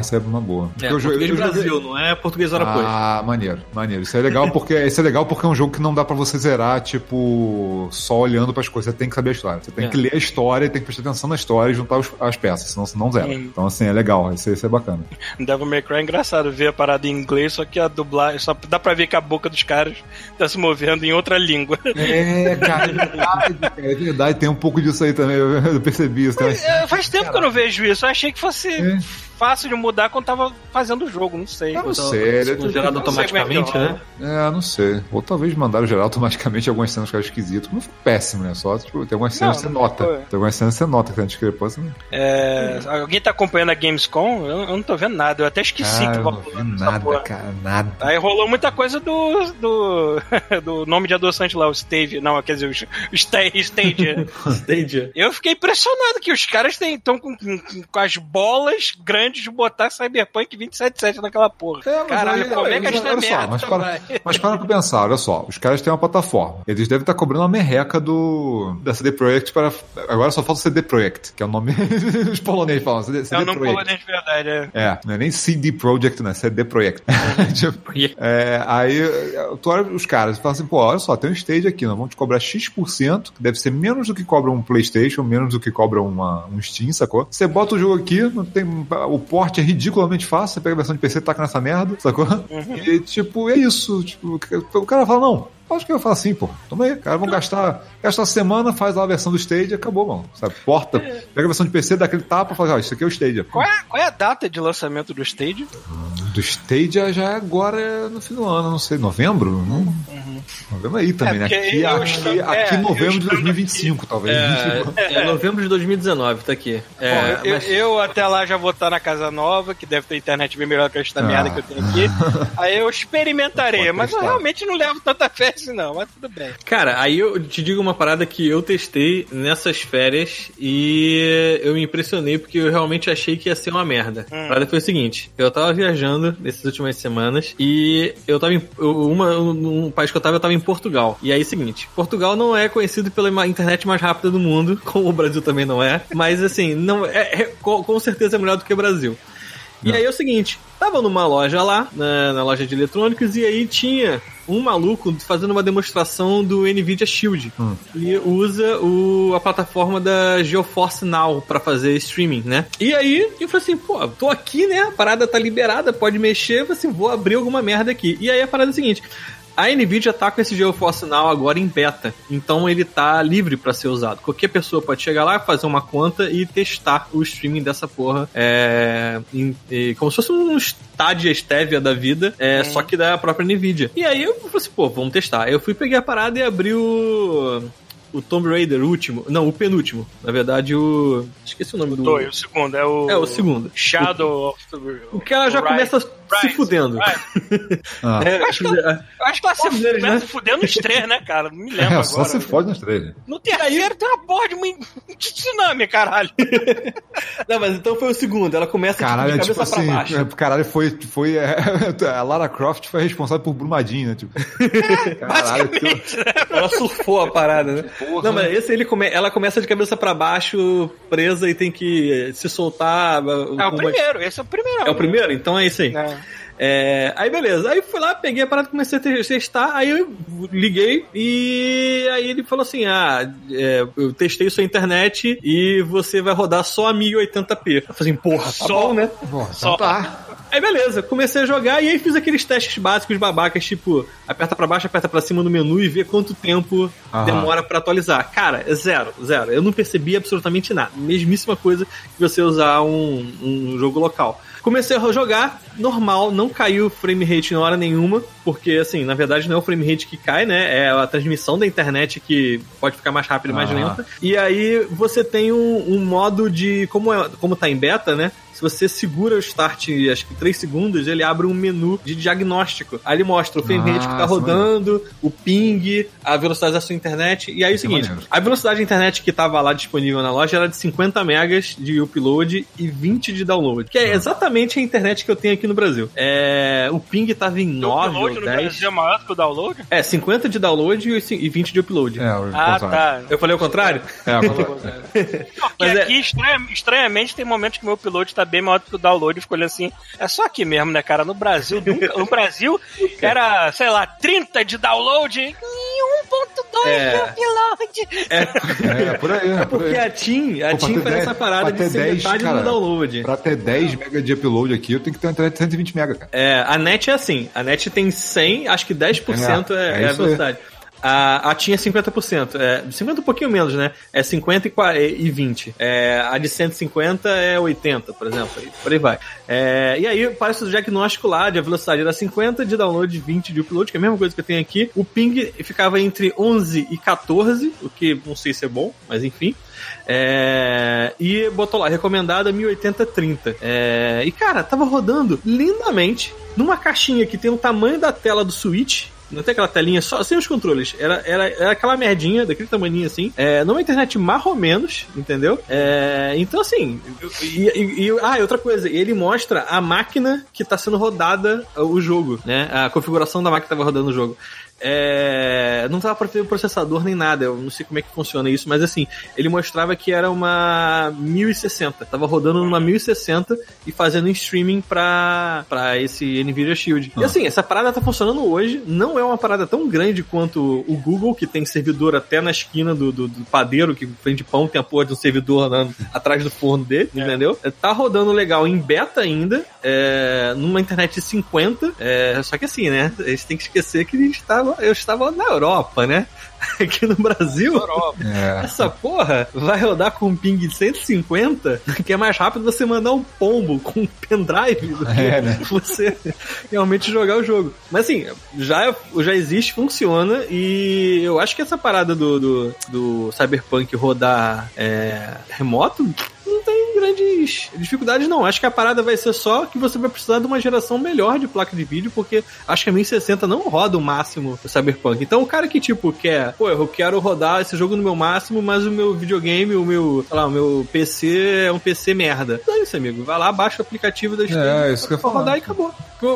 isso é uma boa. É, Eu português eu do joguei- Brasil, não é português hora depois. Ah, maneiro, maneiro. Isso é legal porque isso é legal porque é um jogo que não dá pra você zerar, tipo, só olhando pras coisas. Você tem que saber a história. Você tem É. que ler a história e tem que prestar atenção na história e juntar os- as peças, senão você não zera. Sim. Então, assim, é legal. Isso, isso é bacana. Devil May Cry é engraçado ver a parada em inglês, só que a dublagem, só dá pra ver que a boca dos caras tá se movendo em outra língua. É, cara, é verdade, cara, é verdade. Tem um pouco disso aí também. Eu, percebi isso. Umas- É, faz tempo que eu não vejo isso. Eu achei que fosse É. fácil de mudar quando tava fazendo o jogo, não sei. Eu não Então, sei, ele é gerado não sei como é automaticamente, né? É, não sei. Ou talvez mandaram geral automaticamente algumas cenas que eram esquisitas. Não foi péssimo, né? Só, tipo, tem algumas cenas Não, que você nota. foi. Tem algumas cenas que você nota que tem discrepância. Né? É, alguém tá acompanhando a Gamescom? Eu, eu não tô vendo nada. Eu até esqueci Cara, que eu não vi nada, porra. cara, nada. Aí rolou muita coisa do, do, do nome de adoçante lá, o Stave. Não, quer dizer, o Sta- Stadia. Stadia. Eu fiquei impressionado que os caras estão com, com, com as bolas grandes de botar Cyberpunk 277 naquela porra. É, mas Caralho, aí- como é que mas esta olha só, mas para, mas para pra pensar, olha só, os caras têm uma plataforma. Eles devem estar cobrando uma merreca do da CD Projekt para. Agora só falta o CD Projekt, que é o nome. os poloneses falam, CD, É CD o nome polonês de verdade, é. É, não é nem CD Projekt, né? CD Projekt. Tipo, é, aí tu olha os caras e fala assim, pô, olha só, tem um stage aqui, nós vamos te cobrar X%, que deve ser menos do que cobra um Playstation, menos do que cobra uma, um Steam, sacou? Você bota o jogo aqui, não tem, o porte é ridiculamente fácil, você pega a versão de PC e taca nessa merda, sacou? E tipo, é isso. Tipo, o cara fala, não, Acho que eu falo assim, pô. Toma aí, cara, vão gastar. Gasta uma semana, faz lá a versão do Stage e acabou, mano. Sabe? Porta, pega a versão de PC, dá aquele tapa e fala, ó, isso aqui é o Stage. Qual é, qual é a data de lançamento do Stage? Do Stage já é agora é no fim do ano, não sei, novembro? Não? Novembro aí também, É, né? Aqui, eu aqui, estou- aqui é, novembro eu de estou 2025, talvez. É, é novembro de 2019, tá aqui. É, Bom, eu, mas- eu até lá já vou estar na casa nova, que deve ter internet bem melhor que esta Ah. merda que eu tenho aqui. Aí eu experimentarei, mas eu realmente não levo tanta fé assim não, mas tudo bem. Cara, aí eu te digo uma parada que eu testei nessas férias e eu me impressionei porque eu realmente achei que ia ser uma merda. Hum. A parada foi o seguinte: eu tava viajando nessas últimas semanas e eu tava em. Uma, um país que eu tava, eu tava em Portugal. E aí, seguinte: Portugal não é conhecido pela internet mais rápida do mundo, como o Brasil também não é, mas assim, não é, é- com, certeza é melhor do que o Brasil. E aí é o seguinte, tava numa loja lá, na, na loja de eletrônicos, e aí tinha um maluco fazendo uma demonstração do Nvidia Shield. Hum. Ele usa o, a plataforma da GeoForce Now pra fazer streaming, né? E aí eu falei assim, pô, tô aqui, né? A parada tá liberada, pode mexer, assim, vou abrir alguma merda aqui. E aí a parada é a seguinte. A Nvidia tá com esse GeoForce Now agora em beta, então ele tá livre pra ser usado. Qualquer pessoa pode chegar lá, fazer uma conta e testar o streaming dessa porra, é, em- em- como se fosse um Stadia Stevia da vida, é, só que da própria Nvidia. E aí eu falei assim, pô, vamos testar. Aí eu fui peguei a parada e abri o o Tomb Raider, o último, não, o penúltimo. Na verdade, o esqueci o nome do Dois, o segundo é o É, o segundo. Shadow of the O que ela já começa se Rise. fudendo. Rise. Ah, É, Eu acho que ela, eu acho que ela se deles, começa né? fudendo os três, né, cara? Não me lembro é, agora. só se fode nos três. No terceiro tem uma porra de, uma, de tsunami, caralho. Não, mas então foi o segundo. Ela começa Caralho, é tipo, de tipo cabeça assim, pra baixo. é, caralho, foi, foi é, a Lara Croft foi responsável por Brumadinho, né? Tipo, caralho, que- Ela surfou a parada, né? Porra. Não, mas esse ele come... ela começa de cabeça pra baixo, presa e tem que se soltar. É o primeiro, esse é o primeiro. É o primeiro? Então é isso aí. É. É, aí beleza, aí fui lá, peguei a parada, comecei a testar, aí eu liguei e aí ele falou assim: Ah, é, eu testei sua internet e você vai rodar só a 1080p. Eu falei assim, porra, tá Só. bom, né? Bom, Só. então tá. Aí beleza, comecei a jogar e aí fiz aqueles testes básicos babacas, tipo, aperta pra baixo, aperta pra cima no menu e vê quanto tempo Aham. demora pra atualizar. Cara, é zero, zero. Eu não percebi absolutamente nada. Mesmíssima coisa que você usar um, um jogo local. Comecei a jogar, normal, não caiu o frame rate na hora nenhuma, porque assim, na verdade não é o frame rate que cai, né? É a transmissão da internet que pode ficar mais rápida e mais Ah. lenta. E aí você tem um, um modo de. Como, é, como tá em beta, né? Se você segura o start, acho que 3 segundos, ele abre um menu de diagnóstico. Aí ele mostra o frame rate Ah, que tá é rodando, o ping, a velocidade da sua internet. E aí é o é seguinte: maneiro. a velocidade da internet que tava lá disponível na loja era de 50 megas de upload e 20 de download. Que é exatamente a internet que eu tenho aqui no Brasil. É, o ping tava em O 9 upload ou no 10. Brasil é maior que o download? É, 50 de download e e 20 de upload. É, o Ah, tá. Eu falei o contrário? É, o contrário. Porque Mas é- aqui, estranha- estranhamente, tem momentos que meu upload tá bem maior do que o download. Eu fico olhando assim, é só aqui mesmo, né, cara? No Brasil, nunca, no Brasil era, sei lá, 30 de download e 1.2 É. de upload. É, por aí, é, por Porque aí. a TIM, a Pô, TIM faz 10 essa parada de ser 10, metade cara, do download. Pra ter 10 MB de upload aqui, eu tenho que ter uma internet de 120 MB, cara. É, a net é assim, a net tem 100, acho que 10% é, É, é é a isso aí. A, a é 50%, é, 50 um pouquinho menos, né? É 50 e, qua- e 20. É, a de 150 é 80, por exemplo, e por aí vai. É, e aí parece o diagnóstico lá de a velocidade era 50 de download, 20 de upload, que é a mesma coisa que eu tenho aqui. O ping ficava entre 11 e 14, o que não sei se é bom, mas enfim. É, e botou lá, recomendada 1080-30. É, e cara, tava rodando lindamente numa caixinha que tem o tamanho da tela do Switch. Não tem aquela telinha só, sem os controles. Era, era, era aquela merdinha, daquele tamanho assim. É, numa internet mais ou menos, entendeu? É, então, assim. E, e- e- ah, outra coisa, ele mostra a máquina que tá sendo rodada o jogo, né? A configuração da máquina que tava rodando o jogo. É, não tava pra ter o processador nem nada, eu não sei como é que funciona isso, mas assim, ele mostrava que era uma 1060, tava rodando numa 1060 e fazendo streaming pra, pra esse Nvidia Shield. E assim, essa parada tá funcionando hoje, não é uma parada tão grande quanto o Google, que tem servidor até na esquina do, do, do padeiro que vende pão, tem a porra de um servidor andando atrás do forno dele, entendeu? Tá rodando legal em beta ainda, é, numa internet de 50, é, só que assim, né? A gente tem que esquecer que a gente tava, eu estava na Europa, né? Aqui no Brasil, É. essa porra vai rodar com um ping de 150, que é mais rápido você mandar um pombo com um pendrive do que É, né? você realmente jogar o jogo. Mas assim, já, já existe, funciona, e eu acho que essa parada do, do, do Cyberpunk rodar é, remoto grandes dificuldades, não. Acho que a parada vai ser só que você vai precisar de uma geração melhor de placa de vídeo, porque acho que a 1060 não roda o máximo do Cyberpunk. Então o cara que, tipo, quer, pô, eu quero rodar esse jogo no meu máximo, mas o meu videogame, o meu, sei lá, o meu PC é um PC merda. Então é isso, amigo. Vai lá, baixa o aplicativo da Steam. É, isso que eu rodar e acabou.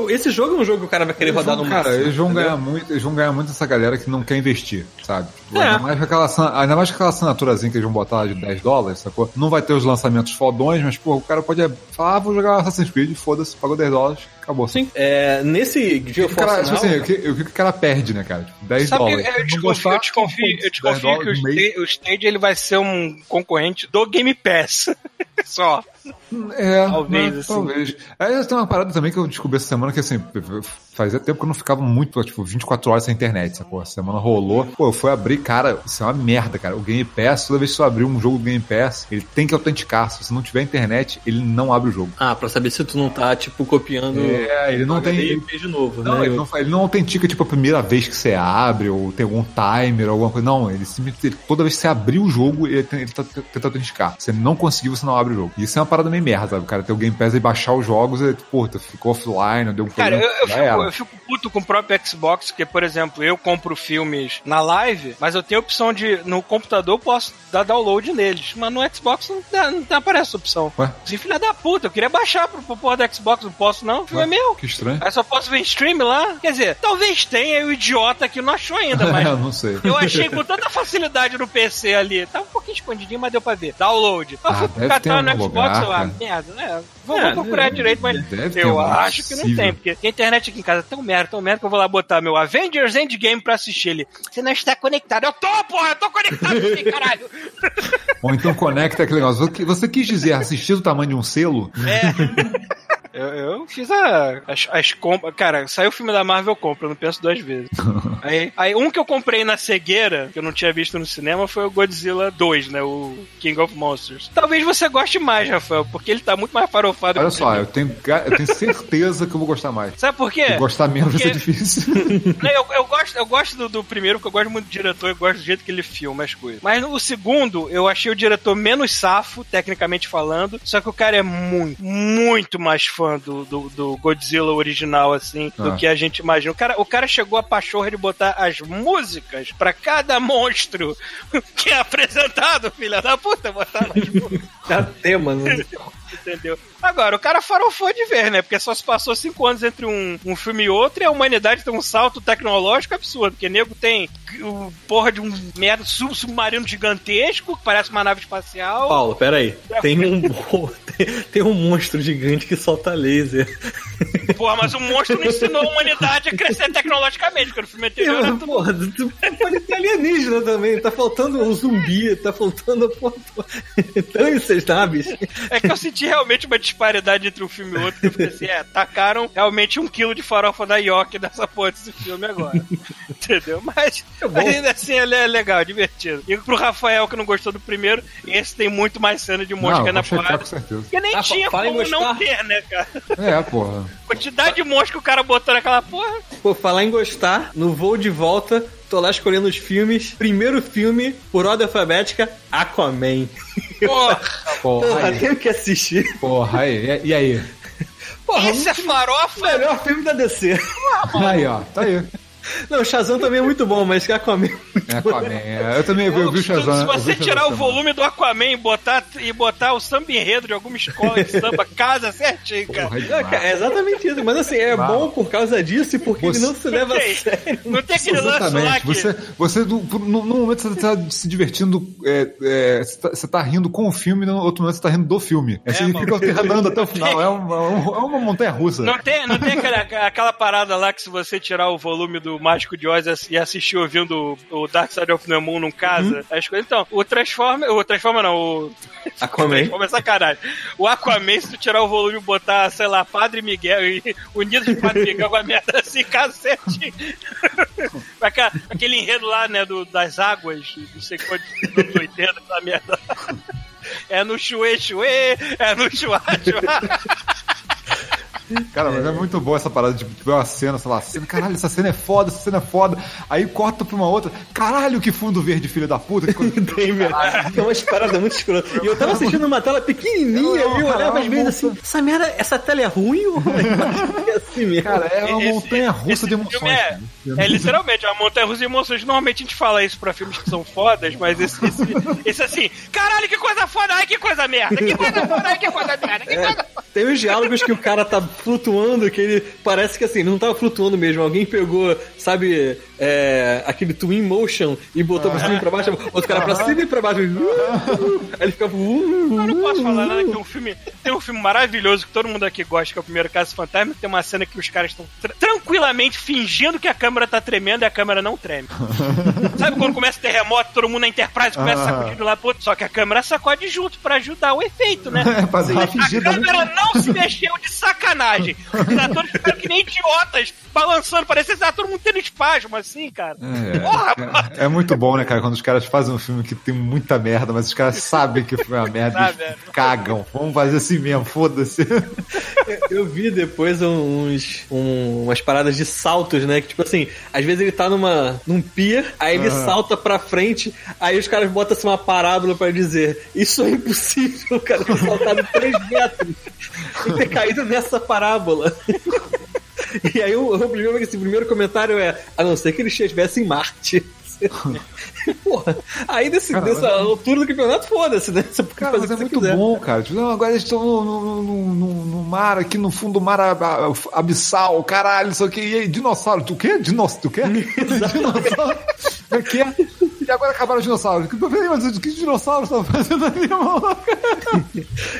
Esse jogo é um jogo que o cara vai querer Eles rodar vão, no cara, máximo. eles vão entendeu? ganhar muito, eles vão ganhar muito essa galera que não quer investir, sabe? Tipo, É. Ainda mais com aquela, ainda mais aquela assinaturazinha que eles vão botar lá de 10 dólares, sacou? Não vai ter os lançamentos fodões, mas, pô, o cara pode falar, ah, vou jogar Assassin's Creed, foda-se, pagou 10 dólares, acabou. Sim, é, nesse O GeForce cara, tipo Now, assim, o que, o que o cara perde, né, cara? Tipo, 10 Sabe, dólares. eu desconfio, eu desconfio, eu 10 desconfio que o. Stage, o Stage ele vai ser um concorrente do Game Pass. Só. É, Talvez, né, assim. talvez. Aí tem uma parada também que eu descobri essa semana que, assim, fazia tempo que eu não ficava muito, tipo, 24 horas sem internet, sacou? A semana rolou. Pô, eu fui abrir, cara, isso é uma merda, cara. O Game Pass, toda vez que você abrir um jogo do Game Pass, ele tem que autenticar. Se você não tiver internet, ele não abre o jogo. Ah, pra saber se tu não tá, tipo, copiando É, ele não tem. e fez de novo, Não, né? ele não, ele não autentica, tipo, a primeira vez que você abre, ou tem algum timer, ou alguma coisa. Não, ele simplesmente, ele- toda vez que você abrir o jogo, ele, tem- ele tá tentando autenticar. Se ele não conseguir, você não abre o jogo. E isso é uma parada meio merda, sabe? O cara ter o Game Pass e baixar os jogos, e, pô, tu ficou offline, deu um Cara, problema. eu, eu já fico, eu fico puto com o próprio Xbox, porque, por exemplo, eu compro filmes na live, mas eu tenho a opção de, no computador, eu posso dar download neles. Mas no Xbox não, dá- não aparece essa opção. Ué? Assim, filha da puta, eu queria baixar pro, pro porra do Xbox, não posso não, o é meu. Que estranho. Aí só posso ver em stream lá. Quer dizer, talvez tenha e o idiota que não achou ainda, mas É, não sei. eu achei com tanta facilidade no PC ali. Tava um pouquinho escondidinho, mas deu pra ver. Download. Eu Ah, fui catar no Xbox, uma cara. merda, né? Vou, É, procurar deve- direito, mas eu é acho que não tem, porque a internet aqui em casa é tão merda, tão merda que eu vou lá botar meu Avengers Endgame pra assistir ele. Você não está conectado. Eu tô, porra, eu tô conectado aqui, caralho. Ou então conecta aquele negócio. Você- Você quis dizer assistir do tamanho de um selo? É. Eu, eu fiz a, as, as compras. Cara, saiu o filme da Marvel, eu compro, eu não penso duas vezes. aí, aí, um que eu comprei na cegueira, que eu não tinha visto no cinema, foi o Godzilla 2, né? O King of Monsters. Talvez você goste mais, Rafael, porque ele tá muito mais farofado Olha que o só, eu tenho, eu tenho certeza que eu vou gostar mais. Sabe por quê? Gostar menos vai ser Porque- difícil. Não, eu, eu gosto, eu gosto do, do primeiro, porque eu gosto muito do diretor, eu gosto do jeito que ele filma as coisas. Mas no segundo, eu achei o diretor menos safo, tecnicamente falando, só que o cara é muito, muito mais fã do, do, do Godzilla original, assim, do Ah. que a gente imagina. O cara, o cara chegou a pachorra de botar as músicas pra cada monstro que é apresentado, filha da puta, botar as músicas. Dá tema, né? Entendeu? Agora, o cara farofou de ver, né? Porque só se passou cinco anos entre um, um filme e outro e a humanidade tem um salto tecnológico absurdo. Porque nego tem o porra de um merda sub- submarino gigantesco, que parece uma nave espacial. Paulo, peraí. Tem um, tem, tem um monstro gigante que solta laser. Porra, mas o monstro não ensinou a humanidade a crescer tecnologicamente, porque no filme anterior tudo Porra, tu- pode ter alienígena também. Tá faltando um zumbi, tá faltando a porra. Então, essas naves. É que eu senti realmente uma disparidade entre um filme e outro. Que eu fiquei assim, é, tacaram realmente um quilo de farofa da York nessa porra desse filme agora. Entendeu? Mas bom. ainda assim ele é legal, é divertido. E pro Rafael que não gostou do primeiro, esse tem muito mais cena de mosca Não, na porrada. com certeza. Porque nem Ah, tinha como não ter, né, cara? É, porra. Quantidade de mosca que o cara botou naquela porra. Por falar em gostar, no voo de volta, tô lá escolhendo os filmes. Primeiro filme, por ordem alfabética, Aquaman. Porra, Porra, Porra, tenho que assistir. Porra, aí. E aí? Porra, esse é farofa. melhor filme da DC. Aí, ó. Tá aí. Não, Shazam também é muito bom, mas Aquaman. É Aquaman. É, eu também eu vi o Shazam. Se você vi tirar o volume do Aquaman e botar, e botar o samba enredo de alguma escola de samba, casa certinho, cara. Porra, é é exatamente isso. Mas assim, é Uau. bom por causa disso e porque Você- ele não se leva a Tem. sério. Não tem aquele lance lá que... Você, você no, no- no momento você tá se divertindo, é, é, você, tá, você tá rindo com o filme, no outro momento você tá rindo do filme. Aí você mano. fica alternando até o final. É uma, é uma montanha russa. Não tem, não tem aquela, aquela parada lá que se você tirar o volume do Mágico de Oz e assistir ouvindo o Dark Side of the Moon num casa, as coisas. Então, o Transformer. O Transformer não, o. Aquaman. Transformer é sacanagem. O Aquaman, se tu tirar o volume e botar, sei lá, Padre Miguel e Unidos de Padre Miguel com a merda assim. Aquela- Aquele enredo lá, né, do, das águas, não sei quantos anos 80, aquela merda. É no chuê, chuê, é no chuá, chuá. Cara, mas é muito boa essa parada de ver uma cena, sei lá, cena, caralho, essa cena é foda, essa cena é foda. Aí corta pra uma outra, caralho, que fundo verde, filho da puta. Que coisa... Tem, velho. É umas paradas muito escrotas. E eu tava assistindo uma tela pequenininha e eu olhava às vezes assim, essa merda, essa tela é ruim ou é assim mesmo? Cara, é uma Esse- montanha russa esse de emoções. filme É, é literalmente uma montanha russa de emoções. Normalmente a gente fala isso pra filmes que são fodas, mas esse, esse, esse assim, caralho, que coisa foda, ai que coisa merda, que coisa foda, ai que coisa merda, que coisa Tem uns diálogos que o cara tá flutuando, que ele parece que assim, não tava flutuando mesmo. Alguém pegou, sabe, é, aquele twin motion e botou pra cima e pra baixo, outro cara pra cima e pra baixo. Aí ele ficava. uh, Eu não posso falar nada que tem um filme. Tem um filme maravilhoso que todo mundo aqui gosta, que é o primeiro caso fantasma. Tem uma cena que os caras estão tra- tranquilamente fingindo que a câmera tá tremendo e a câmera não treme. Sabe quando começa o terremoto, todo mundo na Enterprise começa a Ah. sacudir do lado pro outro, só que a câmera sacode junto pra ajudar o efeito, né? É, A fingida, né? câmera não se mexeu de sacanagem. Os atores ficaram que nem idiotas, balançando, parecia que tava todo mundo tendo espasmo, assim, cara. Porra, mano. É, é muito bom, né, cara, quando os caras fazem um filme que tem muita merda, mas os caras sabem que foi uma merda Sabe, e é. cagam. Vamos fazer assim mesmo, foda-se. Eu vi depois uns, um- umas paradas de saltos, né? Que tipo assim, às vezes ele tá numa, num pier, aí ele salta pra frente, aí os caras botam assim uma parábola pra dizer: Isso é impossível, o cara ter saltado 3 metros e ter caído nessa parábola. E aí o, o primeiro, esse primeiro comentário é: A não ser que ele estivesse em Marte. Porra, aí desse, Cara, dessa é- altura do campeonato, foda-se, né? Você pode Cara, fazer mas é muito quiser. bom, cara. Tipo, não, agora eles estão no, no, no- no- mar, aqui no fundo do mar ab- ab- abissal, caralho, isso aqui. E aí, dinossauro, tu quê? Dinossauro, tu quê? dinossauro? O quê? agora acabaram os dinossauros. Mas o que os dinossauros estão fazendo ali, maluco?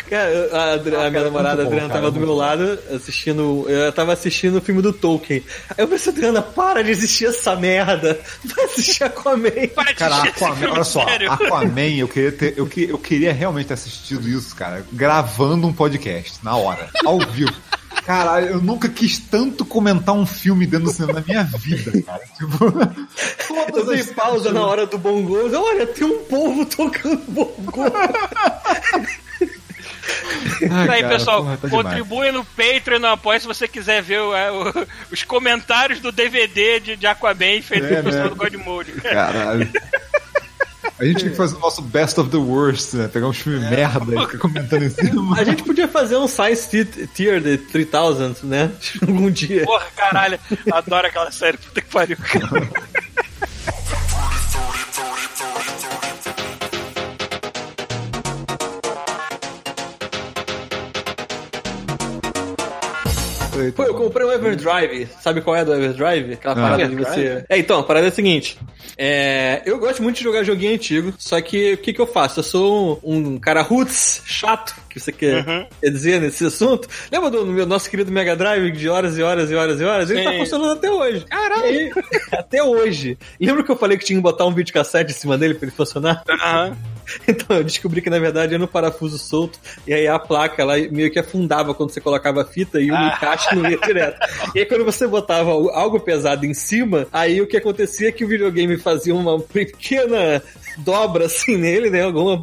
Cara, a, Adri- a minha namorada muito bom, Adriana cara, tava do muito meu lado assistindo. Eu tava assistindo o filme do Tolkien. Aí eu pensei, Adriana, para de assistir essa merda. Vai assistir Aquaman. Para de Cara, Aquaman, filme, olha só. Aquaman, eu queria, ter, eu, que- eu queria realmente ter assistido isso, cara, gravando um podcast, na hora, ao vivo. Caralho, eu nunca quis tanto comentar um filme dentro do cinema na minha vida, cara. Tipo, Eu dei as pausa na hora do bongo. Olha, tem um povo tocando bongo. Ai, Aí, cara, pessoal, porra, tá demais. contribui no Patreon, no Apoia, se você quiser ver o- é, o- os comentários do DVD de, de Aquaman feito É, pelo pessoal né? do Godmode. Caralho. A gente tem que fazer o nosso best of the worst, né? Pegar um filme merda e ficar comentando em cima. A gente podia fazer um Science Ti- Tier de 3000, né? Algum dia. Porra, caralho, adoro aquela série, puta que pariu. Pô, eu comprei um Everdrive. Sabe qual é do Everdrive? Aquela Ah. parada de você. É, então, a parada é a seguinte. É, eu gosto muito de jogar joguinho antigo, só que o que, que eu faço? Eu sou um, um cara roots, chato, que você quer, Uhum. quer dizer nesse assunto. Lembra do meu nosso querido Mega Drive de horas e horas e horas e horas? Ele tá Sim. funcionando até hoje. Caralho! até hoje. Lembra que eu falei que tinha que botar um videocassete em cima dele pra ele funcionar? Aham. Então, eu descobri que na verdade era um parafuso solto, e aí a placa ela meio que afundava quando você colocava a fita e o Ah. encaixe não ia direto. E aí quando você botava algo pesado em cima, aí o que acontecia é que o videogame fazia uma pequena dobra assim nele, né? Alguma,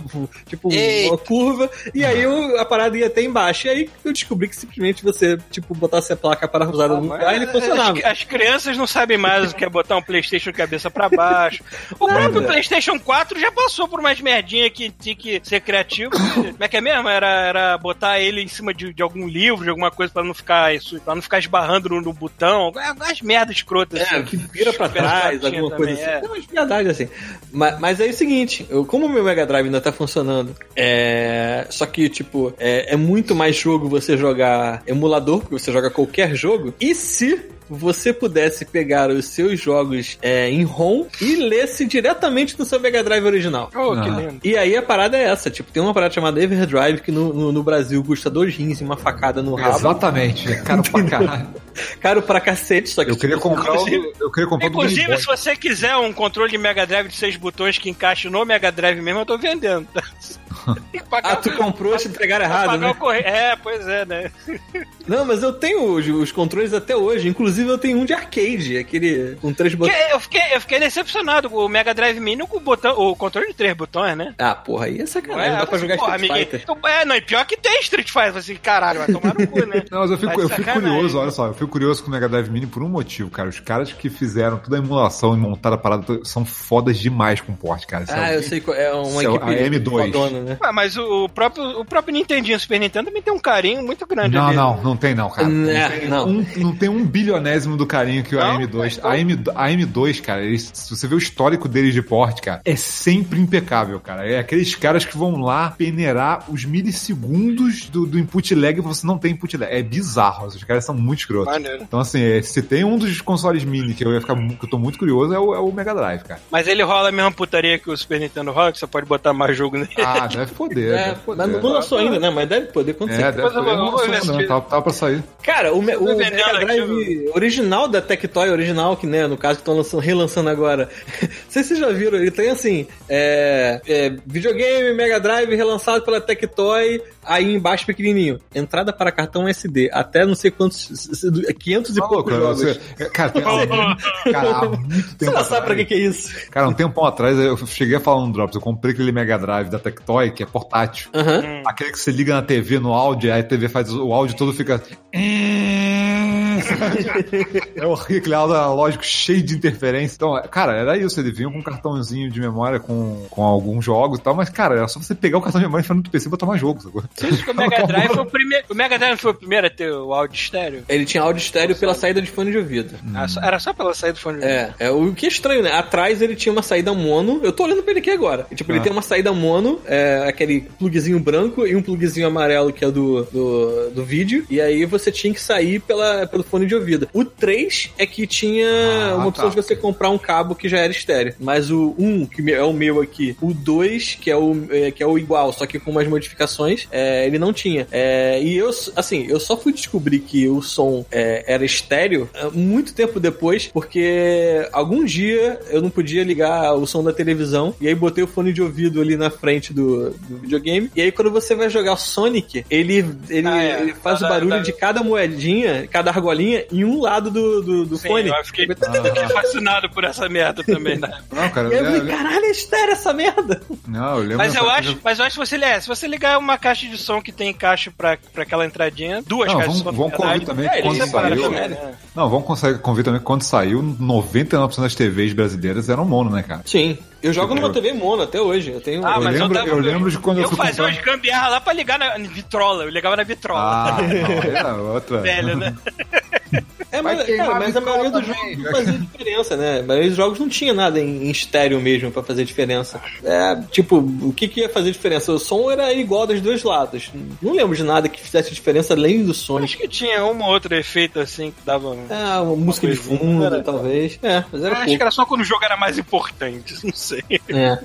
tipo, Eita. uma curva, e aí a parada ia até embaixo. E aí eu descobri que simplesmente você, tipo, botasse a placa parafusada no lugar e ele funcionava. As, as crianças não sabem mais o que é botar um Playstation cabeça pra baixo. O próprio Playstation 4 já passou por umas merdinhas que tinha que ser criativo. Como é que é mesmo? Era, era botar ele em cima de, de algum livro, de alguma coisa pra não ficar, isso, pra não ficar esbarrando no, no botão. As merdas escrotas. É, assim. que vira pra trás, alguma coisa também, assim. é. Tem umas piadagens assim. Mas, mas é o seguinte, eu, como o meu Mega Drive ainda tá funcionando, é, só que, tipo, é, é muito mais jogo você jogar emulador, porque você joga qualquer jogo, e se você pudesse pegar os seus jogos é, em ROM e lesse diretamente no seu Mega Drive original. Oh, que Ah. lindo. E aí a parada é essa, tipo, tem uma parada chamada Everdrive que no, no, no Brasil custa dois rins e uma facada no rabo. Exatamente, caro pra caralho. Caro pra cacete, só que Eu queria tipo, comprar o, Inclusive- eu queria comprar Inclusive, se você quiser um controle de Mega Drive de seis botões que encaixe no Mega Drive mesmo, eu tô vendendo. tá? Que Ah, tu comprou, te entregaram errado, né? É, pois é, né? Não, mas eu tenho os, os controles até hoje. Inclusive, eu tenho um de arcade, aquele com três botões. eu, fiquei, eu fiquei decepcionado com o Mega Drive Mini com o, botão, o controle de três botões, né? Ah, porra, aí é sacanagem. Não dá pra jogar porra, Street. Fighter. Então, É, não, e pior que tem Street Fighter. Assim, caralho, vai tomar no cu, né? Não, mas eu fico, eu fico curioso, olha só, eu fico curioso com o Mega Drive Mini por um motivo, cara. Os caras que fizeram toda a emulação e montaram a parada são fodas demais com porte, cara. Se Ah, alguém- eu sei qual é uma é o- equipe a M2. fodona, né? Ué, mas o, o próprio, o próprio Nintendinho Super Nintendo também tem um carinho muito grande Não, ali. não, não tem não, cara. É, tem não. Um, não tem um do carinho que o Não? AM2. A, M, a M2, cara, eles- se você vê o histórico deles de porte, cara, é sempre impecável, cara. É aqueles caras que vão lá peneirar os milissegundos do, do input lag e você não tem input lag. É bizarro, os caras são muito escrotos. Maneiro. Então, assim, é, se tem um dos consoles mini que eu ia ficar que eu tô muito curioso, é o, é o Mega Drive, cara. Mas ele rola a mesma putaria que o Super Nintendo rola, que você pode botar mais jogo nele. Ah, deve poder, É, deve poder. mas não lançou ainda, né? Mas deve poder acontecer. É, deve poder. Não, ver não, tava, tava pra sair. Cara, o, o Tô Mega Drive original da Tectoy, original, que né, no caso que estão lançando, relançando agora. Não sei se vocês já viram, ele tem assim: é, é, videogame, Mega Drive relançado pela Tectoy, aí embaixo pequenininho. Entrada para cartão SD, até não sei quantos, 500 e Tá poucos louco, jogos. você- Cara, tem, cara, há muito Você tempo não sabe pra que, atrás- que é isso. Cara, um tempão atrás eu cheguei a falar no Drops, eu comprei aquele Mega Drive da Tectoy, que é portátil. Aham. Aquele que você liga na TV no áudio, aí a TV faz o áudio todo fica. É horrível, aquele áudio analógico cheio de interferência. Então, cara, era isso. Ele vinha com um cartãozinho de memória com, com alguns jogos e tal, mas, cara, era só você pegar o cartão de memória e enfiar no PC e botar mais jogos. o Mega Drive foi o primeiro. O Mega Drive foi o primeiro a ter o áudio estéreo. Ele tinha áudio estéreo pela saída de fone de ouvido. Ah, só- Era só pela saída do fone de ouvido. É, é, o que é estranho, né? Atrás ele tinha uma saída mono. Eu tô olhando pra ele aqui agora. E, tipo, ele Ah. tem uma saída mono, é, aquele plugzinho branco e um plugzinho amarelo que é do, do, do vídeo. E aí você tinha que sair pela, pelo fone de ouvido. O 3 é que tinha Ah, uma opção tá. de você comprar um cabo que já era estéreo. Mas o 1, que é o meu aqui, o 2, que é o, é, que é o igual, só que com umas modificações, é, ele não tinha. É, e eu, assim, eu só fui descobrir que o som é, era estéreo é, muito tempo depois, porque algum dia eu não podia ligar o som da televisão, e aí botei o fone de ouvido ali na frente do, do videogame, e aí quando você vai jogar Sonic, ele, ele, Ah, é. ele faz Da- o barulho de cada moedinha, cada argolinha, em um lado do, do, do Sim, fone. eu fiquei, fiquei fascinado por essa merda também, né? Não, cara, eu eu, falei, eu- caralho, é estéreo essa merda. não, eu lembro. Mas eu acho, mas eu acho que você, é, se você ligar uma caixa de som que tem caixa pra, pra aquela entradinha, duas Não, caixas vamos- de som. vamos na verdade, convir também é, quando saiu- também, né? Não, vamos conseguir convir também que quando saiu, 99% das TVs brasileiras eram mono, né, cara? Sim, eu jogo Eu- numa TV mono até hoje. Eu tenho. Ah, Eu mas lembro- eu, tava, eu lembro de quando eu eu fui fazia comprar- umas gambiarra lá pra ligar na vitrola. Eu ligava na vitrola. Ah, não, era outra. Velho, né? É, mas, cara, mas a maioria dos jogos não fazia diferença, né? A maioria dos jogos não tinha nada em, em estéreo mesmo pra fazer diferença. É, tipo, o que, que ia fazer diferença? O som era igual dos dois lados. Não lembro de nada que fizesse diferença além do Sonic. Acho que tinha um ou outro efeito assim que dava. É, uma música de fundo, Era- talvez. É, mas era Acho pouco. que era só quando o jogo era mais importante, não sei. É.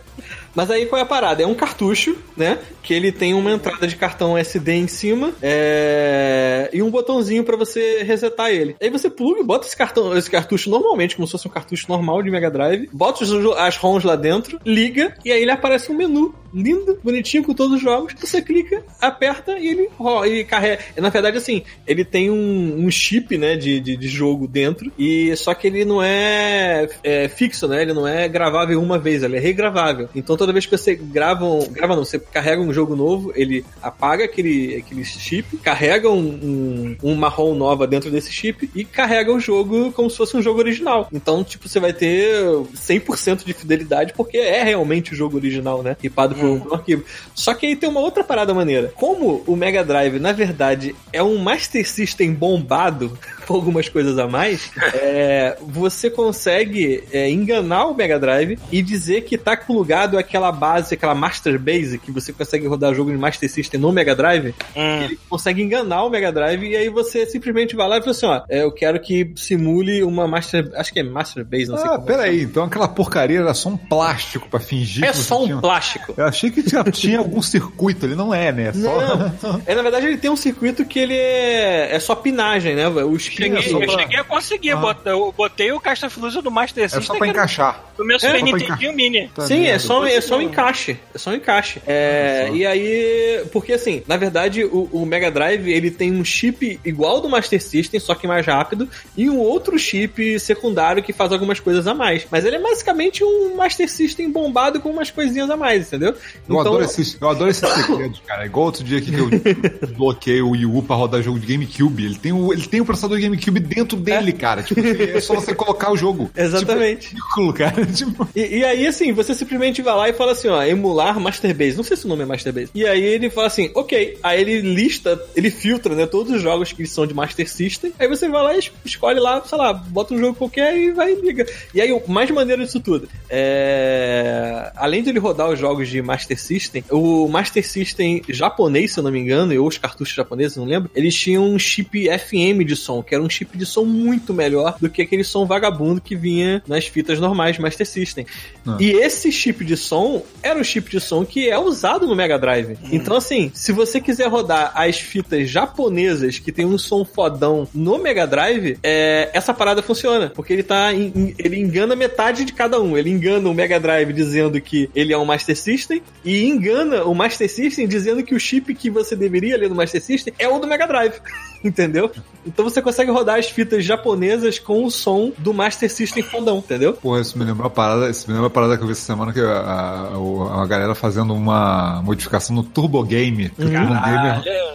Mas aí qual é a parada? É um cartucho, né? Que ele tem uma entrada de cartão SD em cima é, e um botãozinho pra você resetar ele. Aí você pluga, bota esse cartão, esse cartucho normalmente, como se fosse um cartucho normal de Mega Drive, bota as ROMs lá dentro, liga e aí ele aparece um menu lindo, bonitinho com todos os jogos. Você clica, aperta e ele, ro- ele carrega. Na verdade, assim, ele tem um, um chip, né, de, de, de jogo dentro e só que ele não é, é fixo, né? Ele não é gravável uma vez, ele é regravável. Então toda vez que você grava, um, grava não, você carrega um jogo novo, ele apaga aquele, aquele chip, carrega um, um, uma ROM nova dentro desse chip e carrega o jogo como se fosse um jogo original. Então, tipo, você vai ter 100% de fidelidade porque é realmente o jogo original, né? Ripado por um arquivo. Só que aí tem uma outra parada maneira. Como o Mega Drive, na verdade, é um Master System bombado por algumas coisas a mais, é, você consegue é, enganar o Mega Drive e dizer que tá plugado aquela base, aquela Master Base, que você consegue rodar jogo de Master System no Mega Drive, Hum. ele consegue enganar o Mega Drive e aí você simplesmente vai lá e fala assim, ó, é, eu quero que simule uma Master, acho que é Master Base, não sei Ah, como peraí, então aquela porcaria era só um plástico pra fingir É só um tinha... plástico. Eu achei que tinha, tinha algum circuito, ele não é, né? É Só... Não, é, na verdade ele tem um circuito que ele é, é só pinagem, né? O spin Cheguei, é só eu pra- cheguei a conseguir, Ah. botar- eu botei o Caixa Flusa do Master É System só pra encaixar. do meu É, Super pra Nintendo Mini. Tá Sim, é só, é só um encaixe. É só um encaixe. É, e aí, porque assim, na verdade, o, o Mega Drive ele tem um chip igual do Master System, só que mais rápido, e um outro chip secundário que faz algumas coisas a mais. Mas ele é basicamente um Master System bombado com umas coisinhas a mais, entendeu? Eu, adoro esses, eu adoro esses segredos, cara. Igual outro dia que eu bloqueei o Wii U pra rodar jogo de GameCube. Ele tem o, ele tem o processador GameCube dentro dele, cara. Tipo, é só você colocar o jogo. Exatamente. Tipo, é ridículo, cara. Tipo, E, e aí, assim, você simplesmente vai lá e fala assim, ó, emular Master Base. Não sei se o nome é Master Base. E aí ele fala assim, ok. Aí ele lista, ele filtra, né, todos os jogos que são de Master System. Aí você vai lá e es- escolhe lá, sei lá, bota um jogo qualquer e vai e liga. E aí, o mais maneiro disso tudo, é... Além de ele rodar os jogos de Master System, o Master System japonês, se eu não me engano, ou os cartuchos japoneses, não lembro, eles tinham um chip FM de som, que era um chip de som muito melhor do que aquele som vagabundo que vinha nas fitas normais Master System. Ah. E esse chip de som era o chip de som que é usado no Mega Drive. Então, assim, se você quiser rodar as fitas japonesas que tem um som fodão no Mega Drive, é, essa parada funciona. Porque ele tá. em- em- ele engana metade de cada um. Ele engana o Mega Drive dizendo que ele é um Master System e engana o Master System dizendo que o chip que você deveria ler no Master System é o do Mega Drive. Entendeu? Então você consegue rodar as fitas japonesas com o som do Master System fodão, entendeu? Porra, isso me lembrou uma parada, isso me lembra uma parada que eu vi essa semana que a, a, a galera fazendo uma modificação no Turbo Game. Que Turbo Caralho, é-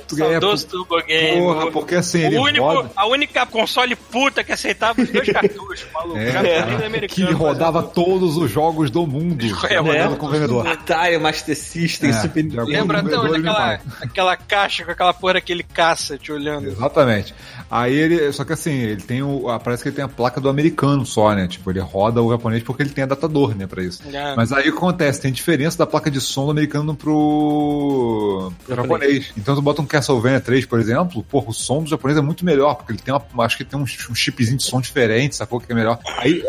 Turbo Game. Porra, porque assim, ele o único, roda. a única console puta que aceitava os dois cartuchos, maluco. É, cara, que ele rodava todos os jogos do mundo. É, rodando né? com o vendedor. Atari, Master System, É, Super Nintendo. Lembra até ele aquela, aquela caixa com aquela porra daquele caça te olhando. Exatamente. Aí ele. Só que assim, ele tem o. Parece que ele tem a placa do americano só, né? Tipo, ele roda o japonês porque ele tem adaptador, né, pra isso. É. Mas aí o que acontece? Tem diferença da placa de som do americano pro, pro japonês. Então tu bota um Castlevania 3, por exemplo, porra, o som do japonês é muito melhor, porque ele tem uma. Acho que tem um, um chipzinho de som diferente, sacou? Que é melhor. Aí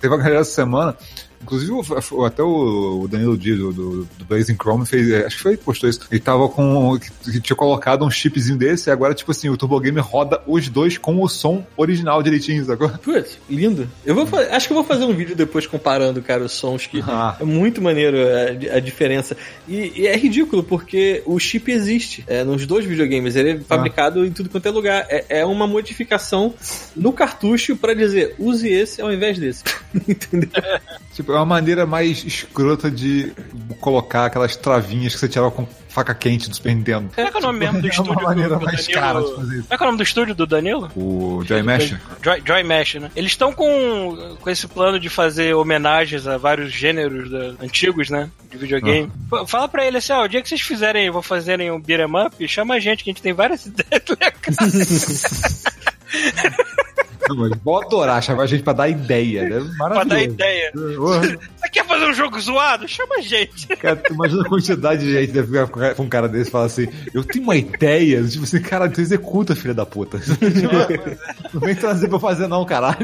teve uma galera essa semana. Inclusive, o- até o Danilo Dias do, do, do Blazing Chrome fez, é, acho que foi ele que postou isso. Ele tava com. Que, que tinha colocado um chipzinho desse, e agora, tipo assim, o Turbo Game roda os dois com o som original direitinho, sacou? Putz, lindo. Eu vou fa- acho que eu vou fazer um vídeo depois comparando, cara, os sons que Ah. é muito maneiro a, a diferença. E, e é ridículo porque o chip existe é, nos dois videogames. Ele é fabricado em tudo quanto é lugar. É, é uma modificação no cartucho pra dizer use esse ao invés desse. Entendeu? Tipo, é uma maneira mais escrota de colocar aquelas travinhas que você tirava com faca quente do Super Nintendo. Como é que é o nome mesmo do É uma estúdio maneira do, do mais Danilo? cara de fazer isso. Como é que é o nome do estúdio do Danilo? O Joy Mesh? Joy, Joy Mesh, né? Eles estão com, com esse plano de fazer homenagens a vários gêneros da- antigos, né? De videogame. Pô, Fala pra ele assim, ó, o dia que vocês fizerem, vão fazerem um beat'em up, chama a gente, que a gente tem várias ideias legais Vou adorar chamar a gente pra dar ideia, né? pra Maravilhoso. dar ideia. Porra. Você quer fazer um jogo zoado? Chama a gente. Cara, imagina a quantidade de gente deve ficar com um cara desse e falar assim: Eu tenho uma ideia. Tipo assim, cara, tu executa, filha da puta. Não vem trazer pra fazer, não, caralho.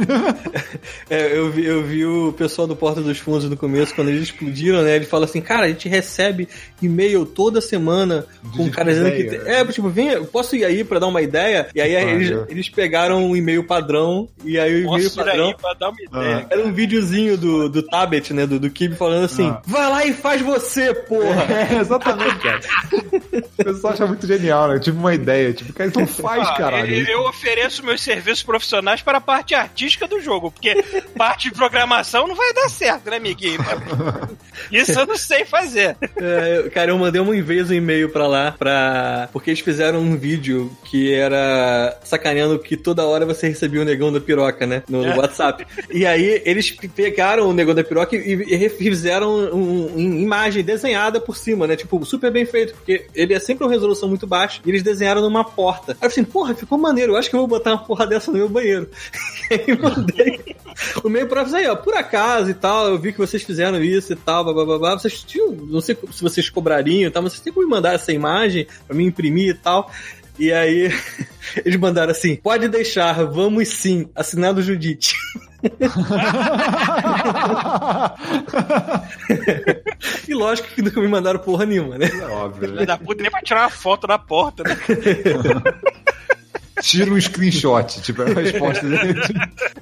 É, eu, vi, eu vi o pessoal do Porta dos Fundos no começo, quando eles explodiram, né? Ele fala assim, cara, a gente recebe e-mail toda semana com De caras dizendo que. tem- É, tipo, vem, eu posso ir aí pra dar uma ideia? E aí eles, eles pegaram um e-mail padrão, e aí o e-mail padrão. aí pra dar uma ideia. Era um videozinho do, do Tabet, né? Do, do Kibe falando assim: Ah. vai lá e faz você, porra! É, exatamente, cara. O pessoal acha muito genial, né? Eu tive uma ideia. Tipo, cara, então faz, Ah, caralho. eu, eu ofereço meus serviços profissionais para a parte artística do jogo, porque parte de programação não vai dar certo, né, amiguinho? Isso eu não sei fazer. É, eu- cara, eu mandei uma vez um e-mail pra lá, pra... porque eles fizeram um vídeo que era sacaneando que toda hora você recebia o negão da piroca, né? No, no WhatsApp. E aí eles pegaram o negão da piroca e, e refizeram um, um- imagem desenhada por cima, né? Tipo, super bem feito, porque ele é sempre uma resolução muito baixa e eles desenharam numa porta. Aí eu falei assim, porra, ficou maneiro, eu acho que eu vou botar uma porra dessa no meu banheiro. E aí mandei o meio vocês aí, ó, por acaso e tal, eu vi que vocês fizeram isso e tal, blá, blá, blá, blá. Vocês tinham, não sei se vocês cobrariam e tal, mas vocês têm como me mandar essa imagem pra mim imprimir e tal. E aí, eles mandaram assim: pode deixar, vamos sim, assinado Judite. e lógico que nunca me mandaram porra nenhuma, né? Óbvio, né? Da puta, nem pra tirar uma foto da porta, né? Tira um screenshot, tipo, é a resposta dele.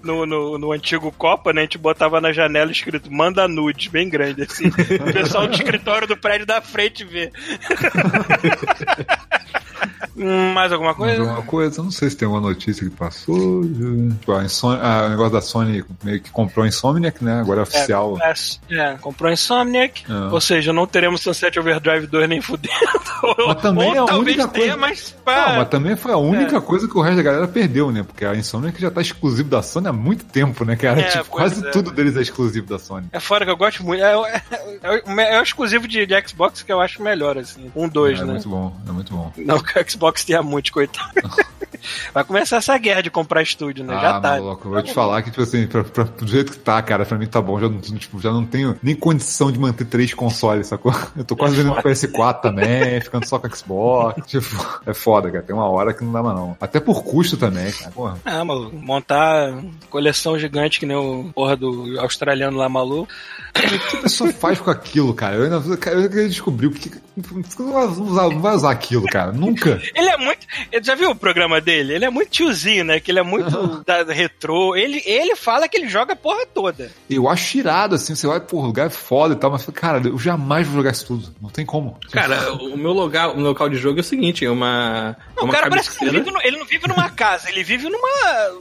No, no, no antigo Copa, né? A gente botava na janela escrito manda nude, bem grande, assim. O pessoal do escritório do prédio da frente vê. Mais alguma Mais coisa? uma coisa, eu não sei se tem alguma notícia que passou. Tipo, a Insom- ah, o negócio da Sony meio que comprou a Insomniac, né? Agora é oficial. É, é, comprou Insomniac, É. ou seja, não teremos Sunset Overdrive 2 nem fudendo. Mas também ou é a única tenha, coisa- mas pá, Não, mas também foi a única coisa que o resto da galera perdeu, né? Porque a Insomniac já tá exclusivo da Sony há muito tempo, né, cara? É, tipo, quase é. tudo deles é exclusivo da Sony. é fora que eu gosto muito. É, é, é, o- é exclusivo de, de Xbox que eu acho melhor, assim. Um, dois, é né? muito bom, é muito bom. Não que o Xbox tenha muito, coitado. Vai começar essa guerra de comprar estúdio, né? Já ah, tá. maluco, eu vou te falar que, tipo assim, pra, pra- do jeito que tá, cara, pra mim tá bom. Já, não- tipo, já não tenho nem condição de manter três consoles, sacou? Eu tô quase vendendo PS4 também, ficando só com Xbox. Tipo, é foda, cara. Tem uma hora que não dá mais não. Até por custo também, cara. Porra. Ah, maluco, montar coleção gigante que nem o porra do australiano lá maluco. O que a pessoa faz com aquilo, cara? Eu ainda cara, eu queria descobrir o que. Não vai usar, não vai usar aquilo, cara. Nunca. Ele é muito. Já viu o programa dele? Ele é muito tiozinho, né? Que ele é muito da, da retrô. Ele, ele fala que ele joga a porra toda. Eu acho irado, assim, você vai por lugar foda e tal, mas, cara, eu jamais vou jogar isso tudo. Não tem como. Cara, o meu local, o meu local de jogo é o seguinte: é uma. é Não, o uma cara parece que não cabeceira. vive no- ele não vive numa casa, ele vive numa.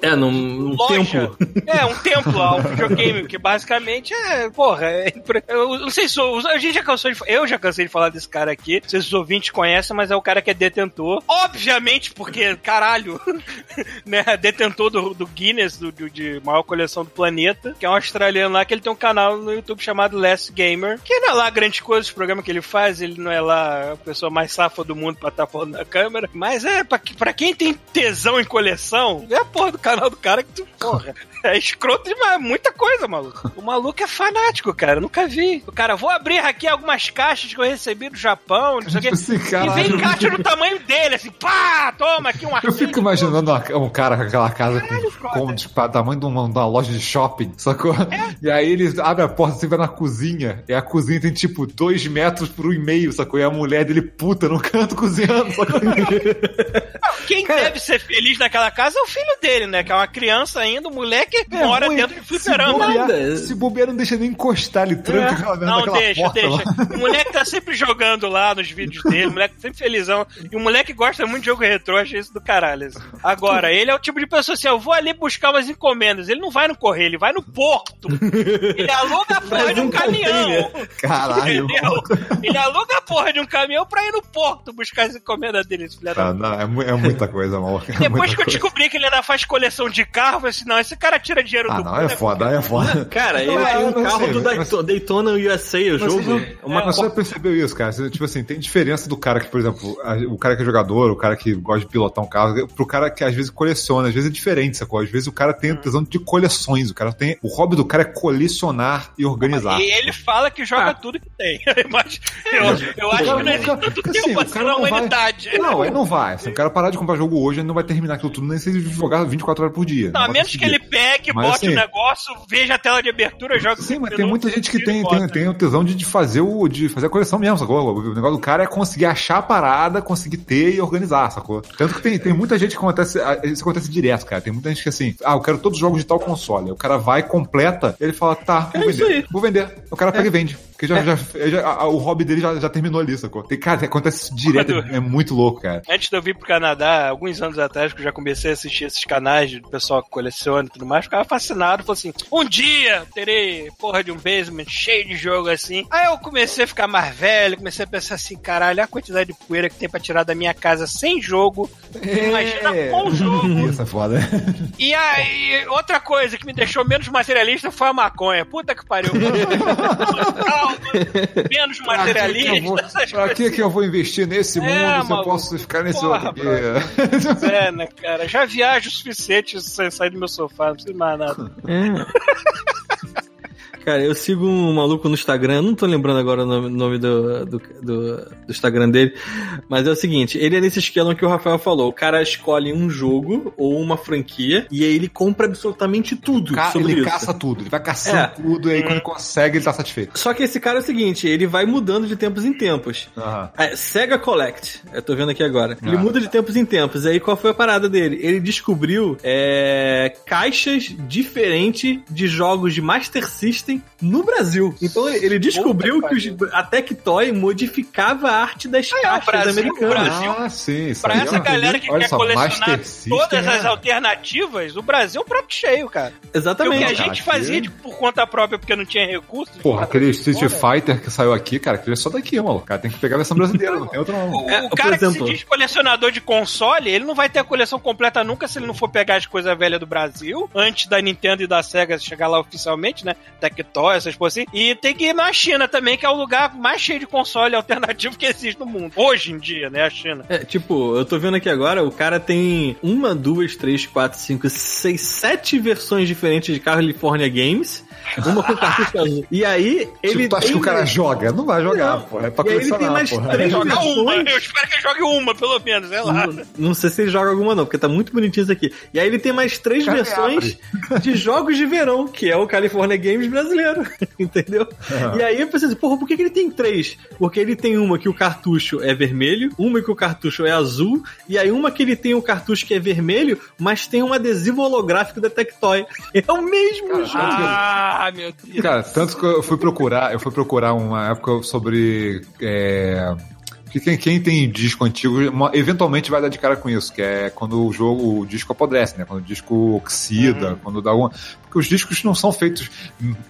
É, num, num loja. templo. É, um templo lá, um videogame, que basicamente é, porra, é, eu não sei se o- a gente já cansou de, eu já cansei de falar desse cara aqui, não sei se os ouvintes conhecem, mas é o cara que é detentor. Obviamente, porque, caralho, né, detentor do, do Guinness, do, do- de maior coleção do planeta, que é um australiano lá, que ele tem um canal no YouTube chamado Last Gamer, que não é lá grandes coisas, o programa que ele faz, ele não é lá a pessoa mais safa do mundo pra estar falando na câmera, mas é, pra, pra quem tem tesão em coleção, é a porra do canal do cara que tu, porra, é escroto demais, muita coisa, maluco. O maluco é fanático, cara, eu nunca vi. O cara, vou abrir aqui algumas caixas que eu recebi do Japão, não sei o quê. Assim, E vem caralho. caixa do tamanho dele, assim, pá, toma aqui um Eu arquivo. fico imaginando um cara com aquela casa com, foda. com tipo, tamanho de uma, de uma loja de shopping, sacou? E aí ele abre a porta, você vai na cozinha, e a cozinha tem tipo dois metros por um e meio, sacou? E a mulher dele puta no canto cozinhando, sacou? Quem deve ser feliz naquela casa é o filho dele, né? Que é uma criança ainda, um moleque que mora ruim. dentro de se fliperama. bobear, se bobear, não deixa nem encostar, ele tranca aquela merda Não, deixa, porta deixa. lá. O moleque tá sempre jogando lá nos vídeos dele, o moleque sempre felizão. E o moleque gosta muito de jogo retrô, achei isso do caralho. assim. Agora, ele é o tipo de pessoa assim, eu vou ali buscar umas encomendas. Ele não vai no correio, ele vai no porto. Ele aluga a porra de um caminhão. Caralho. Entendeu? Ele aluga a porra de um caminhão pra ir no porto buscar as encomendas dele, esse filho da Ah, não, é, é muita coisa, maluco. É Depois que eu coisa. descobri que ele ainda faz coleção de carro, eu falei assim, não, esse cara tira dinheiro Ah, do não, é foda, é foda. Cara, ele Não, tem eu um não carro sei, do mas- Dayto- Daytona USA, o Mas jogo. você não- Uma Mas você percebeu isso, cara? Você, Tipo assim, tem diferença do cara que, por exemplo, a- o cara que é jogador, o cara que gosta de pilotar um carro, pro cara que às vezes coleciona, às vezes é diferente, sacou? Às vezes o cara tem tesão de coleções, o cara tem. O hobby do cara é colecionar e organizar. E ele fala que joga Ah. tudo que tem. Mas eu, eu acho que não existe tanto Assim, tempo assim cara na não vai- humanidade. Não, aí não vai. Se o cara parar de comprar jogo hoje, ele não vai terminar aquilo tudo, nem se ele jogar 24 horas por dia. Não, a vai menos que ele pegue, Mas, bote o assim- negócio, veja a tela de abertura, joga Sim, mas tem muita gente que tem, tem, tem o tesão de, de fazer o, de fazer a coleção mesmo, sacou? O negócio do cara é conseguir achar a parada, conseguir ter e organizar, sacou? Tanto que tem, tem muita gente que acontece, isso acontece direto, cara. Tem muita gente que assim, ah, eu quero todos os jogos de tal console. Aí O cara vai, completa, ele fala, tá, vou É isso vender. aí. Vou vender. O cara pega e vende. Porque já, já, já- a- o hobby dele já, já terminou ali, sacou? Tem, cara, acontece isso direto, Quando- é muito louco, cara. Antes de eu vir pro Canadá, alguns anos atrás, que eu já comecei a assistir esses canais de pessoal que coleciona e tudo mais, ficava fascinado, falou assim, um dia terei porra de um basement cheio de jogo assim. Aí eu comecei a ficar mais velho, comecei a pensar assim, caralho, a quantidade de poeira que tem pra tirar da minha casa sem jogo. Imagina com jogo. Isso é foda. E aí, outra coisa que me deixou menos materialista foi a maconha. Puta que pariu. Calma, menos materialista. Pra que que eu vou- essas Pra coisas. que, que eu vou investir nesse É, mundo se eu posso ficar nesse Porra, outro? É, né, cara? Já viajo o suficiente sem sair do meu sofá, não preciso mais nada. Cara, eu sigo um maluco no Instagram, não tô lembrando agora o nome, nome do, do, do- do Instagram dele, mas é o seguinte, ele é nesse esquema que o Rafael falou, o cara escolhe um jogo ou uma franquia e aí ele compra absolutamente tudo Ca- ele isso. caça tudo, ele vai caçando É. tudo, e aí quando ele consegue, ele tá satisfeito. Só que esse cara é o seguinte, ele vai mudando de tempos em tempos. Aham. É, Sega Collect, eu tô vendo aqui agora. Ele Ah. muda de tempos em tempos. Aí qual foi a parada dele? Ele descobriu é, caixas diferentes de jogos de Master System no Brasil. Então ele descobriu Puta que que os- a Tectoy modificava a arte das é, o caixas Brasil- americanas. Brasil- Ah, sim, Pra aí, essa galera que Olha quer só, colecionar todas as é- alternativas, o Brasil é um prato cheio, cara. E o que Exatamente. a gente fazia de- por conta própria porque não tinha recursos. Porra, aquele Street. Fighter que saiu aqui, cara, aquele é só daqui, mano. O cara tem que pegar a versão brasileira, não tem outra não. O, É, o cara que exemplo- se diz colecionador de console, ele não vai ter a coleção completa nunca se ele não for pegar as coisas velhas do Brasil, antes da Nintendo e da Sega chegar lá oficialmente, né? Tectoy, essas coisas assim. E tem que ir na China também, que é o lugar mais cheio de console alternativo que existe no mundo. Hoje em dia, né? A China. É, tipo, eu tô vendo aqui agora, o cara tem uma, duas, três, quatro, cinco, seis, sete versões diferentes de California Games. Uma com cartucho azul. E aí, ele. Tipo, tu acha que o cara joga? Não vai jogar, Não. pô. É pra E aí ele tem colecionar, mais porra. três Joga uma, versões. eu espero que ele jogue uma, pelo menos, sei lá. Não, não sei se ele joga alguma não, porque tá muito bonitinho isso aqui. E aí ele tem mais três Cara, versões de jogos de verão, que é o California Games brasileiro, entendeu? Aham. E aí eu pensei assim, porra, por que, que ele tem três? Porque ele tem uma que o cartucho é vermelho, uma que o cartucho é azul, e aí uma que ele tem o cartucho que é vermelho, mas tem um adesivo holográfico da Tectoy. É o mesmo jogo. Ah, meu Deus. Cara, tanto que eu fui procurar, eu fui procurar uma época sobre. É, Porque quem, quem tem disco antigo, uma- eventualmente vai dar de cara com isso, que é quando o jogo, o disco apodrece, né? Quando o disco oxida, quando dá alguma. Porque os discos não são feitos,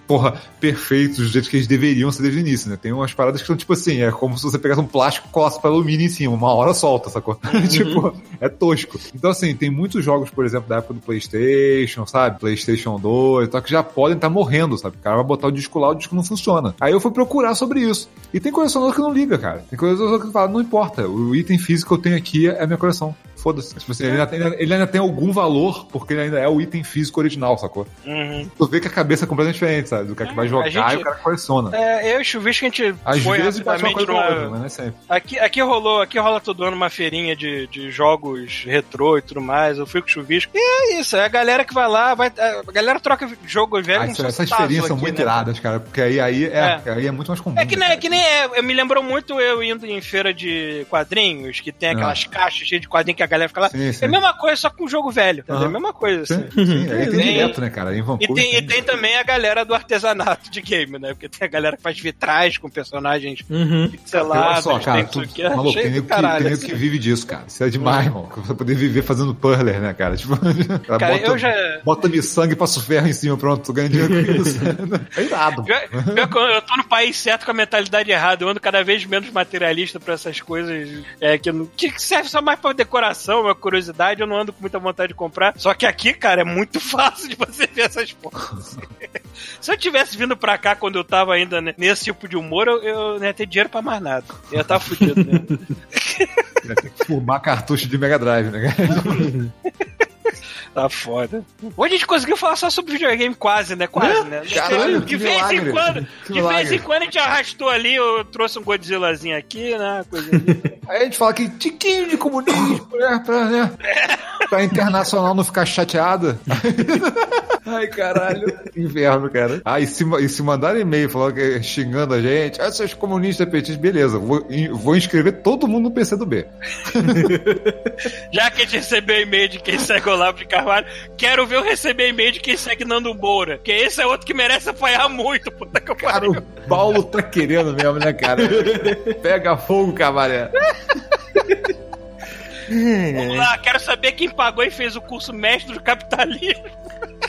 porra, perfeitos do jeito que eles deveriam ser desde o início, né? Tem umas paradas que são tipo assim, é como se você pegasse um plástico e colasse para alumínio em cima, uma hora solta, sacou? tipo, é tosco. Então, assim, tem muitos jogos, por exemplo, da época do PlayStation, sabe? PlayStation 2, tal, que já podem estar morrendo, sabe? O cara vai botar o disco lá, o disco não funciona. Aí eu fui procurar sobre isso. E tem colecionador que não liga, cara. Tem colecionador que fala, não importa, o item físico que eu tenho aqui é a minha coleção. Foda-se. Tipo assim, ele, ainda tem, ele ainda tem algum valor, porque ele ainda é o item físico original, sacou? Uhum. Tu vê que a cabeça é completamente diferente, sabe? Do cara que vai É, jogar gente- e o cara coleciona. É, eu e o Chuvisco, a gente Às foi vezes uma rapidamente numa- outra, mas não é sempre. Aqui, aqui rolou, aqui rola todo ano uma feirinha de, de jogos retrô e tudo mais. Eu fui com o chuvisco. E é isso, é a galera que vai lá, vai, a galera troca jogo velho Ah, isso- essas feirinhas são muito né? iradas, cara, porque aí, aí, é, É. aí é muito mais comum. É que, nem, né, é que nem é, me lembrou muito eu indo em feira de quadrinhos, que tem aquelas caixas cheias de quadrinhos que a galera fica lá. Sim, sim. É a mesma coisa, só com jogo velho, entendeu? É a mesma coisa, assim. Sim, sim, aí tem Tem- direto, né, cara? Em E Vancouver. tem, e tem também a galera do artesanato de game, né? Porque tem a galera que faz vitrais com personagens Uhum. Olha pixelados, só, cara, tem tu, é maluco, tem nego que, tem assim. que vive disso, cara. Isso é demais, irmão. Você poder viver fazendo puzzler, né, cara? Tipo, cara, Cara, bota, eu já- bota miçanga e passo ferro em cima, pronto, tu ganha dinheiro com isso. É irado. Que eu eu tô no país certo com a mentalidade errada. Eu ando cada vez menos materialista pra essas coisas é, que, não- que serve só mais pra decoração, uma curiosidade. Eu não ando com muita vontade de comprar. Só que aqui, cara, é muito fácil de você ver essas porras. Se eu tivesse vindo pra cá quando eu tava ainda né, nesse tipo de humor, eu, eu não ia ter dinheiro pra mais nada. Eu ia estar fudido, né? Tem que fumar cartucho de Mega Drive, né? Tá foda. Hoje a gente conseguiu falar só sobre videogame quase, né? Quase, né? Caralho, de vez em milagre. quando, Que de vez milagre. em quando a gente arrastou ali, eu trouxe um Godzillazinho aqui, né? Coisa. Aí a gente fala que tiquinho de comunismo, né? Pra, né? pra internacional não ficar chateada. Ai, caralho. Inverno, cara. Ah, e se, e se mandar e-mail falando que, xingando a gente, ah, seus comunistas petistas, beleza, vou, vou inscrever todo mundo no PC do B. Já que a gente recebeu e-mail de quem o Olavo de Carvalho, quero ver eu receber e-mail de quem segue Nando Moura. Porque esse é outro que merece apanhar muito, puta que Cara, pariu. o Paulo tá querendo mesmo, né, cara? Pega fogo, camaré. Vamos lá, quero saber quem pagou e fez o curso mestre do capitalismo.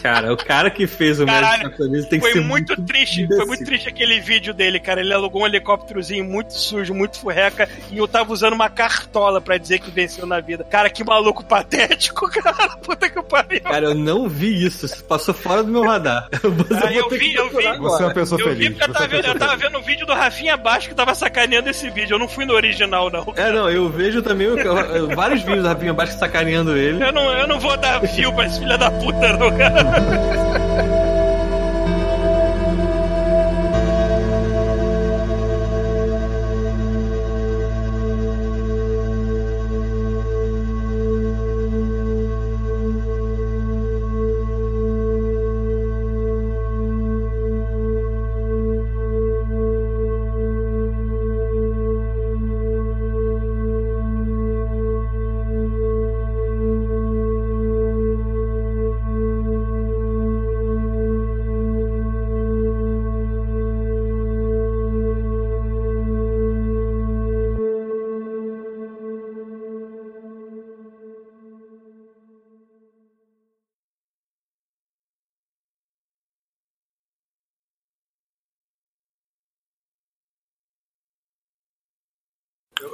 Cara, o cara que fez o Caralho, médico capitalismo tem que Foi ser muito, triste, imbecil. foi muito triste aquele vídeo dele, cara. Ele alugou um helicópterozinho muito sujo, muito furreca, e eu tava usando uma cartola pra dizer que venceu na vida. Cara, que maluco patético, cara. Puta que pariu. Cara, eu não vi isso. Isso passou fora do meu radar. Eu Ah, eu vi, eu vi. Você é uma pessoa Eu vi feliz. porque eu você é tava, vendo, eu tava vendo o vídeo do Rafinha Baixo que tava sacaneando esse vídeo. Eu não fui no original, não. É, não, eu vejo também o- eu- vários vídeos da Rafinha Baixo sacaneando ele. Eu não, eu não vou dar fio pra esse filho da puta, não, cara.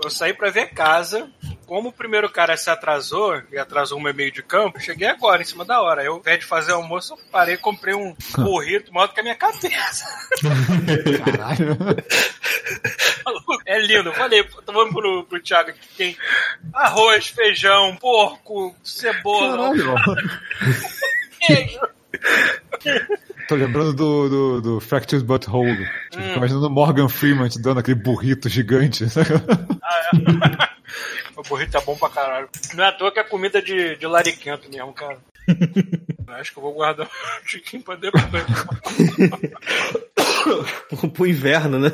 Eu, saí pra ver casa. Como o primeiro cara se atrasou, e atrasou um meio de campo, cheguei agora, em cima da hora. Eu, ao invés de fazer almoço, eu parei e comprei um burrito maior do que a minha cabeça. Caralho. É lindo. Falei, vamos pro, pro Thiago aqui. Tem arroz, feijão, porco, cebola, Caralho. queijo. Tô lembrando do, do, do Fractured Butthole. Tipo, Hum. imaginando o Morgan Freeman te dando aquele burrito gigante. O burrito é bom pra caralho. Não é à toa que é comida de, de lariquento mesmo, cara. Acho que eu vou guardar um tiquinho pra depois. Pro inverno, né?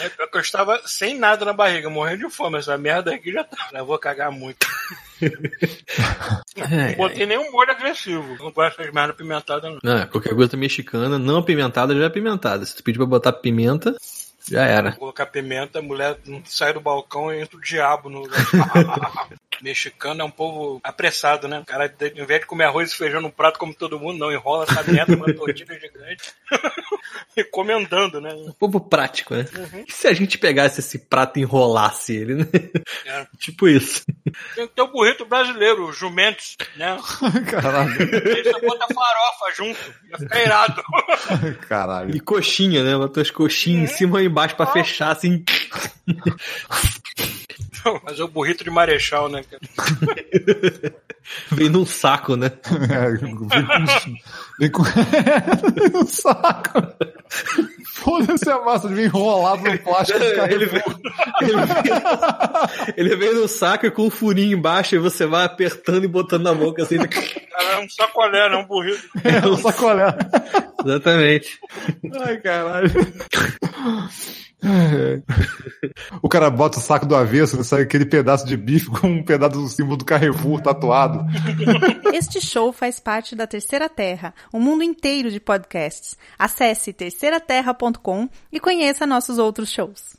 É pior que eu estava sem nada na barriga, morrendo de fome. Essa merda aqui já tá. Eu vou cagar muito. Não botei nenhum molho agressivo. Não gosto dessas merda pimentadas, não. Não, é, qualquer coisa mexicana, não apimentada já é apimentada. Se tu pedir pra botar pimenta, Já era. Vou colocar pimenta, a mulher sai do balcão e entra o diabo no lugar. Mexicano é um povo apressado, né? O cara, de- ao invés de comer arroz e feijão no prato como todo mundo, não enrola essa merda, uma tortilha gigante. come andando, né? Povo prático, né? E se a gente pegasse esse prato e enrolasse ele, né? É. tipo isso. Tem que ter o burrito brasileiro, o jumentos, né? Caralho. Aí você bota farofa junto, ia ficar irado. Caralho. E coxinha, né? Botou as coxinhas em cima e embaixo pra fechar, assim. Mas é o burrito de marechal, né? Vem num saco, né? É, vem com. Vem com. no saco. Foda-se a massa de vir enrolado no plástico Ele vem, ele, vem, ele vem no saco e com um furinho embaixo e você vai apertando e botando na boca assim. É um sacolé, não um burrito. É um sacolé. Exatamente. Ai, caralho. O cara bota o saco do avesso, sai aquele pedaço de bife com um pedaço do símbolo do Carrefour tatuado. Este show faz parte da Terceira Terra, um mundo inteiro de podcasts. Acesse terceiraterra.com e conheça nossos outros shows.